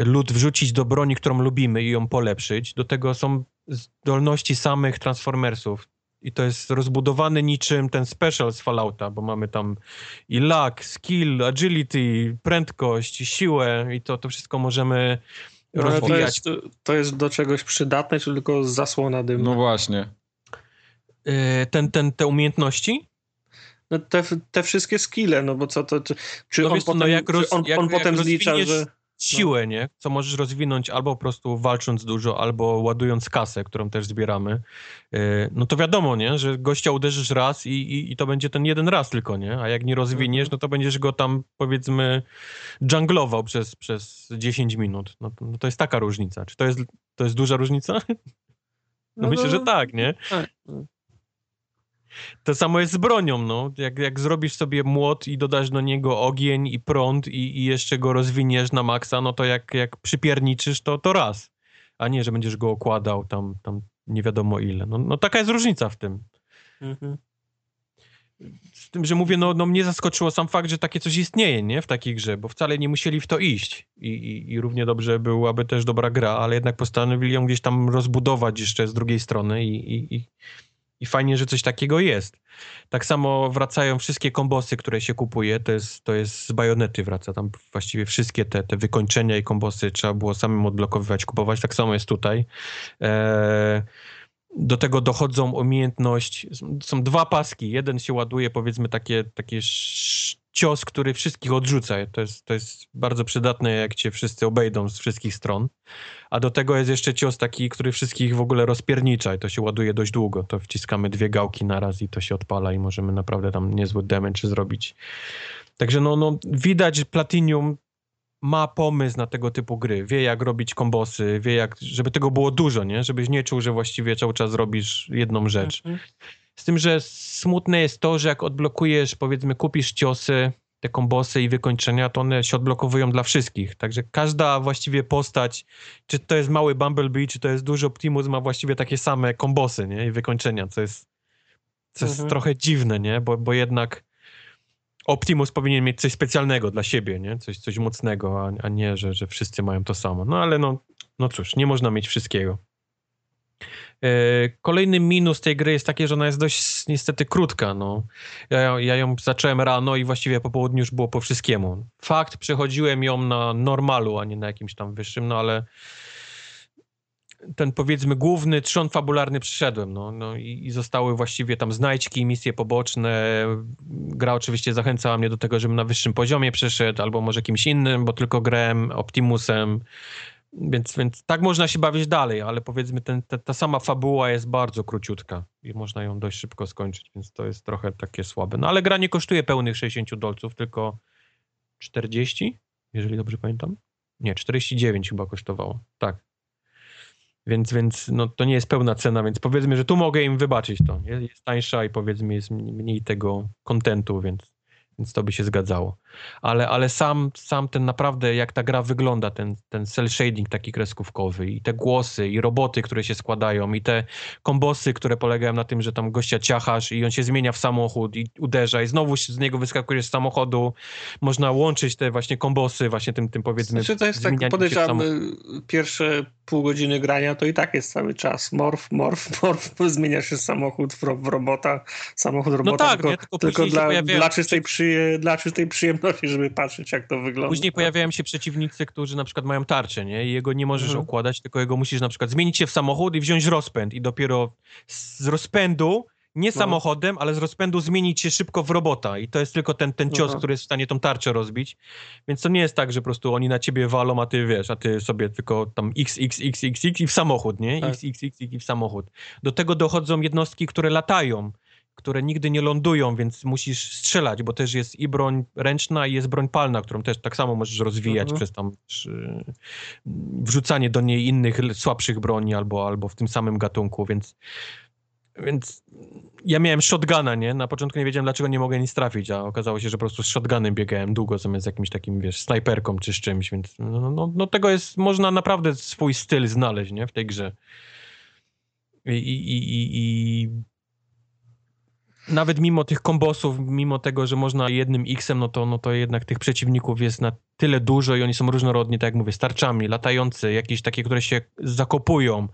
lód wrzucić do broni, którą lubimy i ją polepszyć. Do tego są zdolności samych Transformersów. I to jest rozbudowany niczym ten special z Fallouta, bo mamy tam i luck, skill, agility, prędkość, siłę i to, to wszystko możemy No, ale to rozwijać. jest, to jest do czegoś przydatne, czy tylko zasłona dymna? No właśnie. E, Ten, ten, te umiejętności? No te, te wszystkie skille, no bo co to, czy, czy No on wiesz no potem, jak roz- czy on, jak- on jak potem zlicza, że... siłę, nie? Co możesz rozwinąć albo po prostu walcząc dużo, albo ładując kasę, którą też zbieramy. Yy, No to wiadomo, nie? Że gościa uderzysz raz i, i, i to będzie ten jeden raz tylko, nie? A jak nie rozwiniesz, no to będziesz go tam powiedzmy dżunglował przez, przez 10 minut. No to, no to jest taka różnica. Czy to jest, to jest duża różnica? No, myślę, że tak, nie? tak. To samo jest z bronią, no. Jak, jak zrobisz sobie młot i dodasz do niego ogień i prąd i, i jeszcze go rozwiniesz na maksa, no to jak, jak przypierniczysz, to, to raz. A nie, że będziesz go okładał tam, tam nie wiadomo ile. No, no taka jest różnica w tym. Mhm. z tym, że mówię, no, no mnie zaskoczyło sam fakt, że takie coś istnieje, nie? W takiej grze, bo wcale nie musieli w to iść. I, i, i równie dobrze byłaby też dobra gra, ale jednak postanowili ją gdzieś tam rozbudować jeszcze z drugiej strony i, i, i, i fajnie, że coś takiego jest. Tak samo wracają wszystkie kombosy, które się kupuje, to jest, to jest z bajonety wraca, tam właściwie wszystkie te, te wykończenia i kombosy trzeba było samym odblokowywać, kupować, tak samo jest tutaj. Eee, do tego dochodzą umiejętność, są dwa paski, jeden się ładuje powiedzmy takie, takie cios, który wszystkich odrzuca, to jest, to jest bardzo przydatne jak cię wszyscy obejdą z wszystkich stron, a do tego jest jeszcze cios taki, który wszystkich w ogóle rozpiernicza i to się ładuje dość długo, to wciskamy dwie gałki na raz i to się odpala i możemy naprawdę tam niezły damage zrobić. Także no, no widać Platinium ma pomysł na tego typu gry. Wie, jak robić kombosy, wie, jak, żeby tego było dużo, nie? Żebyś nie czuł, że właściwie cały czas robisz jedną rzecz. Mhm. Z tym, że smutne jest to, że jak odblokujesz, powiedzmy, kupisz ciosy, te kombosy i wykończenia, to one się odblokowują dla wszystkich. Także każda właściwie postać, czy to jest mały Bumblebee, czy to jest duży Optimus, ma właściwie takie same kombosy, nie? I wykończenia, co jest, co jest mhm. trochę dziwne, nie? Bo, bo jednak Optimus powinien mieć coś specjalnego dla siebie, nie? Coś, coś mocnego, a, a nie, że, że wszyscy mają to samo. No ale no, no cóż, nie można mieć wszystkiego. E, kolejny minus tej gry jest taki, że ona jest dość niestety krótka. No. Ja, ja ją zacząłem rano i właściwie po południu już było po wszystkiemu. Fakt, przechodziłem ją na normalu, a nie na jakimś tam wyższym, no ale ten powiedzmy główny trzon fabularny przyszedłem, no, no i, i, zostały właściwie tam znajdźki, misje poboczne. Gra oczywiście zachęcała mnie do tego, żebym na wyższym poziomie przeszedł, albo może kimś innym, bo tylko grałem Optimusem. Więc, więc tak można się bawić dalej, ale powiedzmy ten, ta, ta sama fabuła jest bardzo króciutka i można ją dość szybko skończyć, więc to jest trochę takie słabe. No ale gra nie kosztuje pełnych 60 dolców, tylko 40, jeżeli dobrze pamiętam. Nie, 49 chyba kosztowało. Tak. Więc, więc no, to nie jest pełna cena, więc powiedzmy, że tu mogę im wybaczyć to. Jest tańsza i powiedzmy jest mniej tego kontentu, więc więc to by się zgadzało. Ale, ale sam, sam ten naprawdę, jak ta gra wygląda, ten, ten cel shading taki kreskówkowy i te głosy i roboty, które się składają i te kombosy, które polegają na tym, że tam gościa ciachasz i on się zmienia w samochód i uderza i znowu z niego wyskakujesz z samochodu. Można łączyć te właśnie kombosy właśnie tym, tym powiedzmy znaczy to jest tak, podejrzewam, pierwsze pół godziny grania to i tak jest cały czas morf, morf, morf, zmieniasz się samochód w, robota, samochód robota, no tak, tylko, nie, tylko, tylko dla, dla czystej przy dla czystej przyjemności, żeby patrzeć, jak to wygląda. Później pojawiają się przeciwnicy, którzy na przykład mają tarczę, nie? I jego nie możesz mhm. okładać, tylko jego musisz na przykład zmienić się w samochód i wziąć rozpęd i dopiero z rozpędu nie no. samochodem, ale z rozpędu zmienić się szybko w robota i to jest tylko ten, ten cios, który jest w stanie tą tarczę rozbić. Więc to nie jest tak, że po prostu oni na ciebie walą, a ty wiesz, a ty sobie tylko tam x, x, x, x, x i w samochód, nie? Tak. X, x, x, x i w samochód. Do tego dochodzą jednostki, które latają które nigdy nie lądują, więc musisz strzelać, bo też jest i broń ręczna i jest broń palna, którą też tak samo możesz rozwijać mhm. przez tam wrzucanie do niej innych słabszych broni albo, albo w tym samym gatunku, więc więc ja miałem shotguna, nie? Na początku nie wiedziałem, dlaczego nie mogę nic trafić, a okazało się, że po prostu z shotgunem biegałem długo zamiast jakimś takim, wiesz, snajperką czy z czymś, więc no, no, no tego jest, można naprawdę swój styl znaleźć, nie? W tej grze. I, i, i, i nawet mimo tych kombosów, mimo tego, że można jednym X-em, no to, no to jednak tych przeciwników jest na tyle dużo i oni są różnorodni, tak jak mówię, starczami, latający, jakieś takie, które się zakopują,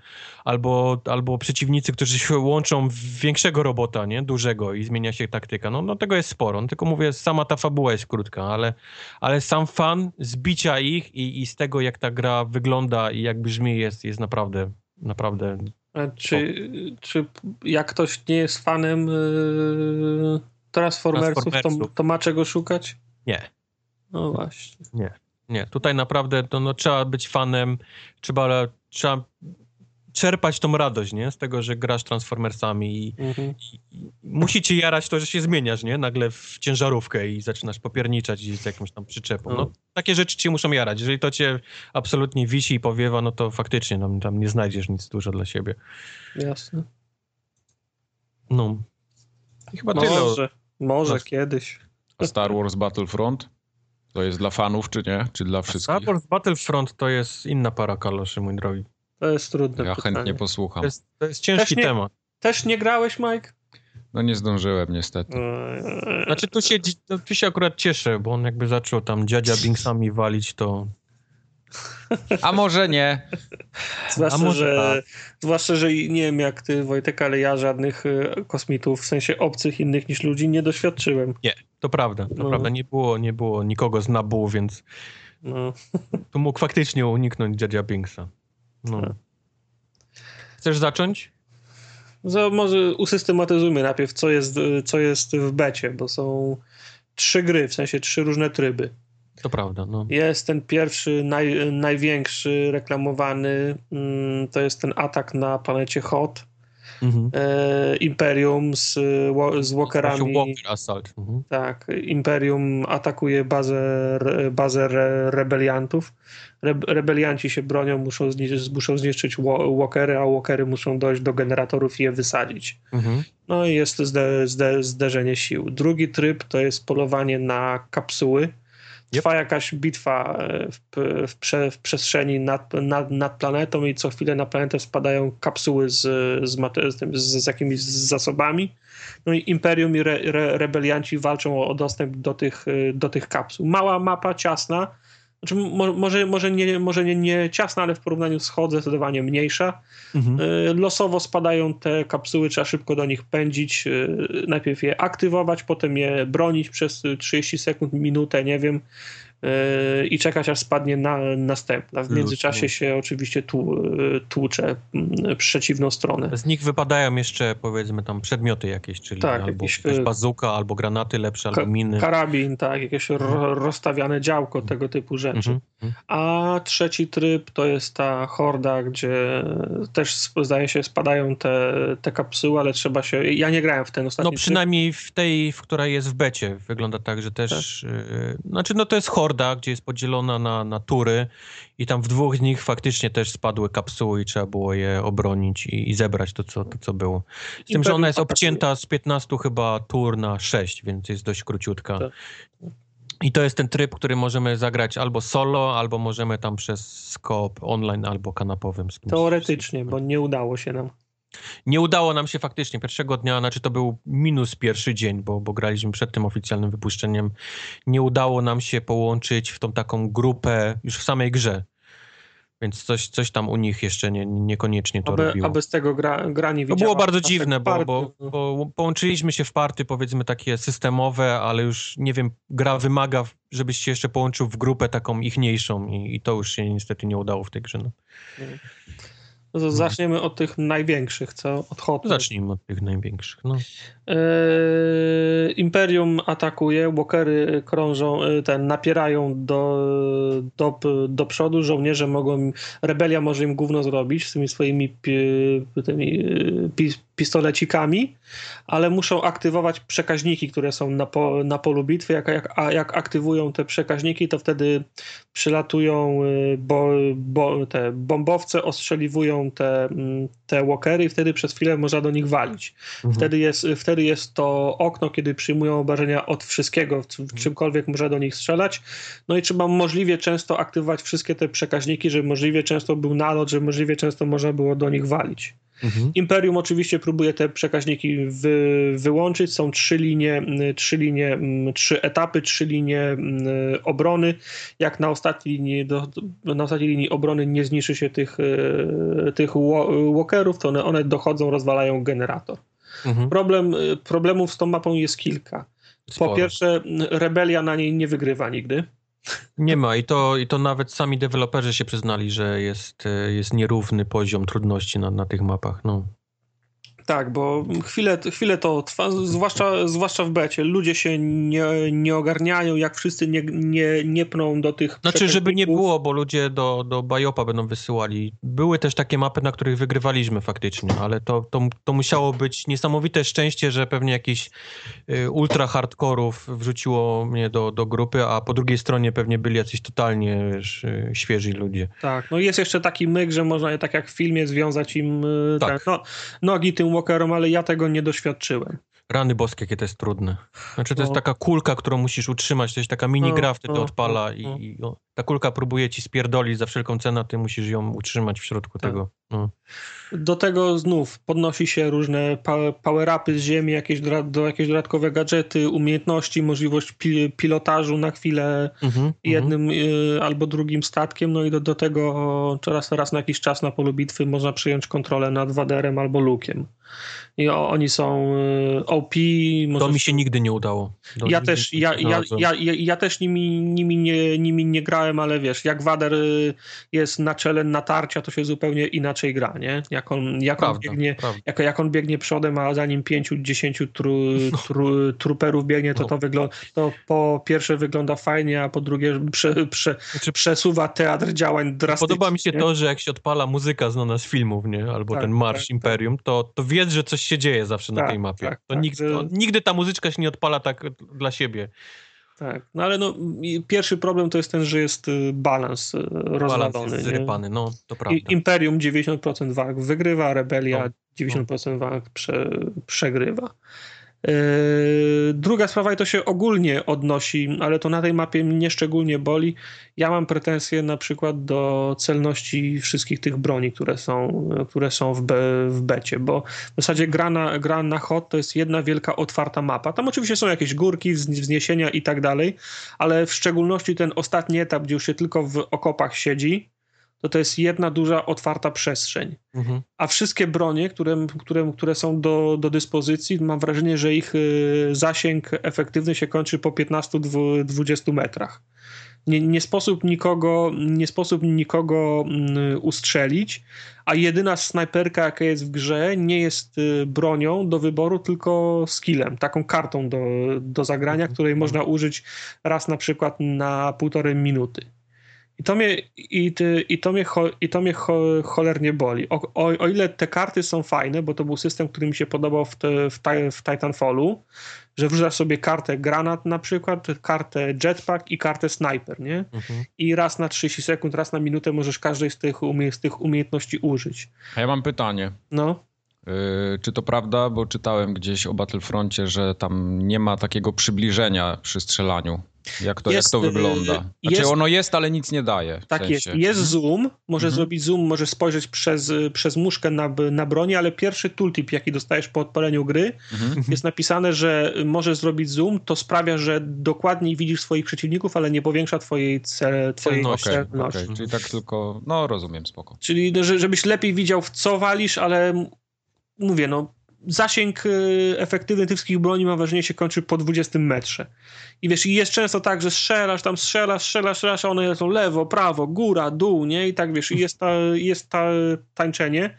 albo, albo przeciwnicy, którzy się łączą w większego robota, nie, dużego i zmienia się taktyka. No, no tego jest sporo, no, tylko mówię, sama ta fabuła jest krótka, ale, ale sam fan zbicia ich i, i z tego, jak ta gra wygląda i jak brzmi, jest, jest naprawdę, naprawdę czy, czy jak ktoś nie jest fanem yy, Transformersów, Transformersów. To, to, ma czego szukać? Nie. No właśnie. Nie, nie. Tutaj naprawdę to, no, trzeba być fanem, trzeba, trzeba czerpać tą radość, nie? Z tego, że grasz Transformersami i, mhm. i, i musi ci jarać to, że się zmieniasz, nie? Nagle w ciężarówkę i zaczynasz popierniczać z jakąś tam przyczepą. No, mhm. takie rzeczy cię muszą jarać. Jeżeli to cię absolutnie wisi i powiewa, no to faktycznie no, tam nie znajdziesz nic dużo dla siebie. Jasne. No. I chyba może, tyle. Może no. kiedyś. A Star Wars Battlefront? To jest dla fanów, czy nie? Czy dla wszystkich? Star Wars Battlefront to jest inna para kaloszy, mój drogi. To jest trudne Ja pytanie. chętnie posłucham. To jest, to jest ciężki też nie, temat. Też nie grałeś, Mike? No nie zdążyłem niestety. Znaczy tu się, no, tu się akurat cieszę, bo on jakby zaczął tam dziadzia Binksami walić, to A może nie? Zwłaszcza, A może że, tak. zwłaszcza, że nie wiem jak ty Wojtek, ale ja żadnych e, kosmitów, w sensie obcych innych niż ludzi nie doświadczyłem. nie, to prawda, to No. prawda, nie było, nie było nikogo z Nabu, więc No. tu mógł faktycznie uniknąć dziadzia Binksa. No. Tak. Chcesz zacząć? Za, może usystematyzujmy najpierw, co jest, co jest w becie, bo są trzy gry, w sensie trzy różne tryby. To prawda, no. Jest ten pierwszy, naj, największy, reklamowany, mm, to jest ten atak na planecie Hot, Mhm. e, Imperium z, z Walkerami. Walker Assault. Mhm. Tak, Imperium atakuje bazę, bazę re, rebeliantów. Re, rebelianci się bronią, muszą, zniszczyć, muszą zniszczyć wa- walkery, a walkery muszą dojść do generatorów i je wysadzić. Mhm. No i jest zde, zde, zderzenie sił. Drugi tryb to jest polowanie na kapsuły. Trwa jakaś bitwa e, w, w, prze, w przestrzeni nad, nad, nad planetą i co chwilę na planetę spadają kapsuły z, z, z, z jakimiś zasobami. No i Imperium i re, re, rebelianci walczą o, o dostęp do tych, e, do tych kapsuł. Mała mapa, ciasna. Znaczy, mo, może, może, nie, może nie, nie ciasna, ale w porównaniu z Hot zdecydowanie mniejsza. Mhm. Y, Losowo spadają te kapsuły, trzeba szybko do nich pędzić. y, Najpierw je aktywować, potem je bronić przez y, 30 sekund, minutę, nie wiem, y, i czekać aż spadnie na, następna. W międzyczasie się oczywiście tłu, y, tłucze mm, przeciwną stronę. Z nich wypadają jeszcze powiedzmy tam przedmioty jakieś, czyli Tak, albo jakieś, jakaś y, bazuka, albo granaty lepsze, Ka- albo miny. Karabin, tak, jakieś ro, rozstawiane działko, tego typu rzeczy. Mhm. Mhm. A trzeci tryb to jest ta horda, gdzie też zdaje się spadają te, te kapsuły, ale trzeba się. Ja nie grałem w ten ostatni No tryb. przynajmniej w tej, w która jest w becie. Wygląda tak, że też... Yy, znaczy no to jest horda, gdzie jest podzielona na, na tury i tam w dwóch z nich faktycznie też spadły kapsuły i trzeba było je obronić i, i zebrać to co, to, co było. Z tym, że ona jest obcięta z 15 chyba tur na 6, więc jest dość króciutka. Tak. I to jest ten tryb, który możemy zagrać albo solo, albo możemy tam przez skop online, albo kanapowym. Z kimś- Teoretycznie, bo nie udało się nam. Nie udało nam się faktycznie pierwszego dnia, znaczy to był minus pierwszy dzień, bo, bo graliśmy przed tym oficjalnym wypuszczeniem. Nie udało nam się połączyć w tą taką grupę już w samej grze. Więc coś, coś tam u nich jeszcze nie, niekoniecznie to Aby, robiło. a bez tego gra, gra nie To widziała. było bardzo dziwne, bo, bo, no. bo połączyliśmy się w party, powiedzmy takie systemowe, ale już nie wiem, gra wymaga, żebyś się jeszcze połączył w grupę taką ichniejszą i, i to już się niestety nie udało w tej grze. No. No to Zaczniemy od tych największych, co? Od Hot. Zacznijmy od tych największych. No. Eee, Imperium atakuje, walkery krążą, e, ten, napierają do, do, do przodu, żołnierze mogą, rebelia może im gówno zrobić z tymi swoimi pi, tymi, e, pi, pistolecikami, ale muszą aktywować przekaźniki, które są na, po, na polu bitwy. Jak, jak, a jak aktywują te przekaźniki, to wtedy przylatują bo, bo, te bombowce, ostrzeliwują te, mm, te walkery i wtedy przez chwilę można do nich walić. Mhm. Wtedy jest, wtedy jest to okno, kiedy przyjmują obrażenia od wszystkiego, w, w czymkolwiek można do nich strzelać. No i trzeba możliwie często aktywować wszystkie te przekaźniki, żeby możliwie często był nalot, żeby możliwie często można było do nich walić. Mhm. Imperium oczywiście próbuje te przekaźniki wy, wyłączyć. Są trzy linie, mm, trzy linie, mm, trzy etapy, trzy linie mm, obrony. Jak na ostatniej linii, do, na ostatniej linii obrony nie zniszczy się tych, e, tych wa- walkerów, to one, one dochodzą, rozwalają generator. Mhm. Problem, y, problemów z tą mapą jest kilka. Po Sporo. pierwsze, n- rebelia na niej nie wygrywa nigdy. Nie ma i to, i to nawet sami deweloperzy się przyznali, że jest, e, jest nierówny poziom trudności na, na tych mapach. No. Tak, bo chwilę, chwilę to trwa, zwłaszcza, zwłaszcza w becie. Ludzie się nie, nie ogarniają, jak wszyscy nie, nie, nie pną do tych. Znaczy, żeby nie było, bo ludzie do, do Bajopa będą wysyłali. Były też takie mapy, na których wygrywaliśmy faktycznie, ale to, to, to musiało być niesamowite szczęście, że pewnie jakiś y, ultra hardkorów wrzuciło mnie do, do grupy, a po drugiej stronie pewnie byli jacyś totalnie wiesz, y, świeżi ludzie. Tak, no jest jeszcze taki myk, że można je tak jak w filmie związać im y, Tak. tak. no, nogi tym walkerom, ale ja tego nie doświadczyłem. Rany boskie, jakie to jest trudne. Znaczy, to jest No. taka kulka, którą musisz utrzymać, to jest taka minigra, No, wtedy no, odpala i, i ta kulka próbuje ci spierdolić za wszelką cenę, a ty musisz ją utrzymać w środku Tak. tego. No. Do tego znów podnosi się różne power-upy z ziemi, jakieś, do jakieś dodatkowe gadżety, umiejętności, możliwość pi- pilotażu na chwilę Mhm, mhm. jednym y, albo drugim statkiem, no i do, do tego raz, raz na jakiś czas na polu bitwy można przyjąć kontrolę nad Waderem albo Lukiem. I oni są y, OP. To mi się nigdy nie udało. Do- ja też, ja, ja, ja, ja, też nimi, nimi, nie, nimi nie grałem, ale wiesz, jak Wader y, jest na czele natarcia, to się zupełnie inaczej gra, nie? Jak on, jak on Prawda, biegnie, prawda. jak, jak on biegnie przodem, a za nim pięciu, dziesięciu tru, tru, truperów biegnie, to No. to wygląda, to po pierwsze wygląda fajnie, a po drugie prze, prze, Znaczy, przesuwa teatr działań drastycznie. Podoba mi się nie? to, że jak się odpala muzyka znana z filmów, nie? Albo Tak, ten Marsz tak, Imperium, to, to wiedz, że coś się dzieje zawsze na Tak, tej mapie. tak, to tak, że- to, nigdy ta muzyczka się nie odpala tak dla siebie. Tak, no ale no, pierwszy problem to jest ten, że jest y, balans y, nie? zrypany, no, to prawda. I, Imperium 90% walk wygrywa, Rebelia No, 90% walk prze, przegrywa. Yy, druga sprawa i to się ogólnie odnosi, ale to na tej mapie mnie szczególnie boli. Ja mam pretensje na przykład do celności wszystkich tych broni, które są, które są w, be, w becie, bo w zasadzie gra na, gra na hot to jest jedna wielka otwarta mapa. Tam oczywiście są jakieś górki, wzn- wzniesienia i tak dalej, ale w szczególności ten ostatni etap, gdzie już się tylko w okopach siedzi, to to jest jedna duża otwarta przestrzeń Mhm. a wszystkie bronie, które, które, które są do, do dyspozycji, mam wrażenie, że ich y, zasięg efektywny się kończy po 15-20 metrach. Nie, nie, sposób nikogo, nie sposób nikogo mm, ustrzelić, a jedyna snajperka, jaka jest w grze, nie jest y, bronią do wyboru, tylko skillem, taką kartą do, do zagrania, której można użyć raz na przykład na półtorej minuty. I to mnie, i, i to mnie, cho, i to mnie cho, cholernie boli. O, o, o ile te karty są fajne, bo to był system, który mi się podobał w, te, w, w Titanfallu, że wrzucasz sobie kartę granat na przykład, kartę jetpack i kartę sniper, nie? Mhm. I raz na 30 sekund, raz na minutę możesz każdej z tych, umie, z tych umiejętności użyć. A ja mam pytanie. No, Yy, czy to prawda, bo czytałem gdzieś o Battlefroncie, że tam nie ma takiego przybliżenia przy strzelaniu. Jak to, Jest, jak to yy, wygląda? Znaczy jest- ono jest, ale nic nie daje. tak sensie. jest. Jest zoom, możesz Mhm. zrobić zoom, możesz spojrzeć przez, przez muszkę na, na broni, ale pierwszy tooltip, jaki dostajesz po odpaleniu gry, Mhm. jest napisane, że możesz zrobić zoom, to sprawia, że dokładniej widzisz swoich przeciwników, ale nie powiększa twojej, ce, twojej Celności. Celności. okej, czyli tak tylko, no rozumiem, spoko. Czyli no, że, żebyś lepiej widział w co walisz, ale mówię, no zasięg y, efektywny tych wszystkich broni mam wrażenie się kończy po 20 metrze. I wiesz, i jest często tak, że strzelasz tam, strzelasz, strzelasz, strzelasz, a one lecą lewo, prawo, góra, dół, nie? I tak wiesz, i jest, ta, jest ta tańczenie.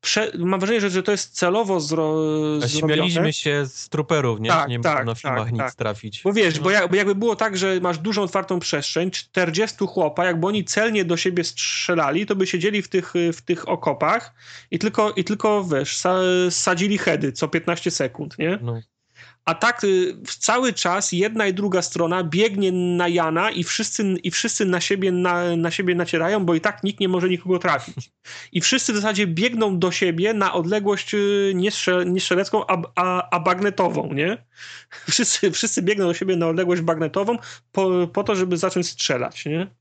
Prze, mam wrażenie, że, że to jest celowo zro, zrobione. Śmialiśmy się z truperów, nie? Tak, nie tak, można na tak, filmach nic tak. trafić. Bo wiesz, No. bo, jak, bo jakby było tak, że masz dużą otwartą przestrzeń, 40 chłopa, jakby oni celnie do siebie strzelali, to by siedzieli w tych, w tych okopach i tylko, i tylko wiesz, sa, sadzili heady co 15 sekund, nie? No. A tak y, cały czas jedna i druga strona biegnie na Jana i wszyscy, i wszyscy na, siebie, na, na siebie nacierają, bo i tak nikt nie może nikogo trafić. I wszyscy w zasadzie biegną do siebie na odległość y, nie, a, a, a bagnetową, nie? Wszyscy, wszyscy biegną do siebie na odległość bagnetową po, po to, żeby zacząć strzelać, nie?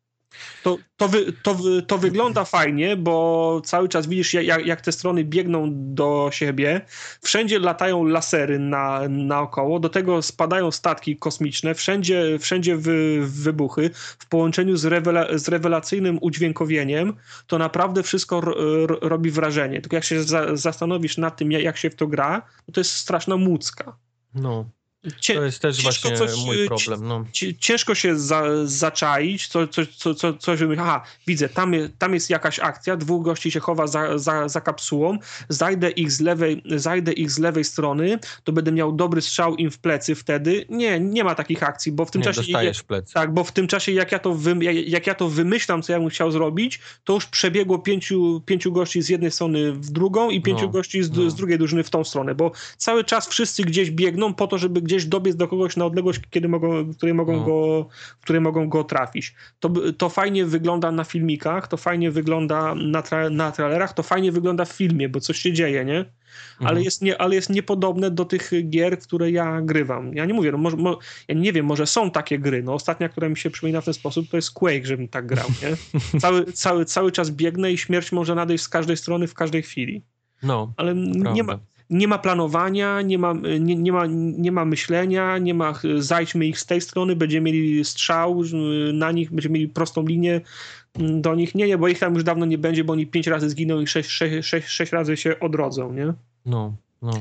To, to, wy, to, wy, to wygląda fajnie, bo cały czas widzisz, jak, jak te strony biegną do siebie. Wszędzie latają lasery na, naokoło, do tego spadają statki kosmiczne, wszędzie, wszędzie wy, wybuchy. W połączeniu z, rewela, z rewelacyjnym udźwiękowieniem, to naprawdę wszystko ro, ro, robi wrażenie. Tylko jak się za, zastanowisz nad tym, jak, jak się w to gra, to jest straszna mucka. no. Cie, To jest też właśnie coś, mój y, problem. No. ci- ciężko się za, zaczaić, co, co, co, co, coś. Aha, widzę, tam, je- tam jest jakaś akcja, dwóch gości się chowa za, za, za kapsułą, zajdę ich, z lewej, zajdę ich z lewej strony, to będę miał dobry strzał im w plecy wtedy. Nie, nie ma takich akcji, bo w tym Nie, czasie... dostajesz w plecy. Tak, bo w tym czasie, jak ja to, wy, jak, jak ja to wymyślam, co ja bym chciał zrobić, to już przebiegło pięciu, pięciu gości z jednej strony w drugą i pięciu No, gości z, no. z drugiej drużyny w tą stronę, bo cały czas wszyscy gdzieś biegną po to, żeby gdzieś dobiec do kogoś na odległość, kiedy mogą, w której mogą, No. go, w której mogą go trafić. To, to fajnie wygląda na filmikach, to fajnie wygląda na, tra, na trailerach, to fajnie wygląda w filmie, bo coś się dzieje, nie? Ale, Mhm. jest nie, ale jest niepodobne do tych gier, które ja grywam. Ja nie mówię, no może, mo, ja nie wiem, może są takie gry. No, ostatnia, która mi się przypomina w ten sposób, to jest Quake, żebym tak grał, nie? Cały, cały, cały czas biegnę i śmierć może nadejść z każdej strony w każdej chwili. No, Ale nie ma, prawda. Nie ma planowania, nie ma, nie, nie, ma, nie ma myślenia, nie ma y, zajdźmy ich z tej strony, będziemy mieli strzał y, na nich, będziemy mieli prostą linię mm, do nich. Nie, nie, bo ich tam już dawno nie będzie, bo oni pięć razy zginą i sześć, sześć, sześć, sześć razy się odrodzą, nie? No, no.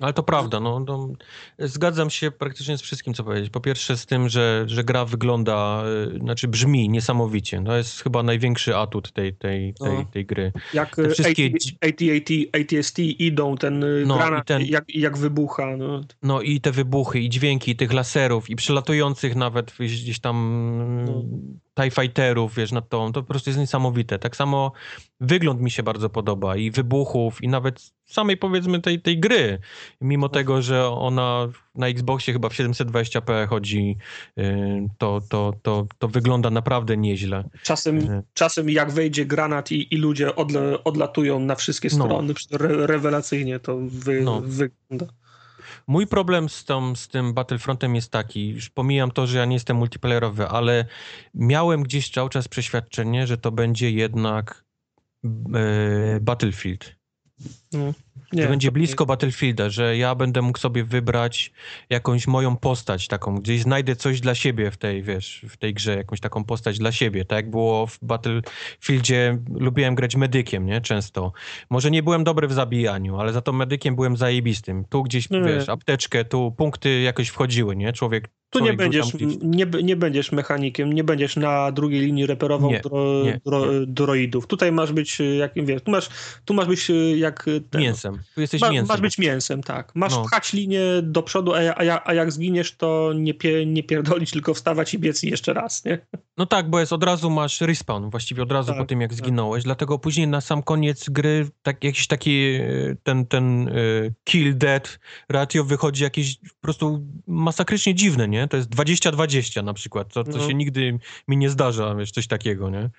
Ale to prawda, no, no, zgadzam się praktycznie z wszystkim, co powiedzieć. Po pierwsze z tym, że, że gra wygląda, y, znaczy brzmi niesamowicie. To jest chyba największy atut tej, tej, tej, No. tej gry. Jak Te y, wszystkie AT, dzi- AT, ATST idą, ten y, No, granat, i ten- jak, jak wybucha. No. No i te wybuchy, i dźwięki tych laserów, i przelatujących nawet gdzieś tam No. TIE Fighterów, wiesz, nad tą, to po prostu jest niesamowite. Tak samo wygląd mi się bardzo podoba i wybuchów, i nawet samej powiedzmy tej, tej gry. Mimo tego, że ona na Xboxie chyba w 720p chodzi, y, to, to, to, to wygląda naprawdę nieźle. Czasem, Mhm. czasem jak wejdzie granat i, i ludzie odle, odlatują na wszystkie No. strony, re, rewelacyjnie to wy, No. wygląda. Mój problem z, tą, z tym Battlefrontem jest taki, już pomijam to, że ja nie jestem multiplayerowy, ale miałem gdzieś cały czas przeświadczenie, że to będzie jednak e, Battlefield. No. że będzie blisko Battlefielda, że ja będę mógł sobie wybrać jakąś moją postać taką, gdzieś znajdę coś dla siebie w tej, wiesz, w tej grze, jakąś taką postać dla siebie, tak jak było w Battlefieldzie, lubiłem grać medykiem, nie, często. Może nie byłem dobry w zabijaniu, ale za to medykiem byłem zajebistym. Tu gdzieś, Nie. wiesz, apteczkę, tu punkty jakoś wchodziły, nie, człowiek Tu nie będziesz, nie, nie będziesz mechanikiem, nie będziesz na drugiej linii reperował Nie, dro, nie, dro, droidów. Tutaj masz być, y, jak wiesz, tu masz, tu masz być y, jak ten, mięsem. Tu jesteś Ma, mięsem. masz być mięsem, tak. Masz No. pchać linię do przodu, a, a, a jak zginiesz, to nie, pie, nie pierdolić, tylko wstawać i biec jeszcze raz, nie? No tak, bo jest od razu masz respawn, właściwie od razu Tak, po tym jak tak. zginąłeś, dlatego później na sam koniec gry tak, jakiś taki e, ten, ten e, kill dead ratio wychodzi jakieś po prostu masakrycznie dziwne, nie? To jest 20-20 na przykład, co, co No. się nigdy mi nie zdarza, wiesz, coś takiego, nie?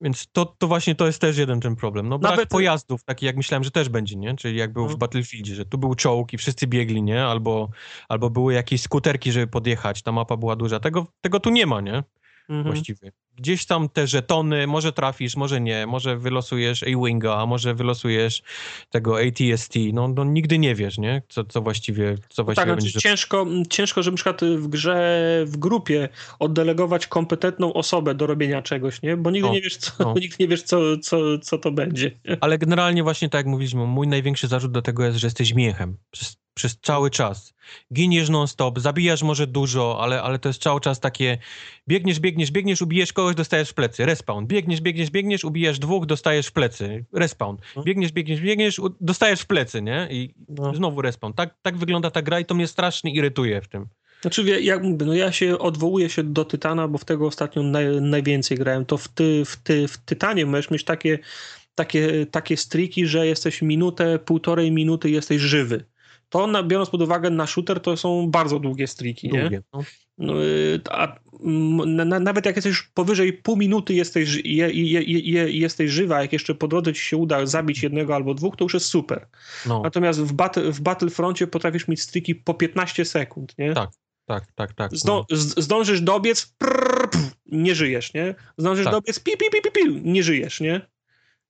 Więc to, to właśnie to jest też jeden ten problem. No brak Nawet- pojazdów, taki jak myślałem, że też będzie, nie? Czyli jak był No. w Battlefieldzie, że tu był czołg i wszyscy biegli, nie? Albo, albo były jakieś skuterki, żeby podjechać, ta mapa była duża. Tego, tego tu nie ma, nie? Mhm. właściwie. Gdzieś tam te żetony, może trafisz, może nie, może wylosujesz A-Winga, a może wylosujesz tego ATST, no, no nigdy nie wiesz, nie? Co, co właściwie, co No właściwie tak, będzie. znaczy ciężko, ciężko, żeby na przykład w grze, w grupie oddelegować kompetentną osobę do robienia czegoś, nie? Bo nigdy No, nie wiesz, co, no. nigdy nie wiesz co, co, co to będzie. Ale generalnie właśnie tak jak mówiliśmy, mój największy zarzut do tego jest, że jesteś miechem przez, przez cały czas. Giniesz non-stop, zabijasz może dużo, ale, ale to jest cały czas takie biegniesz, biegniesz, biegniesz, ubijesz kogoś, dostajesz w plecy, respawn. Biegniesz, biegniesz, biegniesz, ubijasz dwóch, dostajesz w plecy, respawn. No. Biegniesz, biegniesz, biegniesz, dostajesz w plecy, nie? I No. znowu respawn. Tak, tak wygląda ta gra i to mnie strasznie irytuje w tym. Znaczy, jak mówię, no ja się odwołuję się do Tytana, bo w tego ostatnio naj, najwięcej grałem. To w, ty, w, ty, w Tytanie możesz mieć takie, takie, takie striki, że jesteś minutę, półtorej minuty jesteś żywy. To na, biorąc pod uwagę na shooter, to są bardzo długie striki, nie? Długie. No. No, y, a, na, na, nawet jak jesteś powyżej pół minuty jesteś, je, je, je, je, jesteś żywa, jak jeszcze po drodze ci się uda zabić jednego albo dwóch, to już jest super. No. Natomiast w, battle, w Battlefroncie potrafisz mieć striki po 15 sekund, nie? Tak. Tak, tak, tak. Z, zdążysz dobiec, prrr, pf, nie żyjesz, nie? Zdążysz Tak. dobiec, pi, pi, pi, pi, pi, nie żyjesz, nie?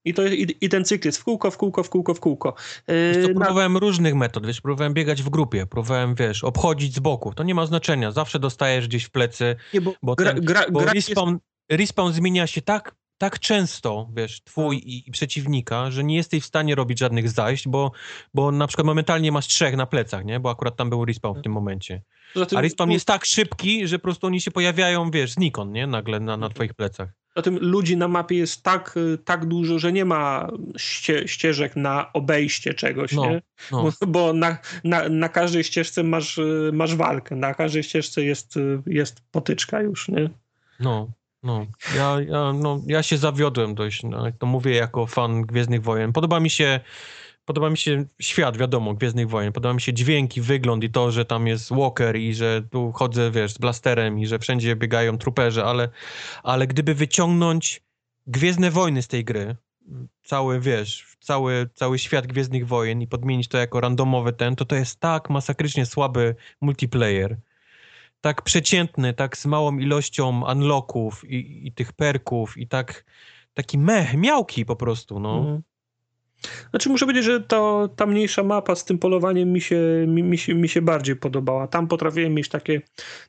I, to, i, ten cykl jest w kółko, w kółko, w kółko, w kółko. Wiesz co, Yy, na, próbowałem różnych metod, wiesz, próbowałem biegać w grupie, próbowałem, wiesz, obchodzić z boku. To nie ma znaczenia, zawsze dostajesz gdzieś w plecy, nie, bo bo, gra, ten, gra, bo gra respawn, respawn zmienia się tak, tak często, wiesz, twój i, i przeciwnika, że nie jesteś w stanie robić żadnych zajść, bo, bo na przykład momentalnie masz trzech na plecach, nie? Bo akurat tam był respawn w tym momencie. A respawn jest tak szybki, że po prostu oni się pojawiają, wiesz, znikąd, nie? Nagle na, na twoich plecach. poza tym ludzi na mapie jest tak, y, tak dużo, że nie ma ście, ścieżek na obejście czegoś, No, nie? no. Bo, bo na, na, na każdej ścieżce masz, y, masz walkę, na każdej ścieżce jest, y, jest potyczka już, nie? No, no. Ja, ja, no. ja się zawiodłem dość. No, to mówię jako fan Gwiezdnych Wojen. Podoba mi się Podoba mi się świat, wiadomo, Gwiezdnych Wojen. Podoba mi się dźwięki, wygląd i to, że tam jest Walker i że tu chodzę, wiesz, z blasterem i że wszędzie biegają truperzy, ale, ale gdyby wyciągnąć Gwiezdne Wojny z tej gry, cały, wiesz, cały, cały świat Gwiezdnych Wojen i podmienić to jako randomowy ten, to to jest tak masakrycznie słaby multiplayer. Tak przeciętny, tak z małą ilością unlocków i, i tych perków i tak taki mech, miałki po prostu, no. Mhm. Znaczy muszę powiedzieć, że to, ta mniejsza mapa z tym polowaniem mi się, mi, mi, się, mi się bardziej podobała. Tam potrafiłem mieć takie,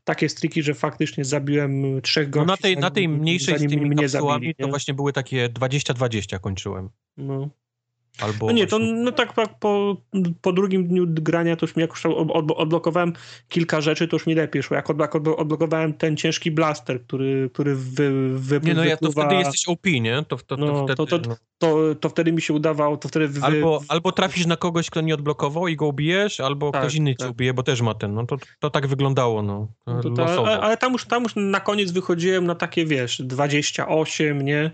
takie striki, że faktycznie zabiłem trzech gości. No na tej, na tej mniejszej z tymi mnie zabili, to właśnie były takie 20-20 kończyłem. No. Albo no nie, to no tak, tak po, po drugim dniu grania to już mi jakoś od, odblokowałem kilka rzeczy, to już mi lepiej szło. Jak odblokowałem ten ciężki blaster, który, który wy, wy, Nie no, ja, to wtedy jesteś OP, nie? To, to, to, no, wtedy, to, to, no. to, to, wtedy mi się udawało, to wtedy... Wy... Albo, albo trafisz na kogoś, kto nie odblokował i go ubijesz, albo tak, ktoś inny tak. cię ubije, bo też ma ten, no to, to tak wyglądało, no. no to, ale, ale tam już, tam już na koniec wychodziłem na takie, wiesz, 28, nie?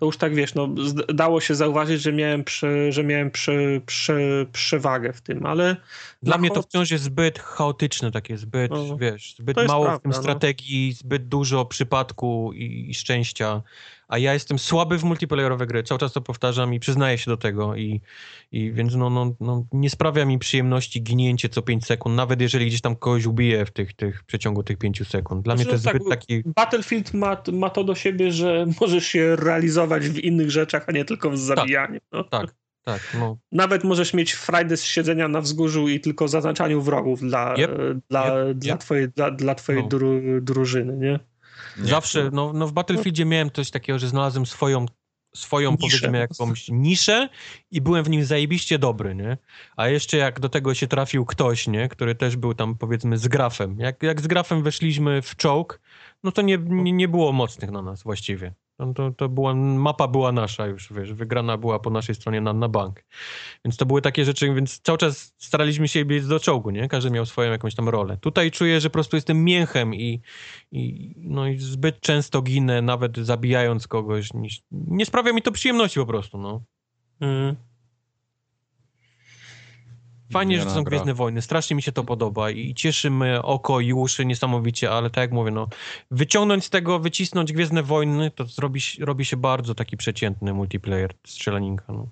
To już tak wiesz, no, dało się zauważyć, że miałem, przy, że miałem przy, przy, przewagę w tym, ale. Dla mnie to wciąż jest zbyt chaotyczne, takie zbyt, no, wiesz, zbyt mało prawda, w tym no. strategii, no. zbyt dużo przypadku i, i szczęścia a ja jestem słaby w multiplayerowe gry, cały czas to powtarzam i przyznaję się do tego i, i więc no, no, no, nie sprawia mi przyjemności ginięcie co 5 sekund, nawet jeżeli gdzieś tam kogoś ubiję w, tych, tych, w przeciągu tych 5 sekund. Dla znaczy, mnie to jest tak, zbyt taki... Battlefield ma, ma to do siebie, że możesz się realizować w innych rzeczach, a nie tylko w zabijaniu. Tak, no. tak. Tak, no. Nawet możesz mieć frajdę z siedzenia na wzgórzu i tylko zaznaczaniu wrogów dla, yep, dla, yep, dla, yep. twojej, dla, dla twojej no. dru, drużyny, nie? Zawsze, no, no w Battlefieldzie miałem coś takiego, że znalazłem swoją swoją, niszę. powiedzmy, jakąś niszę i byłem w nim zajebiście dobry, nie? A jeszcze jak do tego się trafił ktoś, nie? Który też był tam, powiedzmy, z grafem. Jak, jak z grafem weszliśmy w czołg, no to nie, nie, nie było mocnych na nas właściwie. No to, to była, mapa była nasza już, wiesz, wygrana była po naszej stronie na, na bank. Więc to były takie rzeczy, więc cały czas staraliśmy się biec do czołgu, nie? Każdy miał swoją jakąś tam rolę. Tutaj czuję, że po prostu jestem mięchem i, i, no i zbyt często ginę, nawet zabijając kogoś. Nie, nie sprawia mi to przyjemności po prostu, no. Mm. Fajnie, że to są Gwiezdne Wojny, strasznie mi się to podoba i cieszy mnie oko i uszy niesamowicie, ale tak jak mówię, no, wyciągnąć z tego, wycisnąć Gwiezdne Wojny, to zrobi, robi się bardzo taki przeciętny multiplayer strzelaninka. No.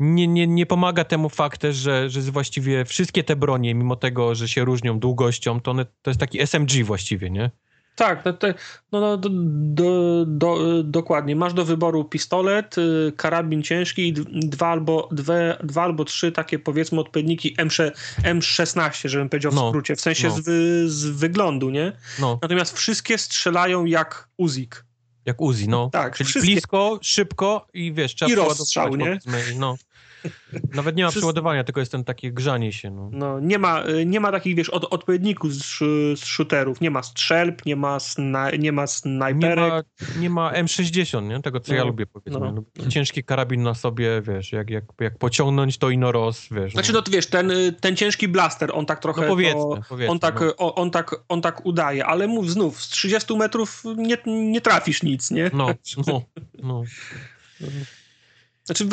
Nie, nie, nie pomaga temu fakt że, że właściwie wszystkie te bronie, mimo tego, że się różnią długością, to, one, to jest taki SMG właściwie, nie? Tak, no, no, no do, do, do, dokładnie. Masz do wyboru pistolet, y, karabin ciężki i dwa albo, dwie, dwa albo trzy takie powiedzmy odpowiedniki M6, M16, żebym powiedział w no, skrócie, w sensie no. z, z, wyglądu, nie? No. Natomiast wszystkie strzelają jak Uzik. Jak Uzi, no. Tak, Czyli wszystkie. blisko, szybko i wiesz, trzeba I rozstrzał, nie? No. Nawet nie ma przeładowania, tylko jest ten takie grzanie się. No, no nie, ma, nie ma takich, wiesz, od, odpowiedników z, z shooterów. Nie ma strzelb, nie ma, sna, nie ma snajperek. Nie ma, nie ma M60, nie? Tego, co no, ja lubię, powiedzmy. No. Ciężki karabin na sobie, wiesz, jak, jak, jak pociągnąć, to ino roz, wiesz. Znaczy, no, no wiesz, ten, ten ciężki blaster, on tak trochę... No powiedzmy, to, powiedzmy, on, tak, no. on, on, tak, on tak udaje, ale mów znów, z 30 metrów nie, nie trafisz nic, nie? No, no, no. Znaczy,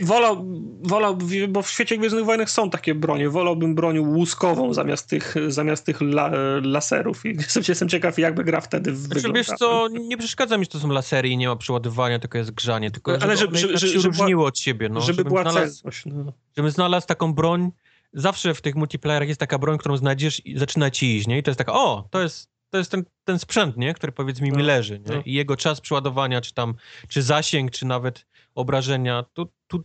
wolał, wolał, bo w świecie Gwiezdnych Wojnach są takie bronie. Wolałbym bronię łuskową zamiast tych, zamiast tych la, laserów. I jestem, jestem ciekaw, jakby gra wtedy znaczy, wyglądała. Wiesz co, nie przeszkadza mi, że to są lasery i nie ma przeładowania, tylko jest grzanie. Tylko Ale żeby, żeby, żeby, się żeby różniło była, od siebie. No, żeby była znalazł, celność. No. Żebym znalazł taką broń. Zawsze w tych multiplayerach jest taka broń, którą znajdziesz i zaczyna ci iść, nie? I to jest taka, o, to jest to jest ten, ten sprzęt, nie? który powiedzmy mi no, leży, nie? No. I jego czas przeładowania, czy tam, czy zasięg, czy nawet obrażenia, tu, tu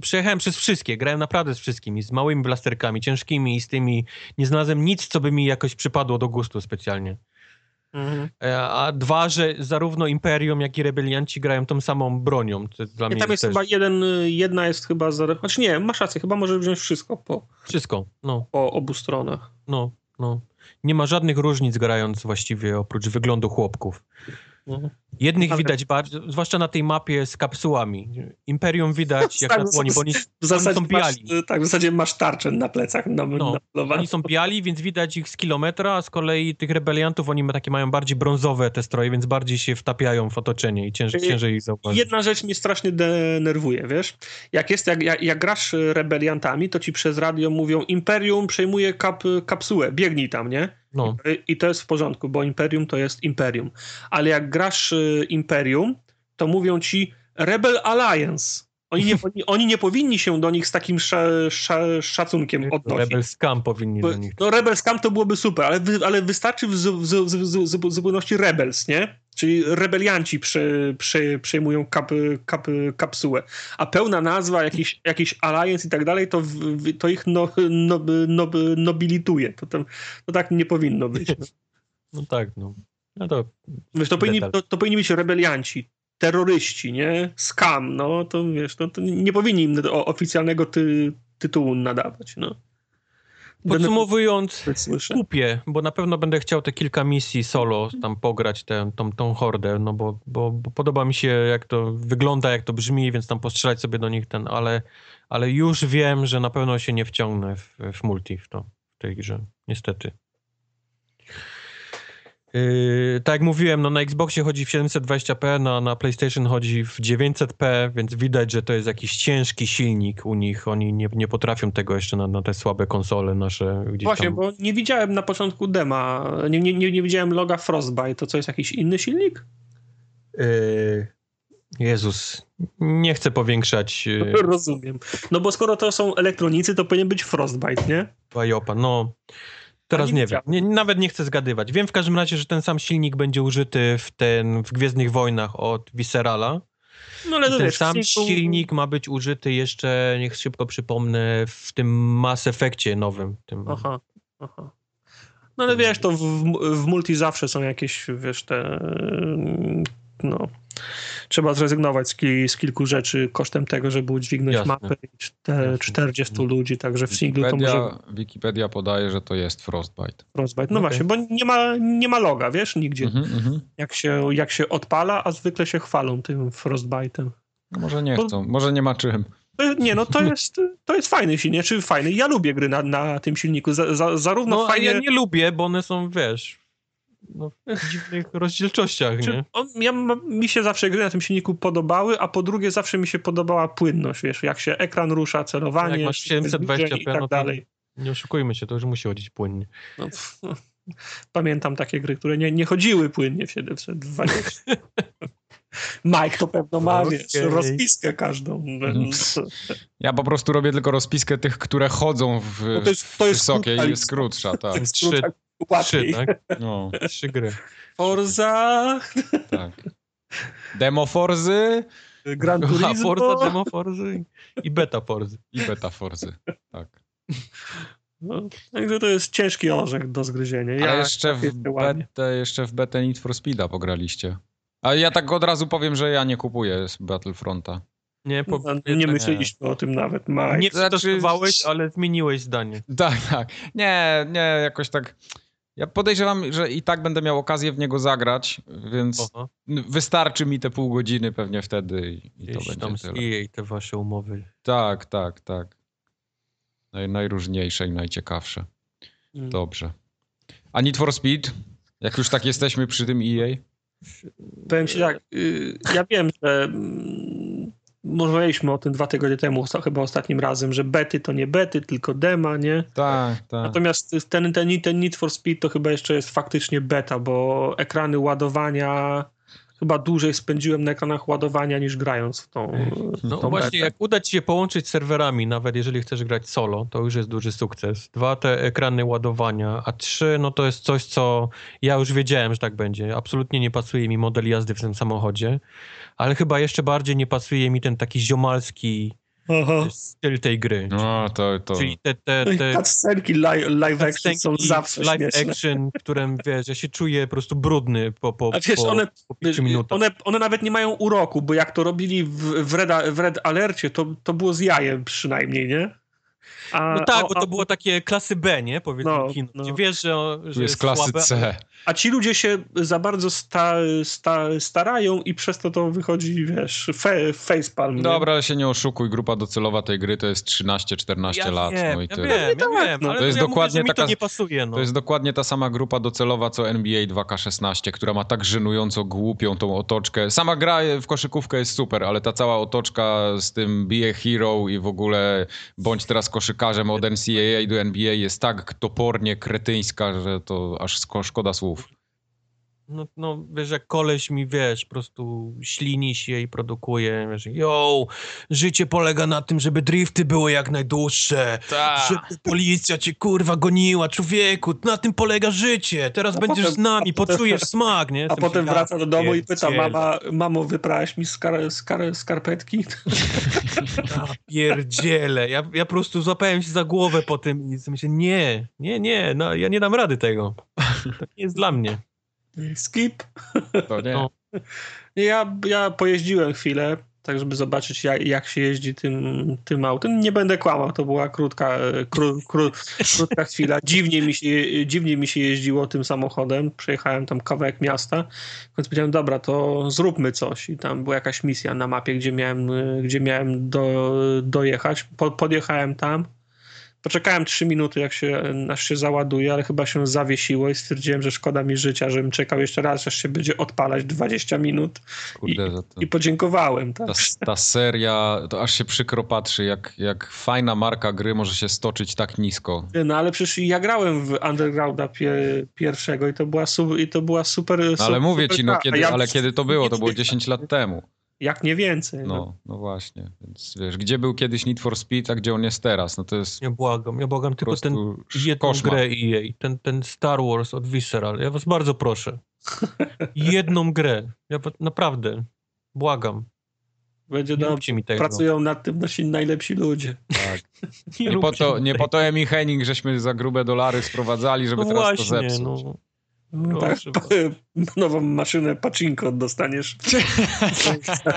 przejechałem przez wszystkie, grałem naprawdę z wszystkimi, z małymi blasterkami, ciężkimi i z tymi, nie znalazłem nic, co by mi jakoś przypadło do gustu specjalnie. Mhm. E, a dwa, że zarówno Imperium, jak i rebelianci grają tą samą bronią. To dla mnie tam jest, chyba jeden, jedna jest chyba za... Znaczy nie, masz rację, chyba może wziąć wszystko po... Wszystko, no. Po obu stronach. No, no. Nie ma żadnych różnic grając właściwie oprócz wyglądu chłopków. Jednych Ale- widać bardzo, zwłaszcza na tej mapie z kapsułami. Imperium widać jak Tak, na dłoni, bo oni, W zasadzie są masz, biali. tak, w zasadzie masz tarczę na plecach na, No, namalowaną. oni są biali, więc widać ich z kilometra, a z kolei tych rebeliantów, oni takie mają bardziej brązowe te stroje, więc bardziej się wtapiają w otoczenie i ciężej, Yy, ciężej ich zauważyć. Jedna rzecz mnie strasznie denerwuje, wiesz? Jak jest, jak, jak, jak grasz rebeliantami, to ci przez radio mówią Imperium przejmuje kap, kapsułę, biegnij tam, nie? No, I to jest w porządku, bo Imperium to jest Imperium. Ale jak grasz y, Imperium, to mówią ci Rebel Alliance. Oni nie, oni, oni nie powinni się do nich z takim sza, sza, szacunkiem odnosić. Rebel Scam powinni Bo- do nich. No Rebel Scam to byłoby super, ale, wy, ale wystarczy w, zu- w, zu- w, zu- w zupełności Rebels, nie? Czyli rebelianci prze, prze, przejmują kap, kap, kapsułę. A pełna nazwa, jakiś, jakiś Alliance i tak dalej, to, to ich no, no, no, nobilituje. To, tam, to tak nie powinno być. No tak, no. No to Wiesz, to, powinni, to, to powinni być rebelianci, terroryści, nie? Skam, no to wiesz, to, to nie powinni im oficjalnego ty, tytułu nadawać, no. podsumowując, kupię, bo na pewno będę chciał te kilka misji solo tam pograć, tę, tą, tą hordę, no bo, bo, bo podoba mi się jak to wygląda, jak to brzmi, więc tam postrzelać sobie do nich ten, ale, ale już wiem, że na pewno się nie wciągnę w, w multi w, to, w tej grze, niestety. Yy, tak jak mówiłem, no na Xboxie chodzi w 720p, na, na PlayStation chodzi w 900p, więc widać, że to jest jakiś ciężki silnik u nich. Oni nie, nie potrafią tego jeszcze na, na te słabe konsole nasze gdzieś Właśnie, tam. bo nie widziałem na początku dema, nie, nie, nie, nie widziałem loga Frostbite, to co jest jakiś inny silnik? Yy, Jezus, nie chcę powiększać yy, Rozumiem. No bo skoro to są elektronicy, to powinien być Frostbite, nie? Bajopa. No, teraz nie nie, wiem. Nie, nawet nie chcę zgadywać. Wiem w każdym razie, że ten sam silnik będzie użyty w, ten, w Gwiezdnych Wojnach od Viscerala. No ale I ten wiesz, sam silniku- silnik ma być użyty jeszcze, niech szybko przypomnę, w tym Mass Effectie nowym. Tym, Aha, aha. No ale wiesz, to w, w multi zawsze są jakieś, wiesz, te no, trzeba zrezygnować z, ki, z kilku rzeczy kosztem tego, żeby udźwignąć Jasne. mapę i czte, Jasne. 40 ludzi, także w singlu to może Wikipedia, Wikipedia podaje, że to jest Frostbite. Frostbite. No Okej. właśnie, bo nie ma, nie ma loga, wiesz, nigdzie. Mhm, mhm. Jak, się, jak się odpala, a zwykle się chwalą tym Frostbite'em. No Może nie Bo- chcą, może nie ma czym. Nie, no to jest, to jest fajny silnik, czy fajny. Ja lubię gry na, na tym silniku, za, za, zarówno No, fajnie... ja nie lubię, bo one są, wiesz, no, w dziwnych rozdzielczościach, Czy nie? on, ja, mi się zawsze gry na tym silniku podobały, a po drugie zawsze mi się podobała płynność, wiesz, jak się ekran rusza, celowanie, Jak masz 720p, i tak no dalej. Nie oszukujmy się, to już musi chodzić płynnie. No, pff, no. Pamiętam takie gry, które nie, nie chodziły płynnie w 720. Mike to pewno ma, Okej. wiesz, rozpiskę każdą. Ja po prostu robię tylko rozpiskę tych, które chodzą w No to jest- to jest wysokie i krótka jest lista. krótsza, tak. Trzy, trzy, tak? No, Trzy gry. Forza, tak. Demo Forzy Gran A Turismo. Forza, Demo Forzy i Beta Forzy. i Beta Forzy. Tak. No, także to jest ciężki orzech do zgryzienia. Ja, Ale jeszcze w, betę, jeszcze w betę Need for Speeda pograliście. A ja tak od razu powiem, że ja nie kupuję z Battlefronta. Nie, po, No, nie myśleliśmy o tym nawet, Mike. Nie Znaczy- przetestowałeś, ale zmieniłeś zdanie. Tak, tak. Nie, nie, jakoś tak... Ja podejrzewam, że i tak będę miał okazję w niego zagrać, więc Oho, wystarczy mi te pół godziny pewnie wtedy i, i to tam będzie z tyle. EA te wasze umowy. Tak, tak, tak. Naj, najróżniejsze i najciekawsze. Mm. Dobrze. A Need for Speed? Jak już tak jesteśmy przy tym EA? Powiem ci tak, y, ja wiem, że rozmawialiśmy o tym dwa tygodnie temu, chyba ostatnim razem, że bety to nie bety, tylko dema, nie? Tak, tak. Natomiast ten, ten, ten Need for Speed to chyba jeszcze jest faktycznie beta, bo ekrany ładowania, chyba dłużej spędziłem na ekranach ładowania niż grając w tą, No tą właśnie, jak uda ci się połączyć z serwerami, nawet jeżeli chcesz grać solo, to już jest duży sukces. Dwa, te ekrany ładowania, a trzy, no to jest coś, co ja już wiedziałem, że tak będzie. Absolutnie nie pasuje mi model jazdy w tym samochodzie, ale chyba jeszcze bardziej nie pasuje mi ten taki ziomalski Aha. styl tej gry. No, to, to... Czyli te, te, No i te cutscenki live, live action są zawsze live śmieszne. action, w którym, wiesz, ja się czuję po prostu brudny po, po, A wiesz, po, one, po pięciu minutach. one, one nawet nie mają uroku, bo jak to robili w, w, Red, w Red Alercie, to, to było z jajem przynajmniej, nie? A, No tak, o- bo a- to było takie klasy B, nie? Powiedzmy No, kino. no. Wiesz, że, że Tu jest klasy słabe, C. A ci ludzie się za bardzo sta, sta, starają i przez to to wychodzi, wiesz, fe, facepalm. Dobra, ale się nie oszukuj, grupa docelowa tej gry to jest 13-14 Ja lat. wiem, no i ja wiem, ja wiem, no. ale To jest ja dokładnie mówię, że mi taka- to nie pasuje, no. To jest dokładnie ta sama grupa docelowa co NBA 2K16, która ma tak żenująco głupią tą otoczkę. Sama gra w koszykówkę jest super, ale ta cała otoczka z tym be a hero i w ogóle bądź teraz koszykarzem od NCAA do NBA jest tak topornie kretyńska, że to aż szkoda słów. слов. No, no, wiesz, jak koleś mi, wiesz, po prostu ślini się i produkuje, wiesz, yo, życie polega na tym, żeby drifty były jak najdłuższe, żeby policja cię, kurwa, goniła, człowieku, na tym polega życie, teraz A będziesz potem- z nami, poczujesz smak, nie? A potem wraca do domu i pyta, mama, mamo, wyprałaś mi skar, skar, skarpetki? Ja pierdzielę, ja, ja po prostu złapałem się za głowę po tym i myślę, nie, nie, nie, no, ja nie dam rady tego, to nie jest dla mnie. Skip. To nie. No. Ja, ja pojeździłem chwilę, tak żeby zobaczyć jak, jak się jeździ tym, tym autem. Nie będę kłamał, to była krótka, kró, kró, krótka chwila. Dziwnie mi, się, dziwnie mi się jeździło tym samochodem. Przejechałem tam kawałek miasta, więc powiedziałem, dobra, to zróbmy coś. I tam była jakaś misja na mapie, gdzie miałem, gdzie miałem do, dojechać. Po, podjechałem tam. Poczekałem 3 minuty, jak się, aż się załaduje, ale chyba się zawiesiło i stwierdziłem, że szkoda mi życia, żebym czekał jeszcze raz, aż się będzie odpalać 20 minut Kurde, za to. i podziękowałem. Tak? Ta, ta seria, to aż się przykro patrzy, jak, jak fajna marka gry może się stoczyć tak nisko. No ale przecież ja grałem w Undergrounda pie, pierwszego i to była, su, i to była super. No, ale super mówię ci, no kiedy, ja ale kiedy to było? To było nic 10 lat temu. Jak nie więcej. No. No, no właśnie. Więc wiesz, gdzie był kiedyś Need for Speed, a gdzie on jest teraz? No to jest Ja błagam, ja błagam tylko ten jedną koszmar. grę EA, ten, ten Star Wars od Visceral. Ja was bardzo proszę. Jedną grę. Ja naprawdę. Błagam. Będzie Nie dobrze. mi tego. Pracują nad tym nasi najlepsi ludzie. Tak. Nie, Nie po, to, mi nie po to Emi Henning, żeśmy za grube dolary sprowadzali, żeby No teraz to właśnie, zepsuć. no. No, tak, nową maszynę Pacinko dostaniesz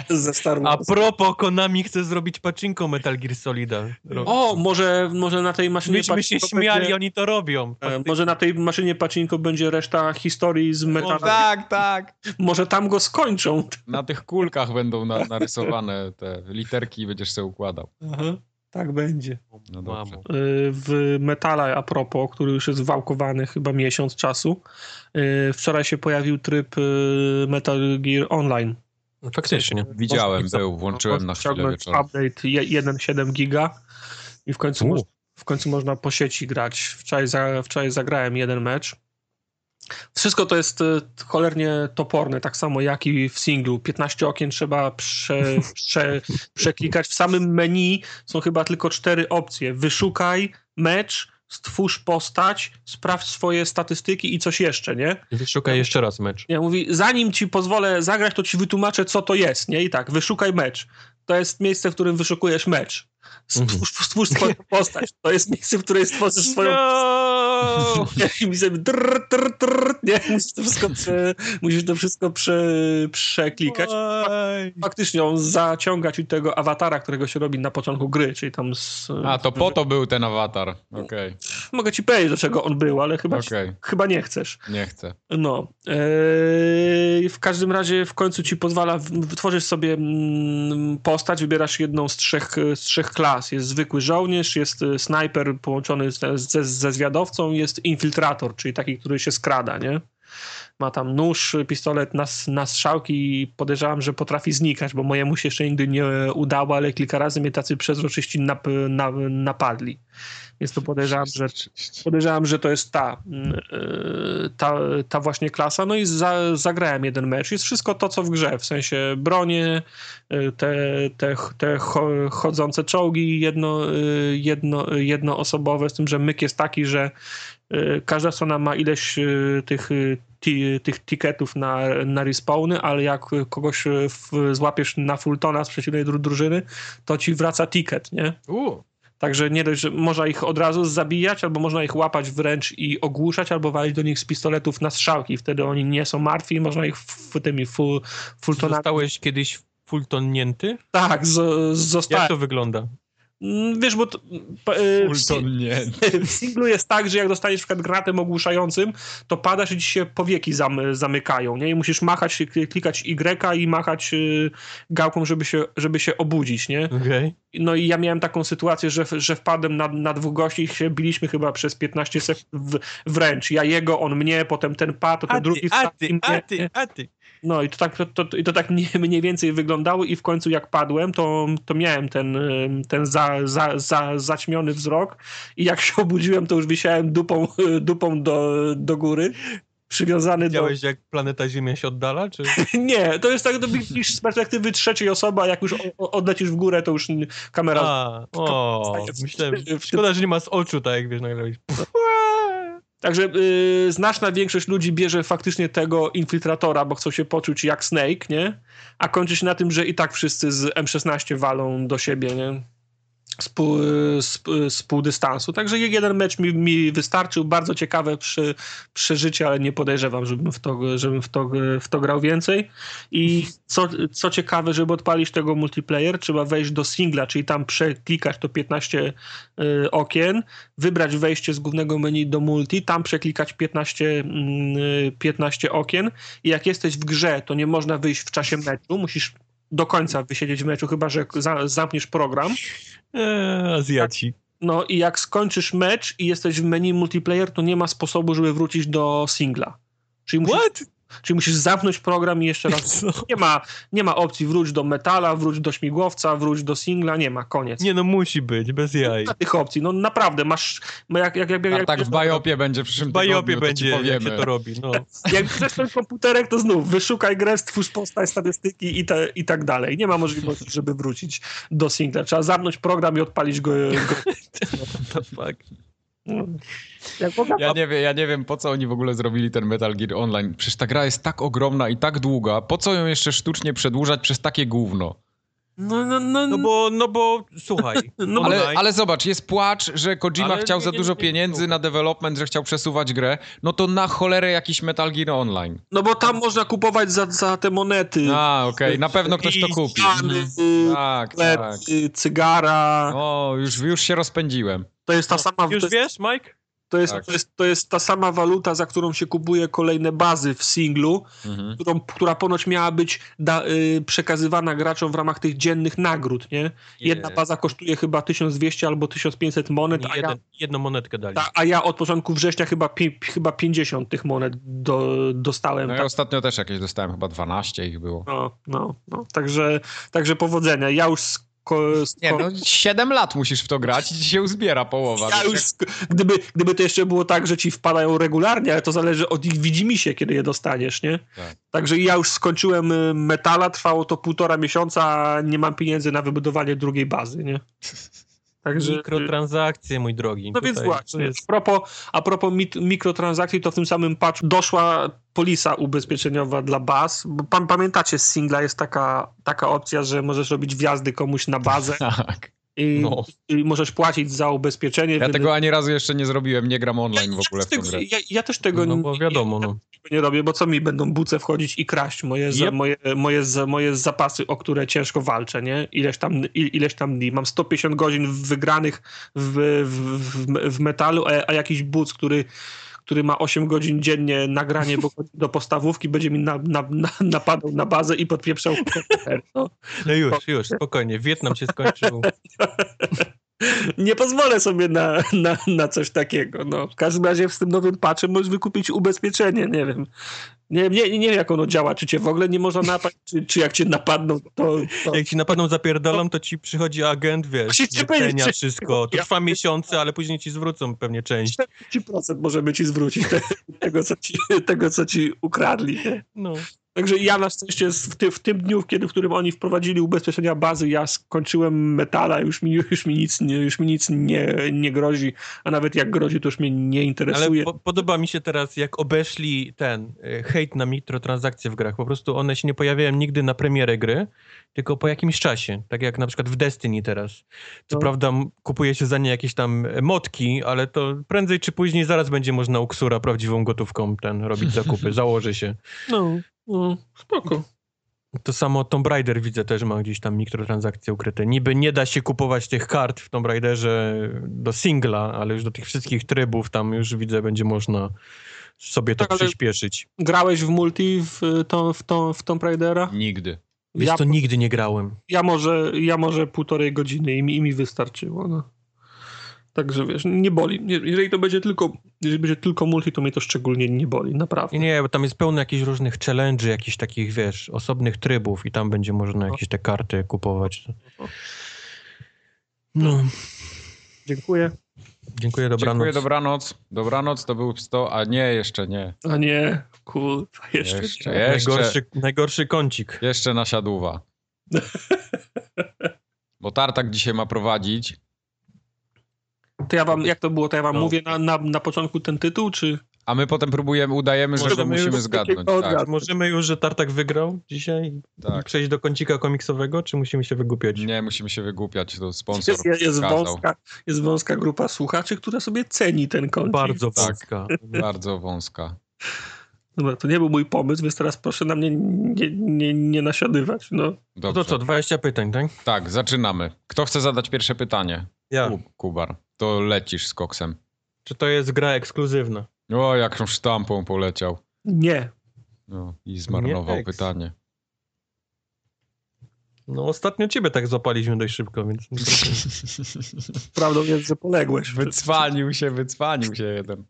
ze, ze Star A propos, Konami chce zrobić pacinko Metal Gear Solida. O, może, może na tej maszynie Myśmy się śmiali, będzie, oni to robią. e, Może na tej maszynie Pacinko będzie reszta historii z metalu. Tak, tak. Może tam go skończą. Na tych kulkach będą na, narysowane te literki i będziesz sobie układał. Aha, tak będzie. No dobrze. Y, w Metala a propos, który już jest wałkowany chyba miesiąc czasu. y, Wczoraj się pojawił tryb y, Metal Gear Online. No, faktycznie. Widziałem, Można- był, włączyłem na chwilę wieczorem. update je- 1.7 giga i w końcu, moż, w końcu można po sieci grać. Wczoraj, za, wczoraj zagrałem jeden mecz. Wszystko to jest y, cholernie toporne, tak samo jak i w singlu. 15 okien trzeba prze, prze, przeklikać. W samym menu są chyba tylko cztery opcje. Wyszukaj mecz, stwórz postać, sprawdź swoje statystyki i coś jeszcze, nie? Wyszukaj jeszcze raz mecz. Nie, mówi, zanim ci pozwolę zagrać, to ci wytłumaczę, co to jest, nie? I tak, wyszukaj mecz. To jest miejsce, w którym wyszukujesz mecz. Mhm. Stwórz, stwórz swoją postać. To jest miejsce, w którym stworzysz swoją No! nie, mi sobie drr, drr, drr, nie, musisz to wszystko, prze, musisz to wszystko prze, przeklikać. Faktycznie on zaciąga ci tego awatara, którego się robi na początku gry, czyli tam z, A, to po to był ten awatar. Okej, Mogę ci powiedzieć, do czego on był, ale chyba, okej, chyba nie chcesz. nie chcę. No. Eee, w każdym razie w końcu ci pozwala, wytworzysz sobie mm, postać, wybierasz jedną z trzech, z trzech klas. Jest zwykły żołnierz, jest e, snajper połączony z- ze, ze zwiadowcą, jest infiltrator, czyli taki, który się skrada, nie? Ma tam nóż, pistolet na, na strzałki i podejrzewam, że potrafi znikać, bo mojemu się jeszcze nigdy nie udało, ale kilka razy mnie tacy przezroczyści nap, na, napadli. Więc to podejrzewam, że podejrzewam, że to jest ta, mm, y, ta, ta właśnie klasa. No i za, zagrałem jeden mecz. Jest wszystko to, co w grze, w sensie bronie, y, te, te, te cho- chodzące czołgi jedno, y, jedno, jednoosobowe, z tym, że myk jest taki, że każda strona ma ileś tych, ti, tych tiketów na, na respawny, ale jak kogoś w, złapiesz na Fultona z przeciwnej dru- drużyny, to ci wraca ticket, nie? U, Także nie dość, że można ich od razu zabijać, albo można ich łapać wręcz i ogłuszać, albo walić do nich z pistoletów na strzałki. Wtedy oni nie są martwi i można ich w, tymi full, fulltonami... Zostałeś kiedyś fultonnięty? Tak, z, Jak zostałem. to wygląda? Mm, wiesz, bo to, Fulton nie. w singlu jest tak, że jak dostaniesz przykład gratem ogłuszającym, to padasz i ci się powieki zam, zamykają, nie? I musisz machać, klikać Y i machać y, gałką, żeby się, żeby się obudzić, nie? Okej. No i ja miałem taką sytuację, że, że wpadłem na, na dwóch gości i się biliśmy chyba przez 15 sekund w, wręcz. Ja jego, on mnie, potem ten padł, to ten A drugi ty, a wstał i ty, a ty, a ty. No i to tak, to, to, i to tak mniej, więcej wyglądało i w końcu jak padłem, to, to miałem ten, ten za, za, za, zaćmiony wzrok i jak się obudziłem, to już wisiałem dupą, dupą do, do góry, przywiązany do... Widziałeś, jak planeta Ziemia się oddala, czy... Nie, to jest tak, widzisz z perspektywy trzeciej osoby, a jak już o- odlecisz w górę, to już kamera... A, o, myślałem, szkoda, że nie ma z oczu, tak jak wiesz, nagle Także y, znaczna większość ludzi bierze faktycznie tego infiltratora, bo chcą się poczuć jak Snake, nie? A kończy się na tym, że i tak wszyscy z M16 walą do siebie, nie? Z pół, z, z pół dystansu. Także jeden mecz mi, mi wystarczył. Bardzo ciekawe przy, przeżycie, ale nie podejrzewam, żebym w to, żebym w to, w to grał więcej. I co, co ciekawe, żeby odpalić tego multiplayer, trzeba wejść do singla, czyli tam przeklikać to 15 y, okien, wybrać wejście z głównego menu do multi, tam przeklikać 15, mm, y, 15 okien i jak jesteś w grze, to nie można wyjść w czasie meczu, musisz do końca wysiedzieć w meczu, chyba że za, zamkniesz program. eee, Azjaci. No i jak skończysz mecz i jesteś w menu multiplayer, to nie ma sposobu, żeby wrócić do singla. Czyli musisz, What? Czyli musisz zamknąć program i jeszcze raz. Co? Nie ma, nie ma opcji wróć do metala, wróć do śmigłowca, wróć do singla, nie ma, koniec. Nie no, musi być, bez jaj. Nie ma tych opcji, no naprawdę, masz, no jak, jak, jak, jak, A jak, tak w Bajopie będzie w przyszłym W Bajopie tygodniu, to będzie, ci jak się powiemy. to robi, no. jak bierzesz ten komputerek, to znów wyszukaj grę, stwórz postać, statystyki i, te, i tak dalej. Nie ma możliwości, żeby wrócić do singla. Trzeba zamknąć program i odpalić go. go The fuck. Ja nie, wiem, ja nie wiem, po co oni w ogóle zrobili ten Metal Gear Online. Przecież ta gra jest tak ogromna i tak długa. Po co ją jeszcze sztucznie przedłużać przez takie gówno? No, no, no, No bo, no bo, słuchaj, No Ale, online- ale zobacz, jest płacz, że Kojima Ale chciał nie, za dużo nie, pieniędzy nie. na development, że chciał przesuwać grę. No to na cholerę jakiś Metal Gear Online. no bo tam można kupować za, za te monety. A, okej, na pewno ktoś to kupi. Stany, Mhm. Tak, tak. cygara. O, już, już się rozpędziłem. To jest ta sama. Już to jest, wiesz, Mike? To, jest, Tak. to, jest, to jest ta sama waluta, za którą się kupuje kolejne bazy w singlu, Mhm. którą, która ponoć miała być da, y, przekazywana graczom w ramach tych dziennych nagród, nie? Jedna baza kosztuje chyba 1200 albo 1500 monet, a ja, jeden, jedną monetkę dali. ta, a ja od początku września chyba, pi, chyba 50 tych monet do, dostałem. No ja tak, ostatnio też jakieś dostałem, chyba 12 ich było. no, no, no. Także, także powodzenia. Ja już sko- Nie, no 7 lat musisz w to grać i ci się uzbiera połowa. Ja już, gdyby, gdyby to jeszcze było tak, że ci wpadają regularnie, ale to zależy od ich widzimisię, kiedy je dostaniesz, nie? Tak. Także ja już skończyłem y, metala, trwało to półtora miesiąca, a nie mam pieniędzy na wybudowanie drugiej bazy, nie? Także... Mikrotransakcje, mój drogi. No więc właśnie, jest- a propos, a propos mikrotransakcji, to w tym samym patchu doszła polisa ubezpieczeniowa dla baz. Bo pan, pamiętacie, z singla jest taka, taka opcja, że możesz robić wjazdy komuś na bazę Tak. i, No. i możesz płacić za ubezpieczenie. Ja wtedy- tego ani razu jeszcze nie zrobiłem, nie gram online w ogóle ja, w tą grę. tego, ja, ja też tego No nie- bo wiadomo, no. Tego nie robię, bo co mi będą buce wchodzić i kraść moje, Yep. moje, moje, moje zapasy, o które ciężko walczę, nie? Ileś tam, ileś tam dni. Mam 150 godzin wygranych w, w, w, w metalu, a, a jakiś buc, który który ma 8 godzin dziennie nagranie do postawówki, będzie mi na, na, na, napadał na bazę i podpieprzał komputer. No, No już, już, spokojnie. Wietnam się skończył. nie pozwolę sobie na, na, na coś takiego. No. W każdym razie z tym nowym patchem możesz wykupić ubezpieczenie, nie wiem. Nie, nie, nie wiem, jak ono działa. Czy cię w ogóle nie można napaść, czy, czy jak cię napadną, to... to... Jak ci napadną zapierdolą, to ci przychodzi agent, wiesz, wycenia wszystko. To trwa miesiące, ale później ci zwrócą pewnie część. 40% możemy ci zwrócić te, tego, co ci, tego, co ci ukradli. No. Także ja na szczęście w, ty, w tym dniu, kiedy, w którym oni wprowadzili ubezpieczenia bazy, ja skończyłem metala, już mi, już mi nic, nie, już mi nic nie, nie grozi, a nawet jak grozi, to już mnie nie Ale interesuje. po, podoba mi się teraz, jak obeszli ten e, hejt na mikrotransakcje w grach. Po prostu one się nie pojawiają nigdy na premierę gry, tylko po jakimś czasie. Tak jak na przykład w Destiny teraz. Co No. prawda kupuje się za nie jakieś tam motki, ale to prędzej czy później zaraz będzie można u Ksura prawdziwą gotówką ten robić zakupy. Założy się. No, no, spoko. To samo Tomb Raider widzę też ma gdzieś tam mikrotransakcje ukryte. Niby nie da się kupować tych kart w Tomb Raiderze do singla, ale już do tych wszystkich trybów tam już widzę będzie można sobie to Tak, ale- przyspieszyć. Grałeś w multi w, tą, w, tą, w Tomb Raidera? Nigdy. Wiesz, Ja, to nigdy nie grałem. ja, może, ja może półtorej godziny i mi, i mi wystarczyło. No. Także wiesz, nie boli. Je- Jeżeli to będzie tylko, jeżeli będzie tylko multi, to mnie to szczególnie nie boli, naprawdę. Nie, bo tam jest pełno jakichś różnych challenge'y, jakichś takich, wiesz, osobnych trybów i tam będzie można jakieś te karty kupować. No, Dziękuję. dziękuję, dobranoc. Dziękuję, dobranoc. Dobranoc to był 100, a nie, jeszcze nie. A nie, kurwa, jeszcze, Jeszcze, nie. jeszcze. Najgorszy, najgorszy kącik. Jeszcze nasiadłowa. Bo Tartak dzisiaj ma prowadzić. To ja wam, jak to było, to ja wam No. mówię na, na, na początku ten tytuł, czy... A my potem próbujemy, udajemy, że musimy zgadnąć. Tak. Możemy już, że Tartak wygrał dzisiaj tak. przejść do kącika komiksowego, czy musimy się wygłupiać? Nie, musimy się wygłupiać, to sponsor Jest, jest, wąska, jest wąska grupa słuchaczy, która sobie ceni ten kącik. Bardzo Tak. wąska. Bardzo wąska. Dobra, to nie był mój pomysł, więc teraz proszę na mnie nie, nie, nie nasiadywać. No. No Dobrze. to co, 20 pytań, tak? Tak, zaczynamy. Kto chce zadać pierwsze pytanie? Ja. Ku- Kubar. To lecisz z koksem. Czy to jest gra ekskluzywna? O, jaką sztampą poleciał. Nie. No, I zmarnował Nie, pytanie. No ostatnio ciebie tak złapaliśmy dość szybko, więc... Prawdą jest, że poległeś. Wycwanił się, wycwanił się jeden.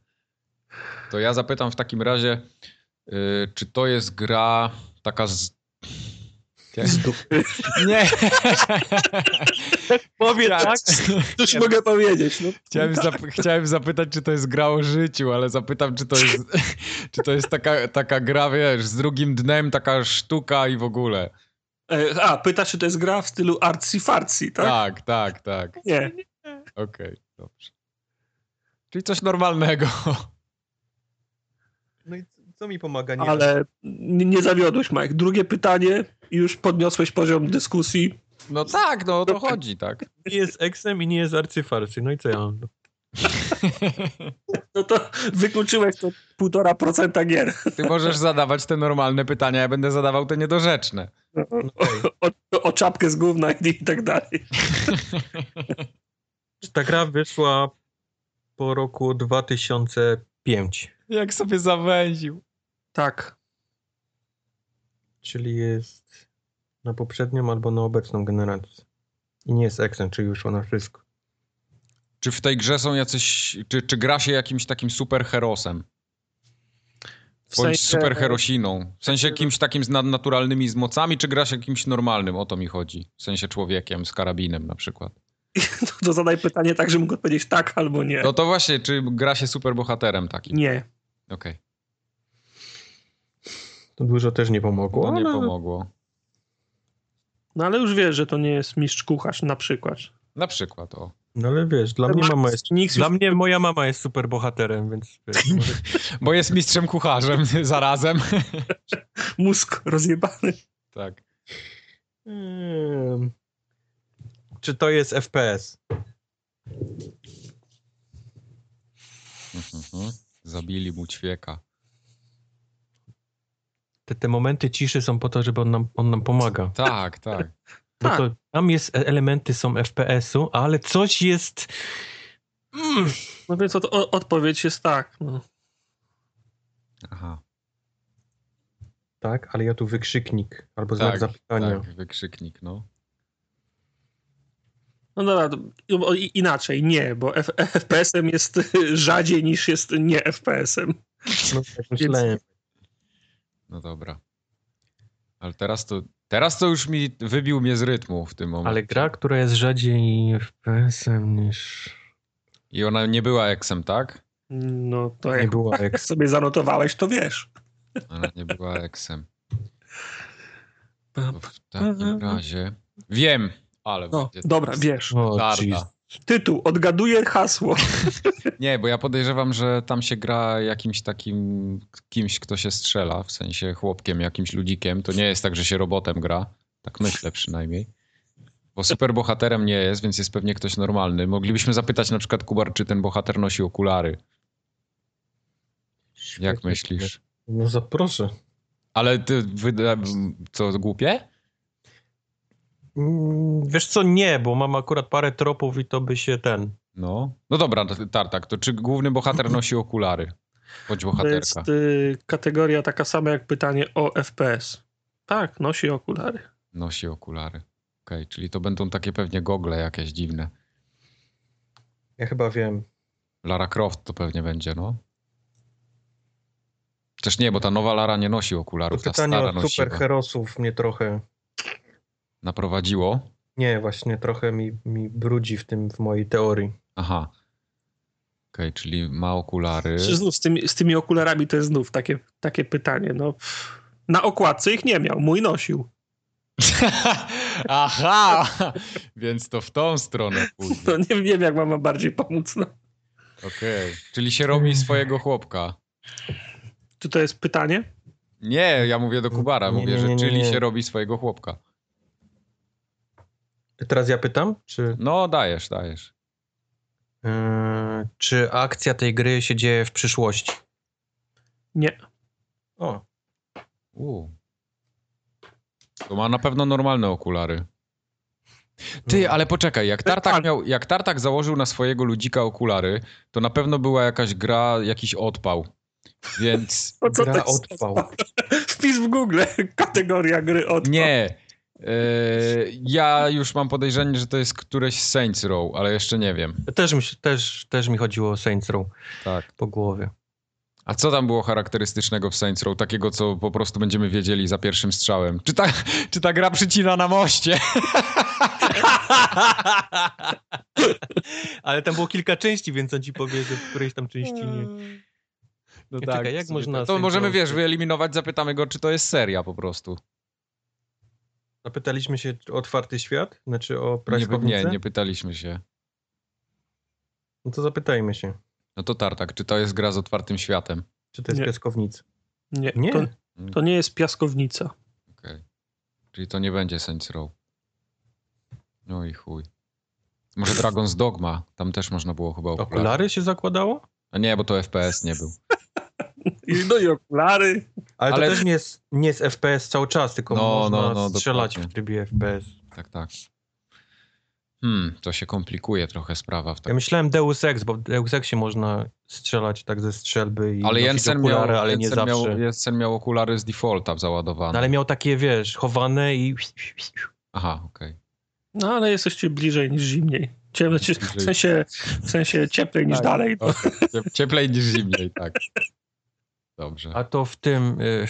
To ja zapytam w takim razie, y, czy to jest gra taka z... Nie. Powiedz tak? Cóż mogę powiedzieć? No. Chciałem, zap- chciałem zapytać, czy to jest gra o życiu, ale zapytam, czy to jest, czy to jest taka, taka gra, wiesz, z drugim dnem, taka sztuka i w ogóle. E, A, pytasz, czy to jest gra w stylu artsy-fartsy, tak? Tak, tak, tak. Nie. Okej, dobrze. Czyli coś normalnego. No i co mi pomaga? Nie Ale nie, nie zawiodłeś, Mike. Drugie pytanie, już podniosłeś poziom dyskusji. No tak, no o to chodzi, tak. nie jest eksem i nie jest arcyfarcy. No i co ja mam? No to wykluczyłeś to 1,5% gier. Ty możesz zadawać te normalne pytania, ja będę zadawał te niedorzeczne. Okej. O, o czapkę z gówna i, i tak dalej. Czy ta gra wyszła po roku 2005, Jak sobie zawęził. Tak. czyli jest na poprzednią albo na obecną generację. I nie jest eksem, czyli wyszło na wszystko. Czy w tej grze są jacyś, czy, czy gra się jakimś takim superherosem? W Bądź sensie- superherosiną. W sensie jakimś takim z nadnaturalnymi z mocami, czy gra się jakimś normalnym? O to mi chodzi. W sensie człowiekiem z karabinem na przykład. No to zadaj pytanie tak, że mógł odpowiedzieć tak albo nie. No to właśnie, czy gra się superbohaterem takim? Nie. Okej, To dużo też nie pomogło. to nie ale- pomogło. No ale już wiesz, że to nie jest mistrz kucharz na przykład. Na przykład, o. No ale wiesz, dla mnie mama jest... Dla mnie moja mama jest super bohaterem, więc wiesz, może... Bo jest mistrzem kucharzem zarazem. mózg rozjebany. tak. Hmm. Czy to jest FPS? Mhm. Zabili mu ćwieka. Te, te momenty ciszy są po to, żeby on nam, on nam pomaga. Tak, tak. No Tak. to tam jest, elementy są FPS-u, ale coś jest... Mm. No więc od, o, odpowiedź jest tak. No. Aha. Tak, ale ja tu wykrzyknik albo znak Tak, zapytania. tak, wykrzyknik, no. No dobra, to, o, i- inaczej, nie, bo FPS-em jest rzadziej niż jest nie FPS-em. No, tak myślałem. No dobra. Ale teraz to, teraz to już mi wybił mnie z rytmu w tym momencie. Ale gra, która jest rzadziej FPS-em niż... I ona nie była eksem, tak? No to Nie jak była eks. sobie zanotowałeś, to wiesz. Ona nie była eksem. To w takim razie... Wiem, ale... No, dobra, wiesz. O. Tytuł, odgaduję hasło. Nie, bo ja podejrzewam, że tam się gra jakimś takim kimś, kto się strzela, w sensie chłopkiem, jakimś ludzikiem. To nie jest tak, że się robotem gra. Tak myślę przynajmniej. Bo superbohaterem nie jest, więc jest pewnie ktoś normalny. Moglibyśmy zapytać na przykład Kubar, czy ten bohater nosi okulary. Jak myślisz? No zaproszę. Ale ty, wyda... co, głupie? Mm, Wiesz co, nie, bo mam akurat parę tropów i to by się ten... No. No dobra, to- Tartak, to czy główny bohater nosi okulary? Bądź To bohaterka. jest y, kategoria taka sama jak pytanie o FPS. Tak, nosi okulary. Nosi okulary. Okej, czyli to będą takie pewnie gogle jakieś dziwne. Ja chyba wiem. Lara Croft to pewnie będzie, no. Też nie, bo ta nowa Lara nie nosi To okularów, ta pytanie stara o nosiła. superherosów mnie trochę... Naprowadziło. Nie, właśnie trochę mi, mi brudzi w tym, w mojej teorii. Aha. Okej, czyli ma okulary. Czy znów z tymi, z tymi okularami to jest znów takie, takie pytanie. No, na okładce ich nie miał, mój nosił. Aha! Więc to w tą stronę pójdzie. To nie wiem, jak mam bardziej pomóc. No. Okej. Czyli się robi swojego chłopka. Czy to jest pytanie? Nie, ja mówię do Kubara. Mówię, nie, że nie, nie, czyli nie. się robi swojego chłopka. Teraz ja pytam, czy, No, dajesz, dajesz. yy, czy akcja tej gry się dzieje w przyszłości? Nie. O, U. To ma na pewno normalne okulary. Ty, ale poczekaj, jak Tartak, miał, jak Tartak założył na swojego ludzika okulary, to na pewno była jakaś gra, jakiś odpał. Więc O co gra to odpał. Wpis w Google, kategoria gry od. nie. E, ja już mam podejrzenie, że to jest któreś z Saints Row, ale jeszcze nie wiem. Też mi, też, też mi chodziło o Saints Row Tak. po głowie. A co tam było charakterystycznego w Saints Row? Takiego, co po prostu będziemy wiedzieli za pierwszym strzałem. Czy ta, czy ta gra przycina na moście? Ale tam było kilka części, więc on ci powie, że w którejś tam części nie. No Ja czekaj, jak można tak. To Saints możemy, wiesz, wyeliminować, zapytamy go, czy to jest seria po prostu. Zapytaliśmy się o otwarty świat, znaczy o Nie, praśkownicę? nie, nie pytaliśmy się. No to zapytajmy się, No to Tartak, czy to jest gra z otwartym światem? czy to jest Nie. piaskownica. Nie, Nie. To, to nie jest piaskownica. Okej. Czyli to nie będzie Saints Row. No i chuj. Może Dragon's Dogma, tam też można było chyba okulary. Okulary się zakładało? A nie, bo to FPS nie był. I, no i okulary. Ale, Ale- to też nie jest, nie jest FPS cały czas, tylko No, można no, no, strzelać dokładnie. w trybie FPS. Tak, tak. Hmm, to się komplikuje trochę sprawa w Ja tak. myślałem Deus Ex, bo w Deus Exie można strzelać tak ze strzelby i Ale Jensen okulary, miał, ale nie Jensen, zawsze. miał, Jensen miał okulary z defaulta załadowane. No, ale miał takie, wiesz, chowane i... Aha, okej. No ale jesteście bliżej niż zimniej. W sensie, w sensie cieplej niż Tak. dalej. To. Cieplej niż zimniej, tak. Dobrze. A to w tym, y, y,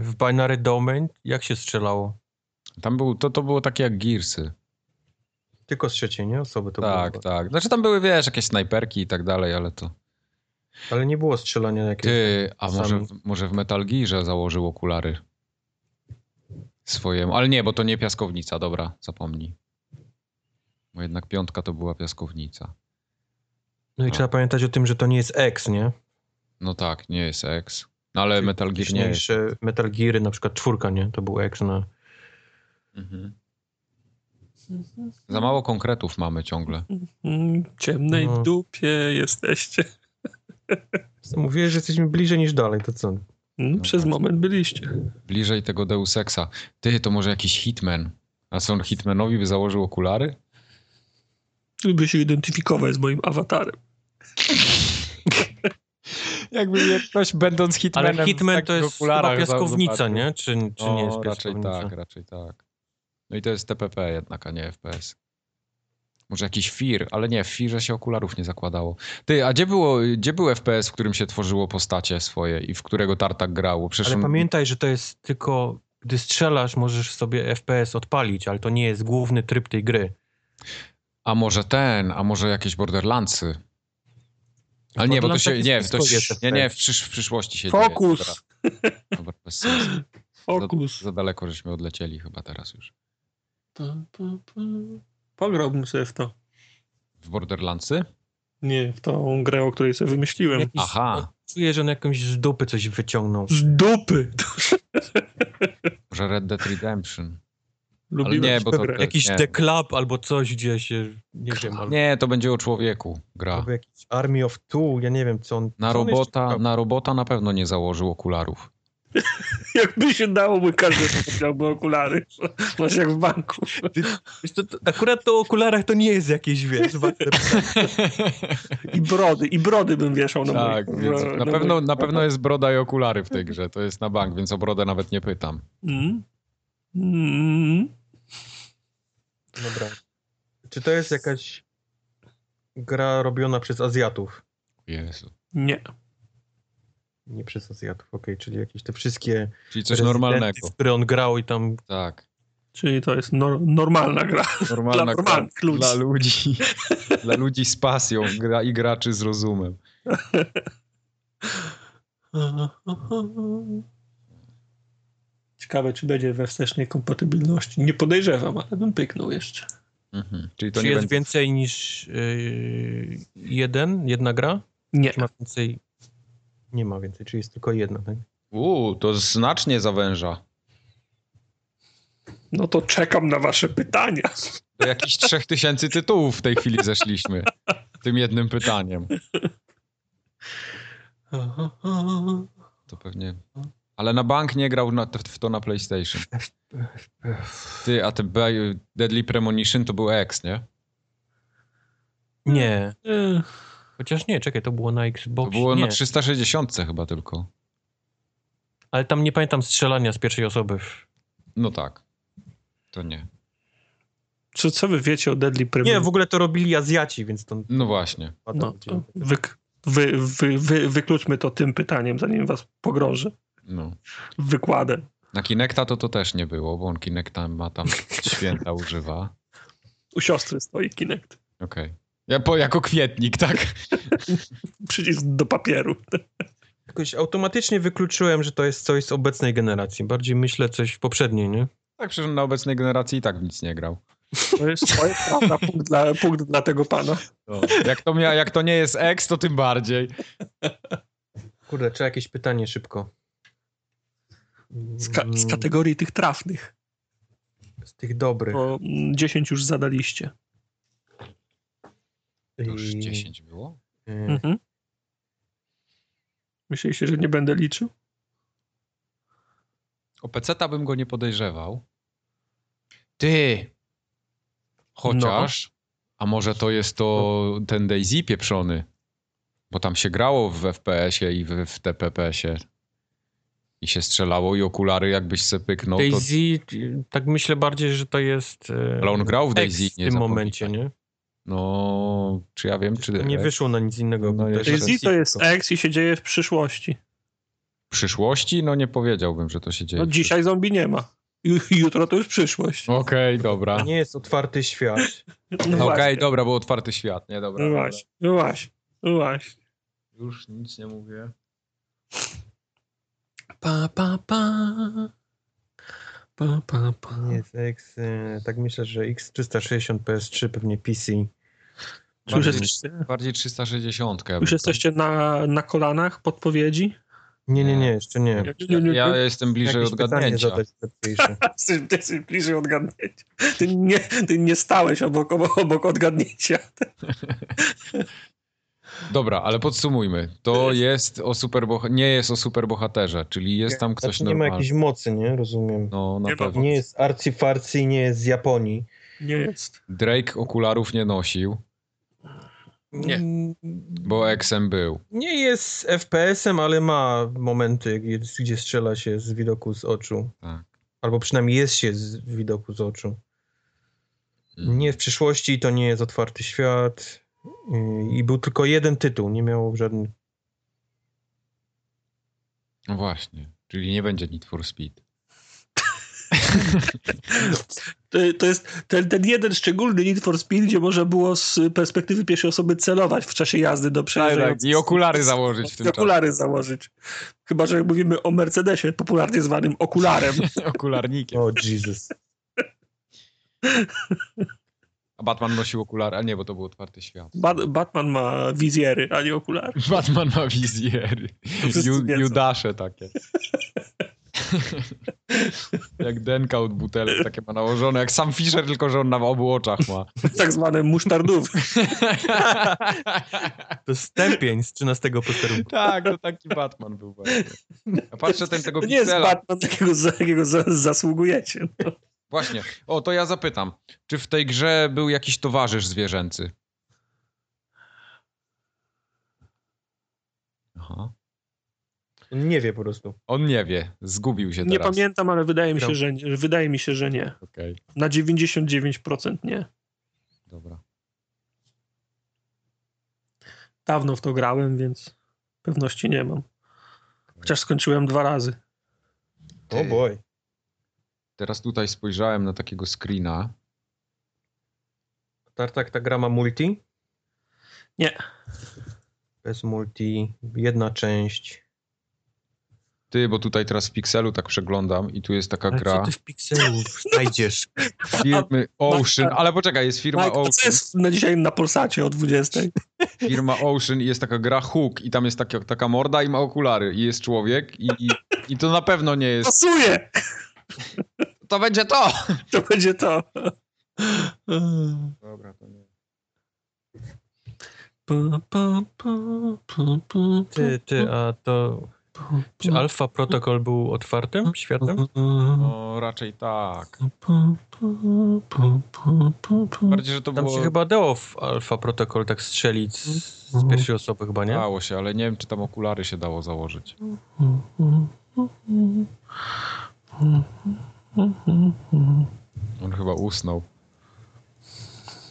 w Binary Domain, jak się strzelało? Tam był, to, to było takie jak Gearsy. Tylko z trzeciej, nie? Osoby to tak, było. tak. Znaczy tam były, wiesz, jakieś snajperki i tak dalej, ale to... Ale nie było strzelania jakiegoś. Ty, a sami. może, może w Metal Gearze założył okulary swojemu, ale nie, bo to nie piaskownica, dobra, zapomnij. Bo jednak piątka to była piaskownica. No i No. trzeba pamiętać o tym, że to nie jest X, nie? No tak, nie jest X. No ale Czyli Metal Gear nie jest. Metal Geary, na przykład czwórka, nie? To był X na... Mhm. Za mało konkretów mamy ciągle. Mm, Ciemnej No. dupie jesteście. Mówiłeś, że jesteśmy bliżej niż dalej, to co? Mm, No Przez tak. moment byliście. Bliżej tego Deus Exa. Ty, to może jakiś Hitman. A co on Hitmanowi by założył okulary? Lubię się identyfikować z moim awatarem. Jakby ktoś będąc Hitmanem Ale Hitman w to jest chyba piaskownica, nie? Czy, czy O, nie jest raczej tak, raczej tak. No i to jest TPP jednak, a nie FPS. Może jakiś FIR, ale nie, w FIRze się okularów nie zakładało. Ty, a gdzie, było, gdzie był FPS, w którym się tworzyło postacie swoje i w którego Tartak grało? Przecież Ale pamiętaj, że to jest tylko... Gdy strzelasz, możesz sobie FPS odpalić, ale to nie jest główny tryb tej gry. A może ten, a może jakieś Borderlandsy? Ale nie, bo to się, nie, to jest nie, nie, w, przysz, w przyszłości się dzieje. Fokus! Dobra, dobra, bez sensu. Fokus. Za, za daleko żeśmy odlecieli chyba teraz już. Pa, pa, pa. Pograłbym sobie w to. W Borderlandsy? Nie, w tą grę, o której sobie wymyśliłem. Jakiś, Aha. Czuję, że on jakąś z dupy coś wyciągnął. Z dupy! Może Red Dead Redemption? Lubiłem nie, bo to- grę. to- Jakiś nie. The Club albo coś, gdzie się, nie wiem, albo, Nie, to będzie o człowieku gra. albo jakiś Army of Two, ja nie wiem, co on... Na co on robota, robi. na robota na pewno nie założył okularów. Jakby się dało, by każdy miałby okulary. Masz jak w banku. Wiesz, to, to, akurat to o okularach to nie jest jakieś, wiesz, I brody, i brody bym wieszał na tak, moich- więc na na pewno, na pewno jest broda i okulary w tej grze. To jest na bank, więc o brodę nawet nie pytam. Mm. Mm. Dobra. Czy to jest jakaś gra robiona przez Azjatów? Jezu. Nie. Nie przez Azjatów, okej, czyli jakieś te wszystkie Czyli coś normalnego. w które on grał i tam Tak. Czyli to jest nor- normalna gra. Normalna Dla gra ludzi. Dla ludzi. dla ludzi z pasją gra i graczy z rozumem. Ciekawe, czy będzie we wstecznej kompatybilności. Nie podejrzewam, ale bym pyknął jeszcze. Mhm. Czyli to Czy nie jest będzie... więcej niż yy, jeden, jedna gra? Nie. Czy ma więcej? Nie ma więcej, czyli jest tylko jedna, tak? Uuu, to znacznie zawęża. No to czekam na wasze pytania. Do jakichś trzech tysięcy tytułów w tej chwili zeszliśmy. Tym jednym pytaniem. To pewnie... Ale na bank nie grał na, w to na PlayStation. Ty, a te Ba- Deadly Premonition to był X, nie? Nie. E, Chociaż nie, czekaj, to było na To Xbox. było nie. na 360 chyba tylko. Ale tam nie pamiętam strzelania z pierwszej osoby. No tak. To nie. Co, co wy wiecie o Deadly Premonition? Nie, w ogóle to robili Azjaci, więc to... No właśnie. No, to wy, wy, wy, wykluczmy to tym pytaniem, zanim was pogrążę. No. Wykładem. Na Kinecta to to też nie było, bo on Kinecta ma tam święta używa. U siostry stoi Kinect. Okej. Ja po, jako kwietnik, tak? Przycisk do papieru. Jakoś automatycznie wykluczyłem, że to jest coś z obecnej generacji. Bardziej myślę coś w poprzedniej, nie? Tak, przecież na obecnej generacji i tak w nic nie grał. To jest, to jest prawda, punkt dla, punkt dla tego pana. Jak to, mia, jak to nie jest X, to tym bardziej. Kurde, trzeba jakieś pytanie szybko. Z, ka- z kategorii tych trafnych. Z tych dobrych. Bo mm, 10 już zadaliście. To już I- 10 było? y, Mhm. Myśleliście, że nie będę liczył? O PC-ta bym go nie podejrzewał. Ty! Chociaż, a może to jest to ten Daisy pieprzony? Bo tam się grało w FPS-ie i w, w TPP-sie. I się strzelało i okulary jakbyś se pyknął, to... Daisy, y, tak myślę bardziej, że to jest. y, Ale on grał w Daisy, w nie tym momencie, nie? No, czy ja wiem, czy To nie wyszło na nic innego. No, Daisy to jest. X i się dzieje w przyszłości. w przyszłości? No nie powiedziałbym, że to się dzieje. No dzisiaj zombie nie ma. Ju- Jutro to już przyszłość. Okej, dobra. To nie jest otwarty świat. No Okej, właśnie. dobra, był otwarty świat, nie? Dobra. No dobra. właśnie, no właśnie, no właśnie. Już nic nie mówię. Pa, pa, pa. Pa, pa, pa. Nie jest X. y, Tak myślę, że X360 PS3 pewnie PC. Bardziej, bardziej 360. ja bym już to- jesteście na, na kolanach podpowiedzi? Nie, nie, nie, jeszcze nie. Ja jestem bliżej Jakieś odgadnięcia. lepsze. Jesteś, jesteś bliżej odgadnięcia. Ty nie, ty nie stałeś obok, obok odgadnięcia. Dobra, ale podsumujmy. To jest o superboha- nie jest o superbohaterze, czyli jest tam ktoś Znaczy, nie ma normalny. jakiejś mocy, nie? Rozumiem. No, na Nie ma pewno. Nie jest arcy-farcy, nie jest z Japonii. Nie jest. Drake okularów nie nosił, Nie. Bo XM był. Nie jest FPS-em, ale ma momenty, gdzie- strzela się z widoku z oczu. Tak. Albo przynajmniej jest się z widoku z oczu. Mm. Nie w przyszłości, to nie jest otwarty świat. I był tylko jeden tytuł, nie miał żadnych. No właśnie, czyli nie będzie Need for Speed. To, to jest ten, ten jeden szczególny Need for Speed, gdzie można było z perspektywy pierwszej osoby celować w czasie jazdy do przejeżdżających. tak. I okulary założyć w tym I okulary założyć. Chyba, że jak mówimy o Mercedesie, popularnie zwanym okularem. Okularnikiem. O Jesus. A Batman nosił okulary, a nie, bo to był otwarty świat. Ba- Batman ma wizjery, a nie okulary. Batman ma wizjery. Ju. Judasze takie. jak denka od butelek, takie ma nałożone, jak sam Fisher, tylko że on na obu oczach ma. Tak zwane musztardowy. To stępień z 13 posterunku. tak, to taki Batman był właśnie. A patrzę ten tego To nie jest. Batman, jakiego, za- jakiego za, zasługujecie. No. Właśnie. O, to ja zapytam. Czy w tej grze był jakiś towarzysz zwierzęcy? Aha. On nie wie po prostu. On nie wie. Zgubił się Nie teraz. pamiętam, ale wydaje mi, się, No. że nie, wydaje mi się, że nie. Okej, Na 99% nie. dobra. Dawno w to grałem, więc pewności nie mam. Chociaż skończyłem dwa razy. O boy. Teraz tutaj spojrzałem na takiego screena. Tartak ta gra ma multi? Nie. Bez multi, jedna część. Ty, bo tutaj teraz w Pixelu tak przeglądam i tu jest taka Ale gra co ty w pikselu znajdziesz? firmy Ocean, ale poczekaj, jest firma Mike, a co Ocean, jest na dzisiaj na Polsacie o 20? firma Ocean i jest taka gra Hook i tam jest taka, taka morda i ma okulary i jest człowiek i, i, i to na pewno nie jest, Pasuje! To będzie to! To będzie to. Dobra, to nie. Pa, pa, pa, pa, pa, Ty, ty, a to... Czy Alpha Protocol był otwartym światem? No, raczej tak. Bardziej, że to Tam było... się chyba dało w Alpha Protocol tak strzelić z, z pierwszej osoby chyba, nie? Dało się, ale nie wiem, czy tam okulary się dało założyć. On chyba usnął.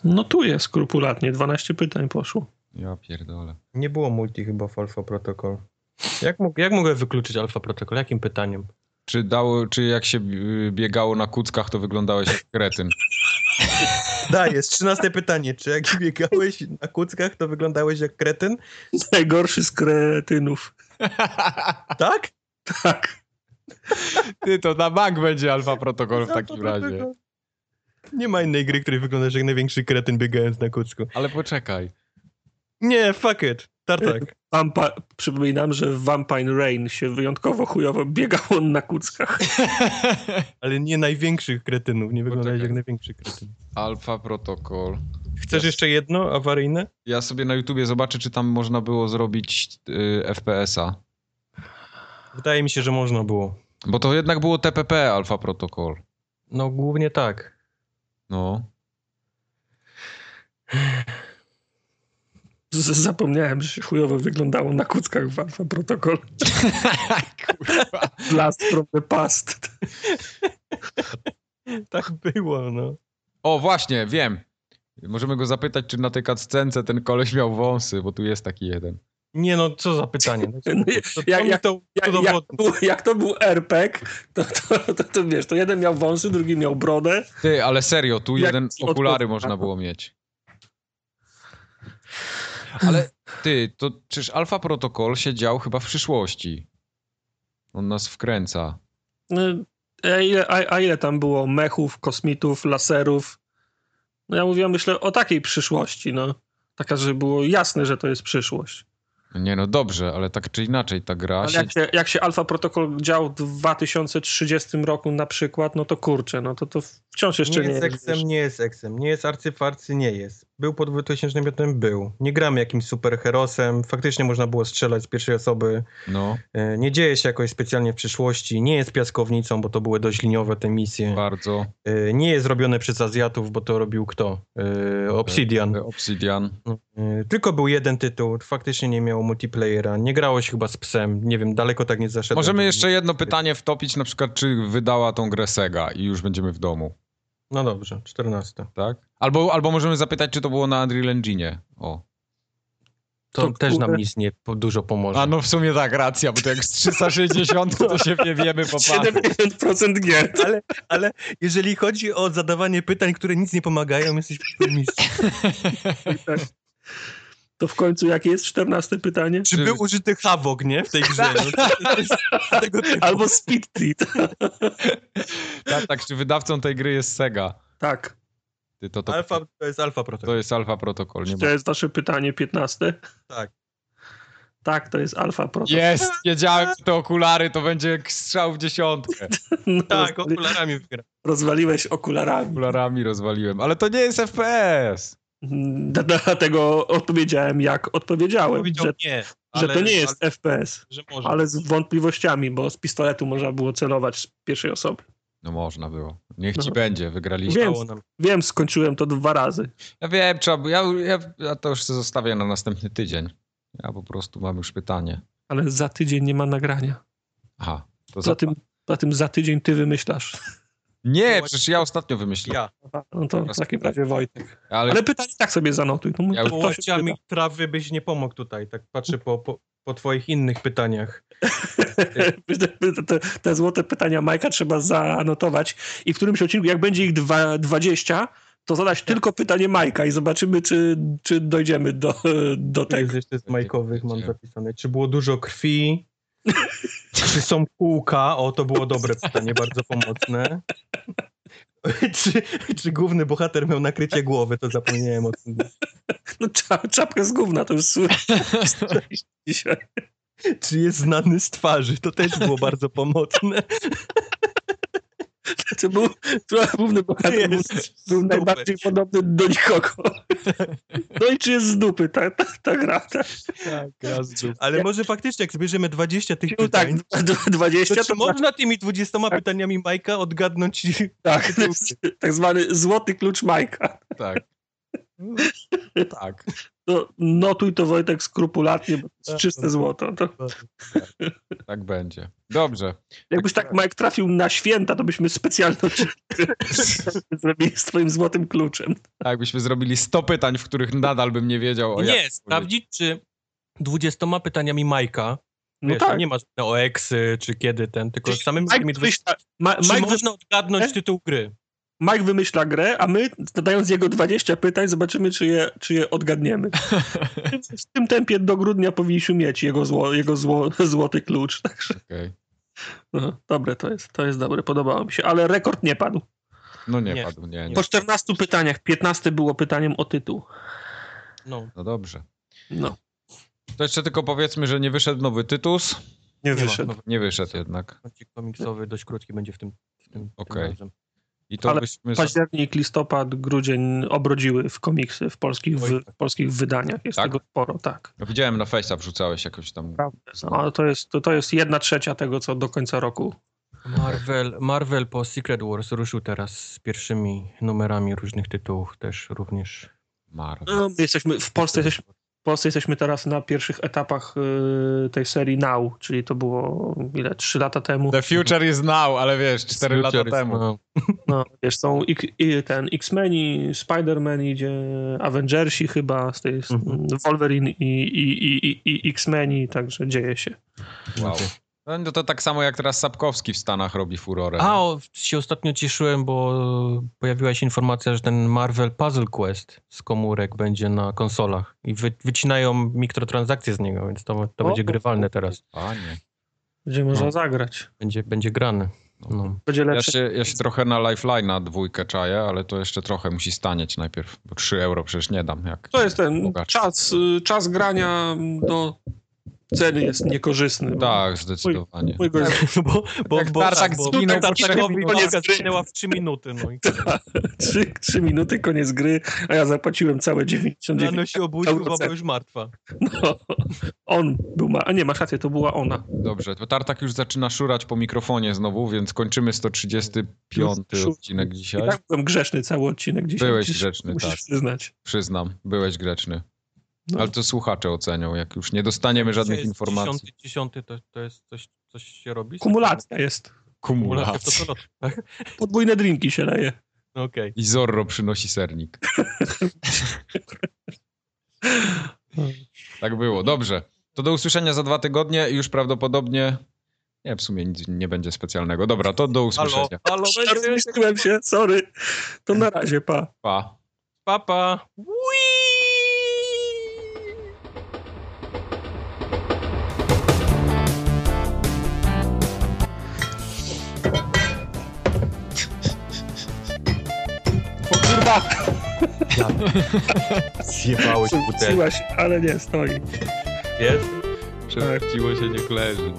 No tu jest skrupulatnie, 12 pytań poszło. Ja pierdolę. Nie było multi chyba w Alpha Protocol. Jak, jak mogę wykluczyć Alpha Protocol? Jakim pytaniem? Czy, dało, czy jak się y, biegało na kuckach, to wyglądałeś jak kretyn? Da, jest trzynaste pytanie. Czy jak biegałeś na kuckach, to wyglądałeś jak kretyn? Najgorszy z kretynów. Tak? Tak. Ty, to na bank będzie Alfa Protocol w takim razie. Nie ma innej gry, której wyglądasz jak największy kretyn biegając na kucku. Ale poczekaj. Nie, fuck it. Tartak. Vampa Przypominam, że w Vampire Rain się wyjątkowo chujowo biegał na kuckach. Ale nie największych kretynów. Nie Poczekaj. jak największy kretyn. Alfa Protocol. Chcesz jeszcze jedno awaryjne? Ja sobie na YouTubie zobaczę, czy tam można było zrobić y, FPS-a. Wydaje mi się, że można było. Bo to jednak było TPP Alfa Protocol. No głównie tak. No. Z Zapomniałem, że się chujowo wyglądało na kuckach w Alpha Protocol. Kurwa. Blast from the past. Tak było, no. O, właśnie, wiem. Możemy go zapytać, czy na tej cutscence ten koleś miał wąsy, bo tu jest taki jeden. Nie no, co za pytanie. No, to, jak- to, mi jak- to Jak, jak, udowodni. to był, jak to był RPG, to, to, to, to wiesz, to jeden miał wąsy, drugi miał brodę. Ty, ale serio, tu Jak jeden okulary odpowiedź można było mieć. Ale ty, to czyż Alfa Protocol się dział chyba w przyszłości? On nas wkręca. No, A ile, a, a ile tam było mechów, kosmitów, laserów? No ja mówiłem, myślę o takiej przyszłości, no. Taka, że było jasne, że to jest przyszłość. Nie no, dobrze, ale tak czy inaczej ta gra Ale się... jak się, jak się Alpha Protocol dział w 2030 roku na przykład, no to kurczę, no to, to wciąż jeszcze nie nie, jest eksem, nie jest eksem. Nie jest arcyfarcy, nie jest. Był po 2005, był. Nie gramy jakimś superherosem. Faktycznie można było strzelać z pierwszej osoby. No, E, Nie dzieje się jakoś specjalnie w przyszłości. Nie jest piaskownicą, bo to były dość liniowe te misje. bardzo. E, Nie jest robione przez Azjatów, bo to robił kto? E, Obsidian. Obsidian. E, Tylko był jeden tytuł. Faktycznie nie miało multiplayera. Nie grało się chyba z psem. Nie wiem, daleko tak nie zaszedłem. Możemy jeszcze jedno pytanie wtopić, na przykład czy wydała tą grę Sega i już będziemy w domu, No dobrze, 14. tak? Albo, albo możemy zapytać, czy to było na Unreal Engine. O. To, To też nam nic nie po- dużo pomoże. A no w sumie tak, racja, bo to jak z 360 to się nie wiemy po pasu. 70% gier. ale, ale jeżeli chodzi o zadawanie pytań, które nic nie pomagają, jesteś mistrzem. To w końcu jakie jest 14 pytanie? Czy był użyty Havok, nie? W tej grze. No, to, to. Albo Speed Treat. Tak, tak, czy wydawcą tej gry jest Sega? Tak. Ty, to, to, Alfa, to jest Alfa to Protocol. jest Alpha Protocol, nie To jest nasze pytanie 15. Tak. Tak, to jest Alfa Proto. Jest! Wiedziałem, że te okulary to będzie strzał w dziesiątkę. No, Tak, okularami wygra. rozwaliłeś okularami. Okularami rozwaliłem, ale to nie jest FPS. Dlatego odpowiedziałem, jak odpowiedziałem, Powiedział że, nie, że to ale- nie jest ale- FPS, Że może. ale z wątpliwościami, bo z pistoletu można było celować z pierwszej osoby. No można było. Niech ci No. będzie, wygraliśmy. Wiem. Wiem, skończyłem to dwa razy. Ja wiem, trzeba, ja, ja, ja to już zostawię na następny tydzień. Ja po prostu mam już pytanie. Ale za tydzień nie ma nagrania. Aha. To Za za... tym, za tym za tydzień ty wymyślasz. Nie, przecież ja ostatnio wymyśliłem. Ja. No to w takim razie Wojtek. Ale, Ale pytanie tak sobie zanotuj. No, Ja to, Łokciami przyda. trawy byś nie pomógł tutaj. Tak patrzę po, po, po twoich innych pytaniach. te, te, te złote pytania Majka trzeba zanotować i w którymś odcinku, jak będzie ich dwa, 20, to zadać tylko pytanie Majka i zobaczymy, czy, czy dojdziemy do, do Tak, tego. jeszcze z majkowych mam zapisane. Czy było dużo krwi? Czy są kółka? O, to było dobre pytanie, bardzo pomocne. czy, czy główny bohater miał nakrycie głowy? To zapomniałem o tym. No, cza, czapkę z gówna to już słychać dzisiaj. Czy jest znany z twarzy? To też było bardzo pomocne. Czy był, główny bohater był, Jest był najbardziej podobny do nikogo. No i czy jest z dupy ta, ta, ta gra? Tak, Ale może faktycznie, jak zbierzemy 20 tych no, tak pytań, d- 20 to to czy można tymi 20 pytaniami Majka odgadnąć tak, to tak zwany złoty klucz Majka. tak. tak. To notuj to Wojtek skrupulatnie, bo to jest czyste złoto. To, Tak będzie. Dobrze. jakbyś tak Mike trafił na święta, to byśmy specjalny odcinek zrobili z twoim złotym kluczem. Tak, byśmy zrobili 100 pytań, w których nadal bym nie wiedział o Nie, sprawdzić, czy 20 pytaniami Majka, No wiesz, tak. nie ma o eksy, czy kiedy ten, tylko Czyli samymi Mike tymi 20, wymyśla, Ma, czy Mike, wy, można odgadnąć tytuł gry. Mike wymyśla grę, a my zadając jego 20 pytań zobaczymy, czy je, czy je odgadniemy. W tym tempie do grudnia powinniśmy mieć jego, zło, jego zło, złoty klucz. Także, Okej. no, dobre to jest, to jest dobre, podobało mi się, ale rekord nie padł. No nie, Nie. padł, nie, nie. Po 14 pytaniach 15 było pytaniem o tytuł. No, No dobrze. No, To jeszcze tylko powiedzmy, że nie wyszedł nowy Tytus. nie nie wyszedł. ma. Nie wyszedł jednak. Komiksowy dość krótki będzie w tym, w tym, Okej. tym razem. I to Ale byśmy... Październik, listopad, grudzień obrodziły w komiksy, w polskich, w, tak. polskich wydaniach. Jest Tak? tego sporo, tak. No, widziałem na Face'a wrzucałeś jakoś tam... Prawda. No, ale to jest, to, to jest jedna trzecia tego, co do końca roku. Marvel, Marvel po Secret Wars ruszył teraz z pierwszymi numerami różnych tytułów też również. Marvel. No, my jesteśmy, w Polsce jesteśmy, w Polsce jesteśmy teraz na pierwszych etapach y, tej serii Now, czyli to było ile, trzy lata temu. The future is now, ale wiesz, 4 lata temu. No, wiesz, są ten X-Meni, Spider-Man idzie, Avengersi chyba, z tej, Mhm. Wolverine i, i, i, i, i X-Meni, także dzieje się. Wow. No to tak samo jak teraz Sapkowski w Stanach robi furorę. A, o, się ostatnio cieszyłem, bo pojawiła się informacja, że ten Marvel Puzzle Quest z komórek będzie na konsolach i wy, wycinają mikrotransakcje z niego, więc to, to O. będzie grywalne teraz. Panie. Będzie można No. zagrać. Będzie, będzie grane. No. Będzie Ja się, ja się trochę na Lifeline'a dwójkę czaję, ale to jeszcze trochę musi stanieć najpierw, bo 3 euro przecież nie dam. Jak To jest ten bogacz. czas, y, czas grania do ceny jest niekorzystny. bo Tak, zdecydowanie. Mój gość bo, bo, Jak bo, Tartak bo, zginął Tartakowi walka zginęła w 3 minuty. No i trzy, trzy minuty, koniec gry, a ja zapłaciłem całe 99 rano się obudził, baba cen. już martwa. No, on był ma, a nie, masz rację, to była ona. Dobrze, to Tartak już zaczyna szurać po mikrofonie znowu, więc kończymy 135 Szur- odcinek I dzisiaj. tak byłem grzeczny cały odcinek dzisiaj. Byłeś musisz, grzeczny, musisz tak. przyznać. Przyznam, byłeś grzeczny. No. Ale to słuchacze ocenią, jak już nie dostaniemy żadnych jest informacji. 10, 10 to, to jest coś, coś się robi? Kumulacja jest. Kumulacja Kumulacja. tak? Podwójne drinki się leje. Okej. I Zorro przynosi sernik. tak było, dobrze. To do usłyszenia za dwa tygodnie i już prawdopodobnie... Nie, w sumie nic nie będzie specjalnego. Dobra, to do Halo, usłyszenia. halo, Rozmyśliłem się, sorry. To na razie, pa. Pa. Papa. O kurwa, Zjebałeś butelkę. Ale nie, stoi. Jest? Przewróciło się, niech leży.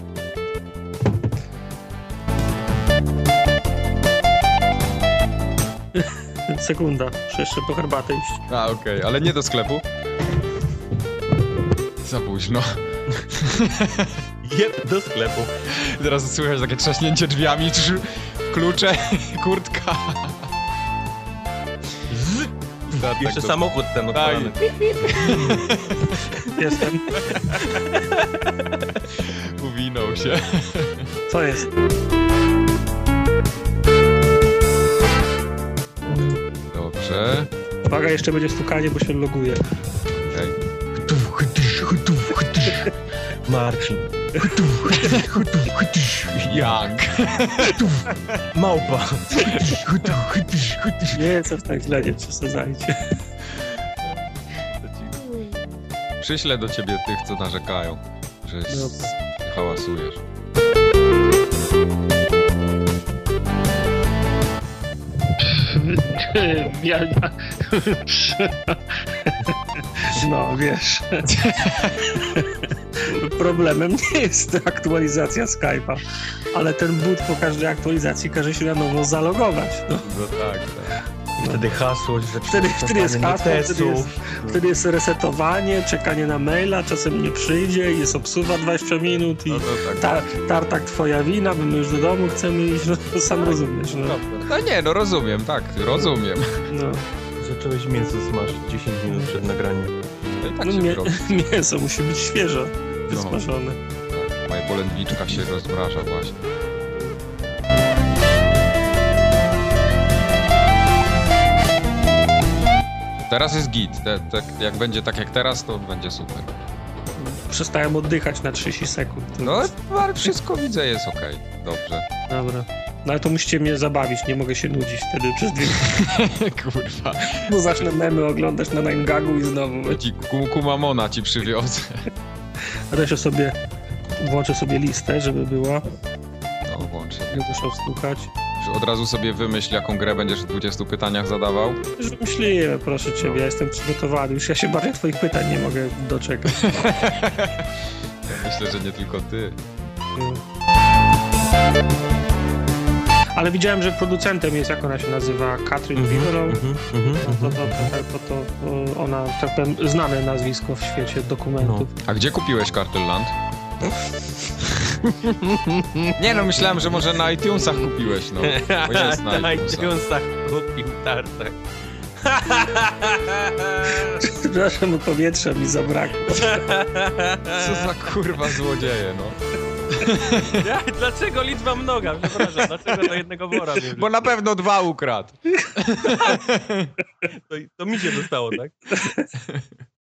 Sekunda, muszę jeszcze po herbatę iść. A, okej, ale nie do sklepu. Za późno. Jeb do sklepu. Teraz słychać takie trzaśnięcie drzwiami, klucze, kurtka. Tak, Jeszcze to- samochód ten Tak. odpalany. Jestem. Uwinął się. Co jest? Dobrze. Uwaga, jeszcze będzie stukanie, bo się loguje. Okej. Marcin. Young. Małpa. Nie jest aż tak źle, nie przesadzajcie. Przyślę do ciebie tych, co narzekają, że s- Dobra. hałasujesz. Ja, no, wiesz. Problemem nie jest aktualizacja Skype'a, ale ten boot po każdej aktualizacji każe się na nowo zalogować. No. No tak, tak. Wtedy hasło, że Wtedy, wtedy jest hasło, wtedy jest, wtedy jest resetowanie, czekanie na maila, czasem nie przyjdzie, jest obsuwa 20 minut i No tak. tar, tartak twoja wina, bo my już do domu chcemy iść, no, sam rozumiesz. No. No nie, no rozumiem, tak, rozumiem. No. Zacząłeś mięso smażyć 10 minut przed nagraniem. No i tak No, mie- mięso musi być świeże, wysmażone. Tak, moja polędwiczka się rozmraża właśnie. Teraz jest git. Te, te, jak będzie tak jak teraz, to będzie super. Przestałem oddychać na 30 sekund. No, ale wszystko widzę, jest okej. Dobrze. Dobra. No ale to musicie mnie zabawić, nie mogę się nudzić wtedy przez dwie Kurwa. Bo zacznę memy oglądać na 9gagu i znowu. Ci ku- kumamona ci przywiozę. A to jeszcze sobie włączę sobie listę, żeby była. No, włącz. Nie muszę wstukać. Już Od razu sobie wymyśl, jaką grę będziesz w 20 pytaniach zadawał. Już wymyśliłem, proszę ciebie, ja jestem przygotowany. Już ja się bardziej twoich pytań nie mogę doczekać. Myślę, że nie tylko ty. Ale widziałem, że producentem jest, jak ona się nazywa, Katrin mhm, mhm, No to, mhm. to, to, to, to, ona, tak powiem, znane nazwisko w świecie dokumentów. A gdzie kupiłeś Cartelland? Nie no, myślałem, że może na iTunesach kupiłeś, no. Bo jest na Na iTunesach. iTunesach kupił tartak. Przepraszam, powietrza mi zabrakło. Co za kurwa złodzieje, no. Ja, dlaczego liczba mnoga? Przepraszam, dlaczego do jednego wora Bo na pewno dwa ukradł. to, to mi się dostało, tak?